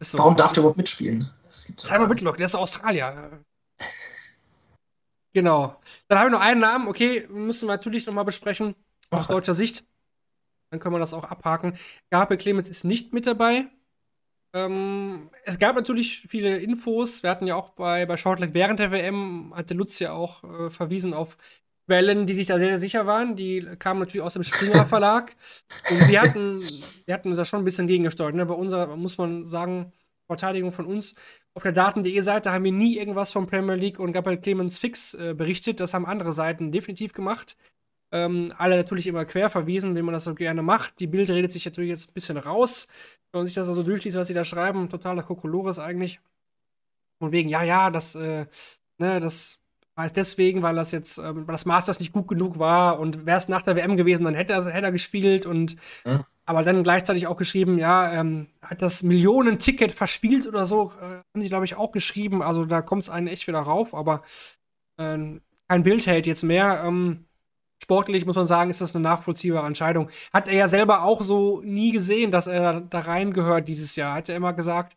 so. Warum darf der überhaupt mitspielen? Simon Whitlock, der ist Australier. Genau. Dann habe ich noch einen Namen, okay, müssen wir natürlich nochmal besprechen, aus Okay. deutscher Sicht. Dann können wir das auch abhaken. Gabriel Clemens ist nicht mit dabei. Ähm, es gab natürlich viele Infos. Wir hatten ja auch bei, bei Shortleg während der WM, hatte Lutz ja auch äh, verwiesen auf Quellen, die sich da sehr, sehr sicher waren. Die kamen natürlich aus dem Springer Verlag. Und wir hatten, wir hatten uns da schon ein bisschen gegengesteuert. Ne? Bei unserer, muss man sagen, Verteidigung von uns. Auf der Daten.de Seite haben wir nie irgendwas von Premier League und Gabriel Clemens fix äh, berichtet. Das haben andere Seiten definitiv gemacht. Ähm, alle natürlich immer quer verwiesen, wie man das so gerne macht. Die Bild redet sich natürlich jetzt ein bisschen raus. Wenn man sich das also durchliest, was sie da schreiben, totaler Kokolores eigentlich. Und wegen, ja, ja, das, äh, ne, das heißt deswegen, weil das jetzt, ähm, weil das Masters nicht gut genug war und wäre es nach der WM gewesen, dann hätte er, hätte er gespielt und mhm. aber dann gleichzeitig auch geschrieben, ja, ähm, hat das Millionen-Ticket verspielt oder so, äh, haben sie, glaube ich, auch geschrieben. Also da kommt es einen echt wieder rauf, aber äh, kein Bild hält jetzt mehr. Ähm, sportlich muss man sagen, ist das eine nachvollziehbare Entscheidung. Hat er ja selber auch so nie gesehen, dass er da, reingehört dieses Jahr. Hat er immer gesagt,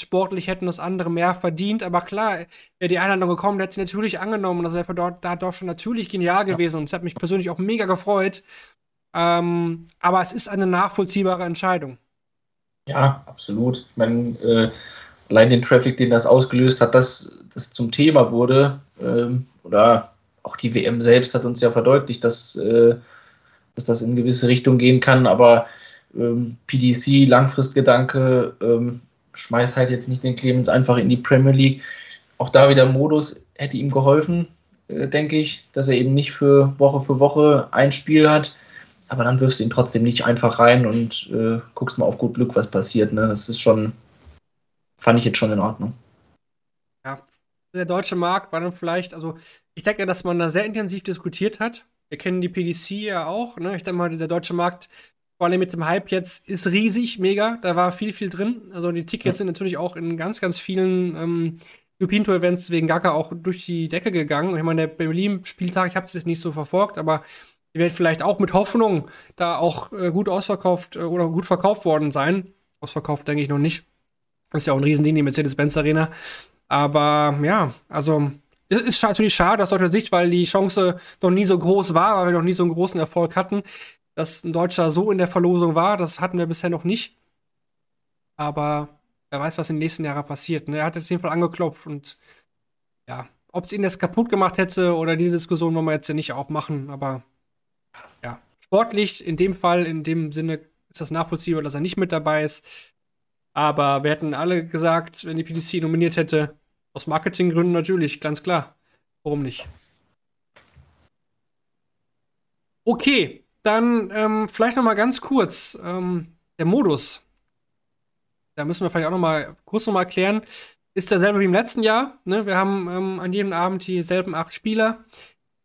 sportlich hätten das andere mehr verdient. Aber klar, wäre die Einladung gekommen, der hätte sie natürlich angenommen. Das wäre dort, da doch schon natürlich genial gewesen. Ja. Und es hat mich persönlich auch mega gefreut. Ähm, aber es ist eine nachvollziehbare Entscheidung. Ja, absolut. Ich meine, äh, allein den Traffic, den das ausgelöst hat, dass das zum Thema wurde, ähm, oder auch die WM selbst hat uns ja verdeutlicht, dass, äh, dass das in gewisse Richtung gehen kann. Aber ähm, PDC, Langfristgedanke, ähm, schmeiß halt jetzt nicht den Clemens einfach in die Premier League. Auch da wieder Modus hätte ihm geholfen, äh, denke ich, dass er eben nicht für Woche für Woche ein Spiel hat. Aber dann wirfst du ihn trotzdem nicht einfach rein und äh, guckst mal auf gut Glück, was passiert. Ne? Das ist schon, fand ich jetzt schon in Ordnung. Ja, der deutsche Markt war dann vielleicht, also ich denke, dass man da sehr intensiv diskutiert hat. Wir kennen die PDC ja auch. Ne? Ich denke mal, der deutsche Markt vor allem mit dem Hype jetzt, ist riesig, mega. Da war viel, viel drin. Also die Tickets ja. sind natürlich auch in ganz, ganz vielen ähm, European Tour Events wegen Gaga auch durch die Decke gegangen. Ich meine, der Berlin-Spieltag, ich habe es jetzt nicht so verfolgt, aber die wird vielleicht auch mit Hoffnung da auch äh, gut ausverkauft äh, oder gut verkauft worden sein. Ausverkauft denke ich noch nicht. Das ist ja auch ein Riesending, die Mercedes-Benz Arena. Aber ja, also es ist natürlich schade aus deutscher Sicht, weil die Chance noch nie so groß war, weil wir noch nie so einen großen Erfolg hatten dass ein Deutscher so in der Verlosung war. Das hatten wir bisher noch nicht. Aber wer weiß, was in den nächsten Jahren passiert. Ne? Er hat jetzt jeden Fall angeklopft und ja, ob es ihn das kaputt gemacht hätte oder diese Diskussion wollen wir jetzt ja nicht aufmachen. Aber ja, sportlich in dem Fall, in dem Sinne ist das nachvollziehbar, dass er nicht mit dabei ist. Aber wir hätten alle gesagt, wenn die PDC nominiert hätte, aus Marketinggründen natürlich, ganz klar. Warum nicht? Okay, dann ähm, vielleicht noch mal ganz kurz ähm, der Modus. Da müssen wir vielleicht auch noch mal kurz noch mal erklären. Ist derselbe wie im letzten Jahr. Ne? Wir haben ähm, an jedem Abend dieselben acht Spieler.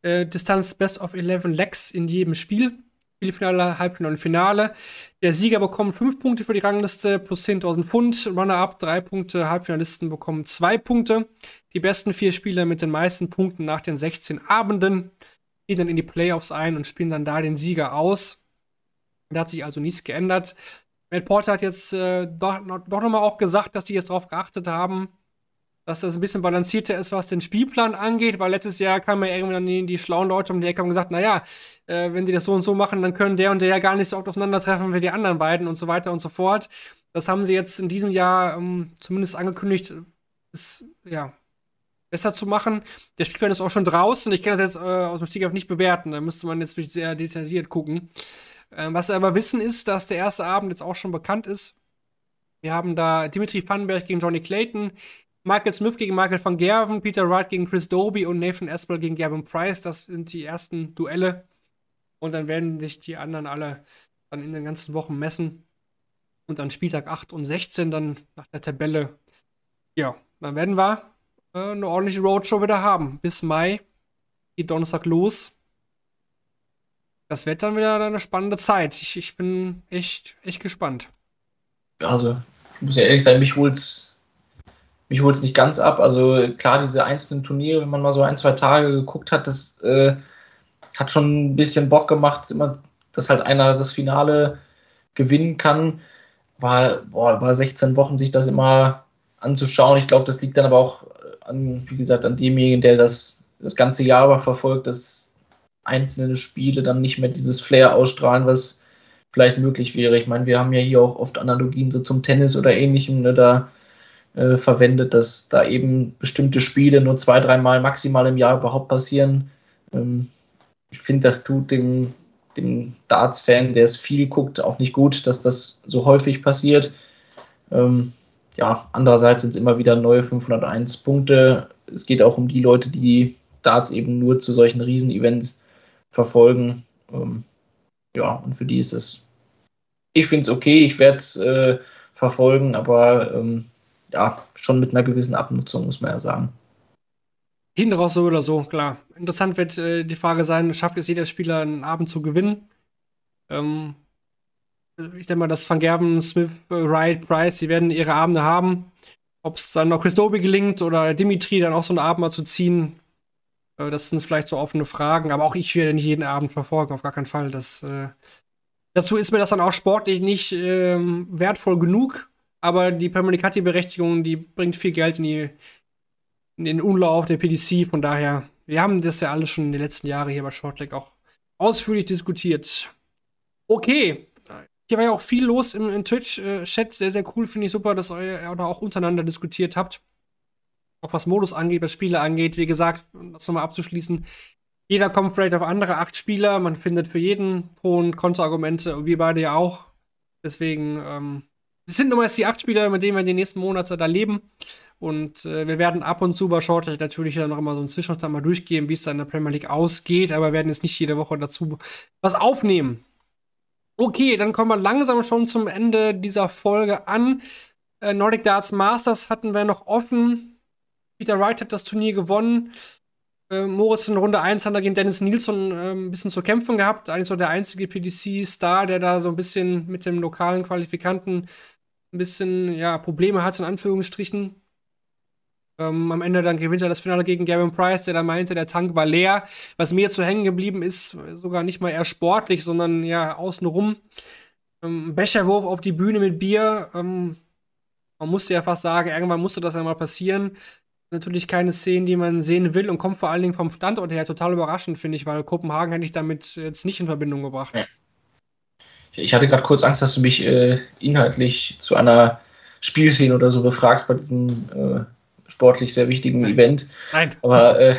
Äh, Distanz Best of 11 Legs in jedem Spiel. Spielfinale, Halbfinale und Finale. Der Sieger bekommt fünf Punkte für die Rangliste plus 10.000 Pfund. Runner-up drei Punkte. Halbfinalisten bekommen zwei Punkte. Die besten vier Spieler mit den meisten Punkten nach den 16 Abenden gehen dann in die Playoffs ein und spielen dann da den Sieger aus. Da hat sich also nichts geändert. Matt Porter hat jetzt äh, doch, doch nochmal auch gesagt, dass die jetzt darauf geachtet haben, dass das ein bisschen balancierter ist, was den Spielplan angeht, weil letztes Jahr kamen ja irgendwann die, die schlauen Leute um die Ecke und gesagt, naja, äh, wenn die das so und so machen, dann können der und der ja gar nicht so oft aufeinandertreffen wie die anderen beiden und so weiter und so fort. Das haben sie jetzt in diesem Jahr ähm, zumindest angekündigt, ist, ja, besser zu machen. Der Spielplan ist auch schon draußen. Ich kann das jetzt äh, aus dem Stegreif nicht bewerten. Da müsste man jetzt sehr detailliert gucken. Ähm, was wir aber wissen ist, dass der erste Abend jetzt auch schon bekannt ist. Wir haben da Dimitri Vandenberg gegen Johnny Clayton, Michael Smith gegen Michael van Gerven, Peter Wright gegen Chris Doby und Nathan Espel gegen Gavin Price. Das sind die ersten Duelle. Und dann werden sich die anderen alle dann in den ganzen Wochen messen. Und dann Spieltag 8 und 16 dann nach der Tabelle. Ja, dann werden wir äh, eine ordentliche Roadshow wieder haben. Bis Mai geht Donnerstag los. Das wird dann wieder eine spannende Zeit. Ich, ich bin echt, echt gespannt. Also, ich muss ja ehrlich sein, mich holt's, mich holt's nicht ganz ab. Also klar, diese einzelnen Turniere, wenn man mal so ein, zwei Tage geguckt hat, das äh, hat schon ein bisschen Bock gemacht, immer, dass halt einer das Finale gewinnen kann. War, boah, war 16 Wochen sich das immer anzuschauen. Ich glaube, das liegt dann aber auch an, wie gesagt, an demjenigen, der das das ganze Jahr über verfolgt, dass einzelne Spiele dann nicht mehr dieses Flair ausstrahlen, was vielleicht möglich wäre. Ich meine, wir haben ja hier auch oft Analogien so zum Tennis oder ähnlichem ne, da äh, verwendet, dass da eben bestimmte Spiele nur zwei, dreimal maximal im Jahr überhaupt passieren. Ähm, ich finde, das tut dem, dem Darts-Fan, der es viel guckt, auch nicht gut, dass das so häufig passiert. Ähm, ja, andererseits sind es immer wieder neue 501 Punkte. Es geht auch um die Leute, die Darts eben nur zu solchen Riesenevents verfolgen. Ähm, ja, und für die ist es, ich finde es okay, ich werde es äh, verfolgen, aber ähm, ja, schon mit einer gewissen Abnutzung, muss man ja sagen. Hinten raus so oder so, klar. Interessant wird äh, die Frage sein, schafft es jeder Spieler einen Abend zu gewinnen? Ähm, ich denke mal, dass Van Gerben, Smith, Wright, Price, sie werden ihre Abende haben. Ob es dann noch Christobi gelingt oder Dimitri dann auch so einen Abend mal zu ziehen, äh, das sind vielleicht so offene Fragen. Aber auch ich werde nicht jeden Abend verfolgen, auf gar keinen Fall. Das, äh, dazu ist mir das dann auch sportlich nicht ähm, wertvoll genug. Aber die Premier League hat die Berechtigung, die bringt viel Geld in, die, in den Umlauf der PDC. Von daher, wir haben das ja alles schon in den letzten Jahren hier bei Shortleg auch ausführlich diskutiert. Okay, hier war ja auch viel los im, im Twitch-Chat. Sehr, sehr cool. Finde ich super, dass ihr da auch untereinander diskutiert habt. Auch was Modus angeht, was Spiele angeht. Wie gesagt, um das nochmal abzuschließen. Jeder kommt vielleicht auf andere acht Spieler. Man findet für jeden Pro- und Kontraargumente. Und wir beide ja auch. Deswegen, ähm, es sind nun mal die acht Spieler, mit denen wir in den nächsten Monaten da leben. Und äh, wir werden ab und zu bei Shortage natürlich dann noch immer so einen Zwischenstand mal durchgehen, wie es da in der Premier League ausgeht. Aber wir werden jetzt nicht jede Woche dazu was aufnehmen. Okay, dann kommen wir langsam schon zum Ende dieser Folge an. Äh, Nordic Darts Masters hatten wir noch offen. Peter Wright hat das Turnier gewonnen. Äh, Moritz in Runde 1 hat er gegen Dennis Nilsson äh, ein bisschen zu kämpfen gehabt. Eigentlich so der einzige PDC-Star, der da so ein bisschen mit dem lokalen Qualifikanten ein bisschen ja, Probleme hat, in Anführungsstrichen. Ähm, am Ende dann gewinnt er das Finale gegen Gavin Price, der da meinte, der Tank war leer. Was mir zu hängen geblieben ist, sogar nicht mal eher sportlich, sondern ja außenrum. Ähm, Becherwurf auf die Bühne mit Bier. Ähm, man musste ja fast sagen, irgendwann musste das einmal passieren. Natürlich keine Szenen, die man sehen will und kommt vor allen Dingen vom Standort her total überraschend, finde ich, weil Kopenhagen hätte ich damit jetzt nicht in Verbindung gebracht. Ja. Ich hatte gerade kurz Angst, dass du mich äh, inhaltlich zu einer Spielszene oder so befragst bei diesem äh, sportlich sehr wichtigen Nein. Event. Nein. Aber äh,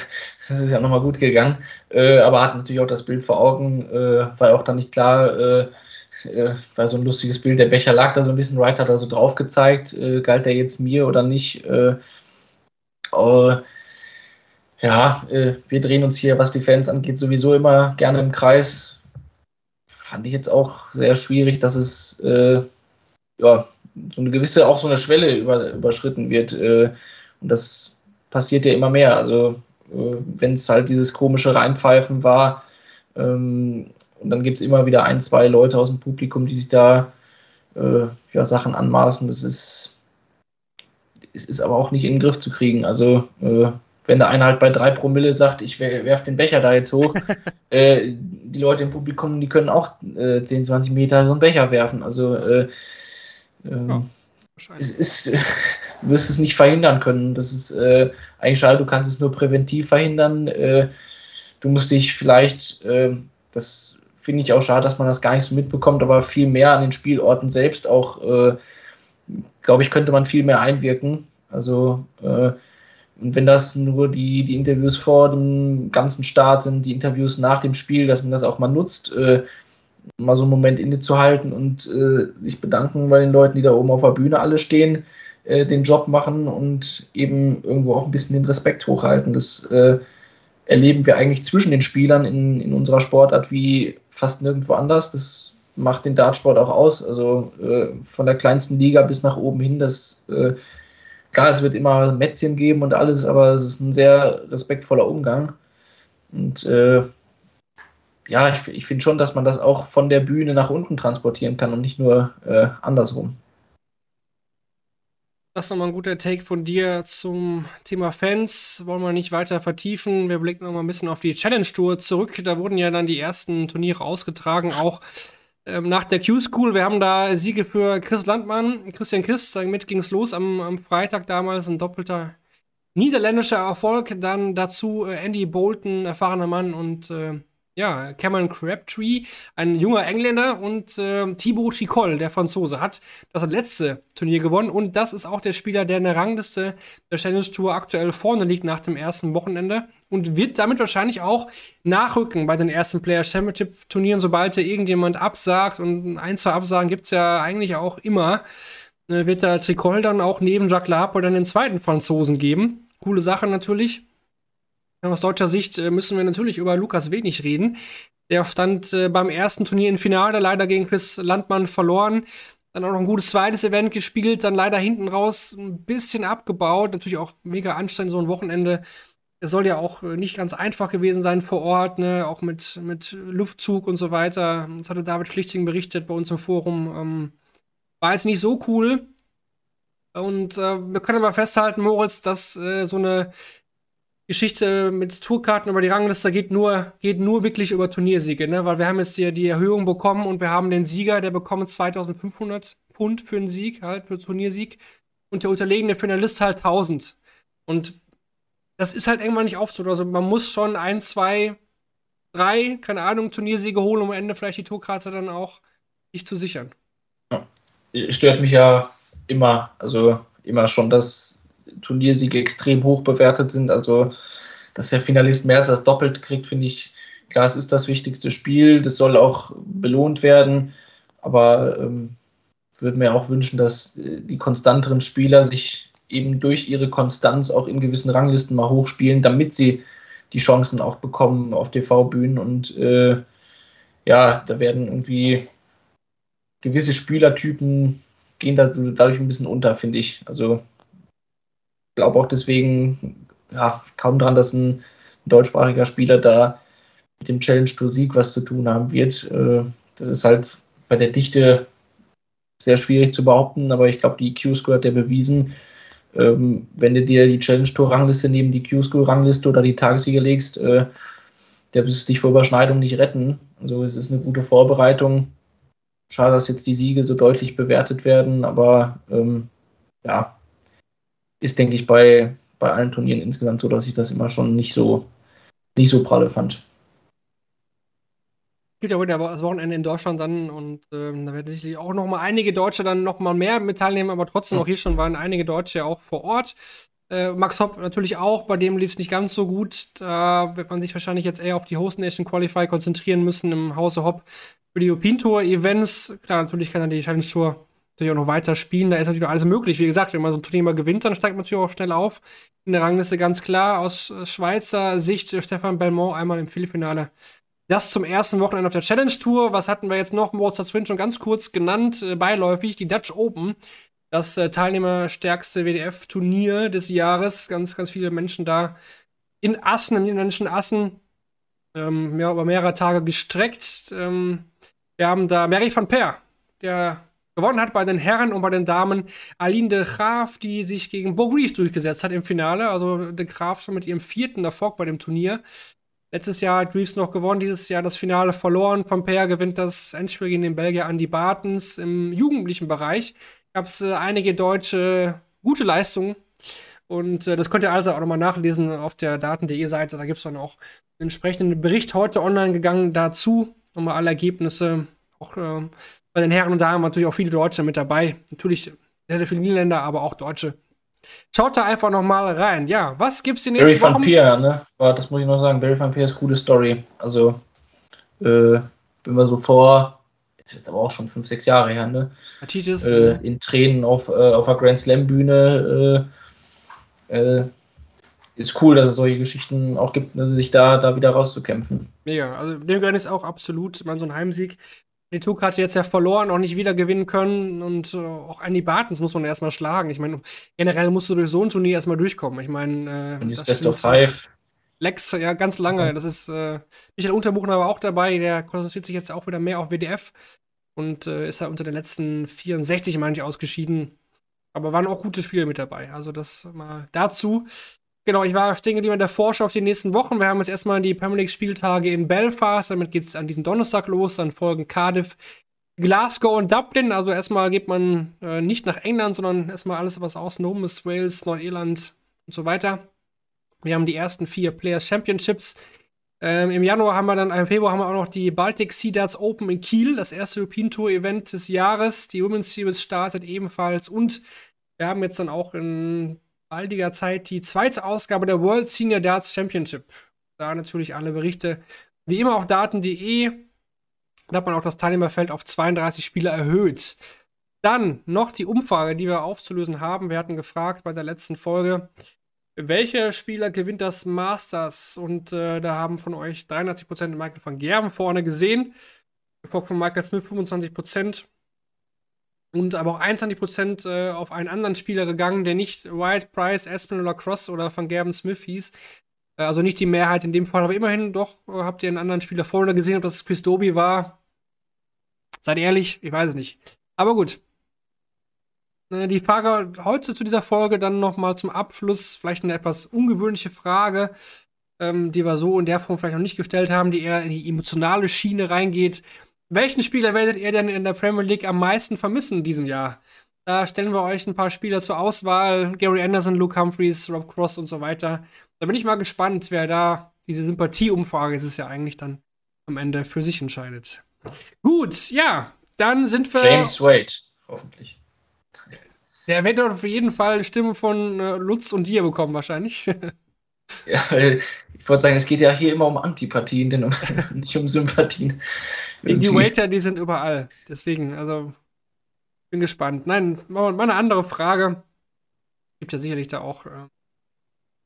das ist ja nochmal gut gegangen. Äh, aber hat natürlich auch das Bild vor Augen, äh, war auch dann nicht klar, äh, war so ein lustiges Bild, der Becher lag da so ein bisschen, Wright hat da so drauf gezeigt, galt der jetzt mir oder nicht. Ja, wir drehen uns hier, was die Fans angeht, sowieso immer gerne im Kreis. Fand ich jetzt auch sehr schwierig, dass es ja, so eine gewisse, auch so eine Schwelle über, überschritten wird und das passiert ja immer mehr. Also äh, wenn es halt dieses komische Reinpfeifen war, ähm, und dann gibt es immer wieder ein, zwei Leute aus dem Publikum, die sich da äh, ja, Sachen anmaßen. Das ist, es ist aber auch nicht in den Griff zu kriegen. Also äh, wenn der eine halt bei drei Promille sagt, ich werfe den Becher da jetzt hoch, äh, die Leute im Publikum, die können auch äh, 10, 20 Meter so einen Becher werfen. Also äh, ähm, ja. Es ist, du wirst es nicht verhindern können. Das ist äh, eigentlich schade, du kannst es nur präventiv verhindern. Äh, du musst dich vielleicht, äh, das finde ich auch schade, dass man das gar nicht so mitbekommt, aber viel mehr an den Spielorten selbst auch, äh, glaube ich, könnte man viel mehr einwirken. Also, äh, und wenn das nur die, die Interviews vor dem ganzen Start sind, die Interviews nach dem Spiel, dass man das auch mal nutzt, äh, mal so einen Moment innezuhalten und äh, sich bedanken bei den Leuten, die da oben auf der Bühne alle stehen, äh, den Job machen und eben irgendwo auch ein bisschen den Respekt hochhalten. Das äh, erleben wir eigentlich zwischen den Spielern in, in unserer Sportart wie fast nirgendwo anders. Das macht den Dartsport auch aus. Also äh, von der kleinsten Liga bis nach oben hin, das äh, klar, es wird immer Mätzchen geben und alles, aber es ist ein sehr respektvoller Umgang. Und äh, ja, ich, ich finde schon, dass man das auch von der Bühne nach unten transportieren kann und nicht nur äh, andersrum. Das ist nochmal ein guter Take von dir zum Thema Fans. Wollen wir nicht weiter vertiefen. Wir blicken nochmal ein bisschen auf die Challenge-Tour zurück. Da wurden ja dann die ersten Turniere ausgetragen, auch ähm, nach der Q-School. Wir haben da Siege für Chris Landmann, Christian Christ. Damit ging es los am, am Freitag damals. Ein doppelter niederländischer Erfolg. Dann dazu äh, Andy Bolton, erfahrener Mann und äh, ja, Cameron Crabtree, ein junger Engländer und äh, Thibaut Tricol, der Franzose, hat das letzte Turnier gewonnen und das ist auch der Spieler, der in der Rangliste der Challenge Tour aktuell vorne liegt nach dem ersten Wochenende und wird damit wahrscheinlich auch nachrücken bei den ersten Player Championship Turnieren, sobald er irgendjemand absagt und ein, zwei Absagen gibt es ja eigentlich auch immer, äh, wird der Tricol dann auch neben Jacques Lapo dann den zweiten Franzosen geben. Coole Sache natürlich. Aus deutscher Sicht äh, müssen wir natürlich über Lukas wenig reden. Der stand äh, beim ersten Turnier im Finale, leider gegen Chris Landmann verloren. Dann auch noch ein gutes zweites Event gespielt, dann leider hinten raus ein bisschen abgebaut. Natürlich auch mega anstrengend, so ein Wochenende. Es soll ja auch äh, nicht ganz einfach gewesen sein vor Ort, ne? auch mit, mit Luftzug und so weiter. Das hatte David Schlichting berichtet bei uns im Forum. Ähm, war jetzt nicht so cool. Und äh, wir können aber festhalten, Moritz, dass äh, so eine Geschichte mit Tourkarten über die Rangliste geht nur, geht nur wirklich über Turniersiege, ne? Weil wir haben jetzt hier die Erhöhung bekommen und wir haben den Sieger, der bekommt 2500 Pfund für einen Sieg, halt, für Turniersieg. Und der unterlegene Finalist halt 1000. Und das ist halt irgendwann nicht aufzu. Also man muss schon ein, zwei, drei, keine Ahnung, Turniersiege holen, um am Ende vielleicht die Tourkarte dann auch nicht zu sichern. Ja. Stört mich ja immer, also immer schon, dass Turniersiege extrem hoch bewertet sind. Also, dass der Finalist mehr als das Doppelte kriegt, finde ich, klar, es ist das wichtigste Spiel, das soll auch belohnt werden, aber ähm, würde mir auch wünschen, dass äh, die konstanteren Spieler sich eben durch ihre Konstanz auch in gewissen Ranglisten mal hochspielen, damit sie die Chancen auch bekommen auf TV-Bühnen und äh, ja, da werden irgendwie gewisse Spielertypen gehen dadurch ein bisschen unter, finde ich. Also glaube auch deswegen ja, kaum dran, dass ein deutschsprachiger Spieler da mit dem Challenge Tour Sieg was zu tun haben wird. Äh, das ist halt bei der Dichte sehr schwierig zu behaupten, aber ich glaube, die Q-School hat ja bewiesen, ähm, wenn du dir die Challenge Tour Rangliste neben die Q-School Rangliste oder die Tagessiege legst, äh, der wirst dich vor Überschneidung nicht retten. Also es ist eine gute Vorbereitung. Schade, dass jetzt die Siege so deutlich bewertet werden, aber ähm, ja, ist, denke ich, bei, bei allen Turnieren insgesamt so, dass ich das immer schon nicht so, nicht so pralle fand. Gibt ja heute das Wochenende in Deutschland dann und ähm, da werden sicherlich auch noch mal einige Deutsche dann noch mal mehr mit teilnehmen, aber trotzdem auch hier schon waren einige Deutsche auch vor Ort. Äh, Max Hopp natürlich auch, bei dem lief es nicht ganz so gut. Da wird man sich wahrscheinlich jetzt eher auf die Host Nation Qualify konzentrieren müssen im Hause Hopp für die European Tour Events. Klar, natürlich kann er die Challenge Tour natürlich auch noch weiter spielen. Da ist natürlich alles möglich. Wie gesagt, wenn man so ein Turnier mal gewinnt, dann steigt man natürlich auch schnell auf. In der Rangliste ganz klar aus Schweizer Sicht äh, Stefan Belmont einmal im Viertelfinale. Das zum ersten Wochenende auf der Challenge Tour. Was hatten wir jetzt noch? Moritz es schon ganz kurz genannt, äh, beiläufig. Die Dutch Open. Das äh, teilnehmerstärkste WDF-Turnier des Jahres. Ganz, ganz viele Menschen da in Assen, im niederländischen Assen. Ähm, mehr, über mehrere Tage gestreckt. Ähm, wir haben da Mary van Per, der Gewonnen hat bei den Herren und bei den Damen Aline de Graaf, die sich gegen Boris durchgesetzt hat im Finale. Also de Graaf schon mit ihrem vierten Erfolg bei dem Turnier. Letztes Jahr hat Reeves noch gewonnen, dieses Jahr das Finale verloren. Pompea gewinnt das Endspiel gegen den Belgier Andy Bartens. Im jugendlichen Bereich gab es äh, einige deutsche gute Leistungen. Und äh, das könnt ihr alles auch nochmal nachlesen auf der daten.de Seite. Da gibt es dann auch einen entsprechenden Bericht heute online gegangen dazu. Nochmal alle Ergebnisse. Auch äh, bei den Herren und Damen natürlich auch viele Deutsche mit dabei. Natürlich sehr, sehr viele Niederländer, aber auch Deutsche. Schaut da einfach noch mal rein. Ja, was gibt's die nächsten Barry Van Pier, ne? Das muss ich noch sagen. Barry Van Pier ist eine coole Story. Also, äh, wenn wir so vor, jetzt wird aber auch schon fünf, sechs Jahre her, ne? Äh, in Tränen auf, äh, auf der Grand Slam Bühne. Äh, äh, ist cool, dass es solche Geschichten auch gibt, ne, sich da, da wieder rauszukämpfen. Mega. Also, dem gehört es auch absolut, man so ein Heimsieg. Die Tuk hat jetzt ja verloren, auch nicht wieder gewinnen können und äh, auch Andy Bartens muss man erstmal schlagen. Ich meine, generell musst du durch so ein Turnier erstmal durchkommen. Ich meine, äh, das Best of Five. Lex, ja, ganz lange. Das ist äh, Michael Unterbuchner war auch dabei, der konzentriert sich jetzt auch wieder mehr auf WDF und äh, ist ja unter den letzten 64, meine ich, ausgeschieden. Aber waren auch gute Spiele mit dabei. Also das mal dazu. Genau, ich war stehen geblieben in der Vorschau auf die nächsten Wochen. Wir haben jetzt erstmal die Premier League-Spieltage in Belfast. Damit geht es an diesem Donnerstag los. Dann folgen Cardiff, Glasgow und Dublin. Also erstmal geht man äh, nicht nach England, sondern erstmal alles, was außenrum ist: Wales, Nordirland und so weiter. Wir haben die ersten vier Players Championships. Ähm, Im Januar haben wir dann, im Februar haben wir auch noch die Baltic Sea Darts Open in Kiel, das erste European Tour Event des Jahres. Die Women's Series startet ebenfalls und wir haben jetzt dann auch in baldiger Zeit die zweite Ausgabe der World Senior Darts Championship. Da natürlich alle Berichte wie immer auf daten.de. Da hat man auch das Teilnehmerfeld auf 32 Spieler erhöht. Dann noch die Umfrage, die wir aufzulösen haben. Wir hatten gefragt bei der letzten Folge, Welcher Spieler gewinnt das Masters? Und äh, da haben von euch 83% Michael van Gerven vorne gesehen. Gefolgt von Michael Smith 25%. Und aber auch 21% äh, auf einen anderen Spieler gegangen, der nicht White, Price, Aspen oder Cross oder van Gerben Smith hieß. Äh, also nicht die Mehrheit in dem Fall, aber immerhin doch äh, habt ihr einen anderen Spieler vorne gesehen, ob das Chris Doby war. Seid ehrlich, ich weiß es nicht. Aber gut. Die Frage heute zu dieser Folge dann nochmal zum Abschluss, vielleicht eine etwas ungewöhnliche Frage, ähm, die wir so in der Form vielleicht noch nicht gestellt haben, die eher in die emotionale Schiene reingeht. Welchen Spieler werdet ihr denn in der Premier League am meisten vermissen in diesem Jahr? Da stellen wir euch ein paar Spieler zur Auswahl. Gary Anderson, Luke Humphreys, Rob Cross und so weiter. Da bin ich mal gespannt, wer da diese Sympathieumfrage ist es ja eigentlich dann am Ende für sich entscheidet. Gut, ja, dann sind wir. James Wade, hoffentlich. Der wird auf jeden Fall Stimme von äh, Lutz und dir bekommen, wahrscheinlich. ja, ich wollte sagen, es geht ja hier immer um Antipathien, denn um, nicht um Sympathien. Irgendwie. Die Waiter, die sind überall. Deswegen, also, bin gespannt. Nein, mal eine andere Frage. Gibt ja sicherlich da auch äh,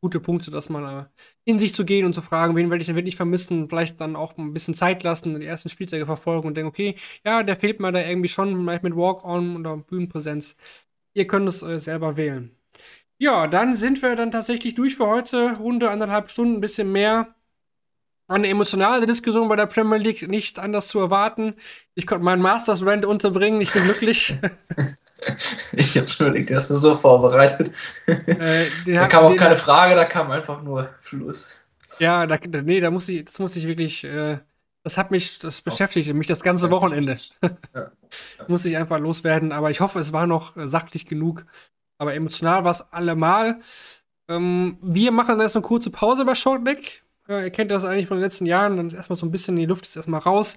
gute Punkte, dass man äh, in sich zu gehen und zu fragen, wen werde ich denn wirklich vermissen, vielleicht dann auch ein bisschen Zeit lassen, die ersten Spieltage verfolgen und denken, okay, ja, der fehlt mir da irgendwie schon, vielleicht mit Walk-On oder Bühnenpräsenz. Ihr könnt es äh, selber wählen. Ja, dann sind wir dann tatsächlich durch für heute. Runde anderthalb Stunden, ein bisschen mehr. Eine emotionale Diskussion bei der Premier League nicht anders zu erwarten. Ich konnte meinen Masters Rant unterbringen. Ich bin glücklich. ich habe schon überlegt, hast du so vorbereitet. Äh, da kam auch den, keine Frage, da kam einfach nur Fluss. Ja, da, nee, da muss ich, das muss ich wirklich. Äh, das hat mich, das beschäftigte mich das ganze Wochenende. Ja. Muss ich einfach loswerden, aber ich hoffe, es war noch äh, sachlich genug. Aber emotional war es allemal. Ähm, wir machen jetzt eine kurze Pause bei Shortneck. Äh, ihr kennt das eigentlich von den letzten Jahren. Dann ist erstmal so ein bisschen die Luft ist erstmal raus.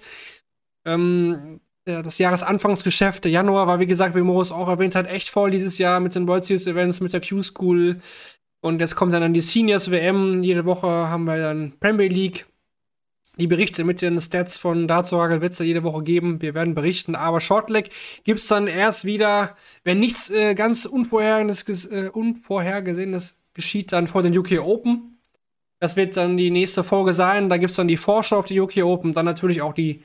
Ähm, das Jahresanfangsgeschäft, der Januar war, wie gesagt, wie Moritz auch erwähnt hat, echt voll dieses Jahr mit den World Series Events, mit der Q-School. Und jetzt kommt dann, dann die Seniors WM. Jede Woche haben wir dann Premier League die Berichte mit den Stats von Dazu wird es ja jede Woche geben. Wir werden berichten. Aber Shortleg gibt es dann erst wieder, wenn nichts äh, ganz Unvorhergesehenes, äh, Unvorhergesehenes geschieht, dann vor den UK Open. Das wird dann die nächste Folge sein. Da gibt es dann die Vorschau auf die UK Open. Dann natürlich auch die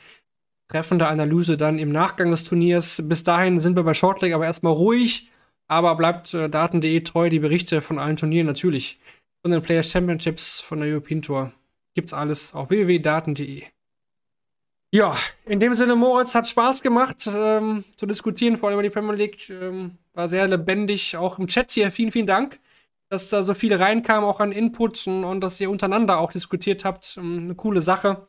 treffende Analyse dann im Nachgang des Turniers. Bis dahin sind wir bei Shortleg aber erstmal ruhig. Aber bleibt äh, Daten.de treu, die Berichte von allen Turnieren natürlich. Von den Players Championships, von der European Tour. Gibt's alles auf www.daten.de. Ja, in dem Sinne, Moritz, hat Spaß gemacht ähm, zu diskutieren, vor allem über die Premier League. Ähm, war sehr lebendig, auch im Chat hier. Vielen, vielen Dank, dass da so viele reinkamen, auch an Input und, und dass ihr untereinander auch diskutiert habt. Ähm, eine coole Sache.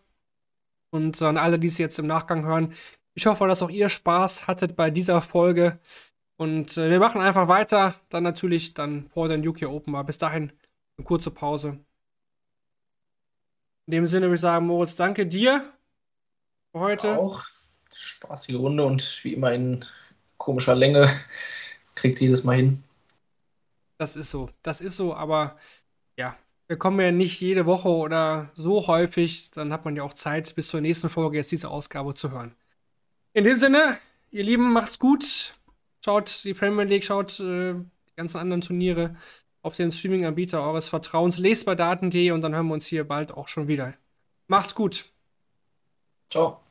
Und an alle, die es jetzt im Nachgang hören, ich hoffe, dass auch ihr Spaß hattet bei dieser Folge. Und äh, wir machen einfach weiter. Dann natürlich dann vor den UK Open. mal. bis dahin eine kurze Pause. In dem Sinne würde ich sagen, Moritz, danke dir für heute. Auch spaßige Runde und wie immer in komischer Länge kriegt sie das mal hin. Das ist so, das ist so, aber ja, wir kommen ja nicht jede Woche oder so häufig, dann hat man ja auch Zeit, bis zur nächsten Folge jetzt diese Ausgabe zu hören. In dem Sinne, ihr Lieben, macht's gut. Schaut die Premier League, schaut äh, die ganzen anderen Turniere auf den Streaming-Anbieter eures Vertrauens. Lest bei daten.de und dann hören wir uns hier bald auch schon wieder. Macht's gut. Ciao.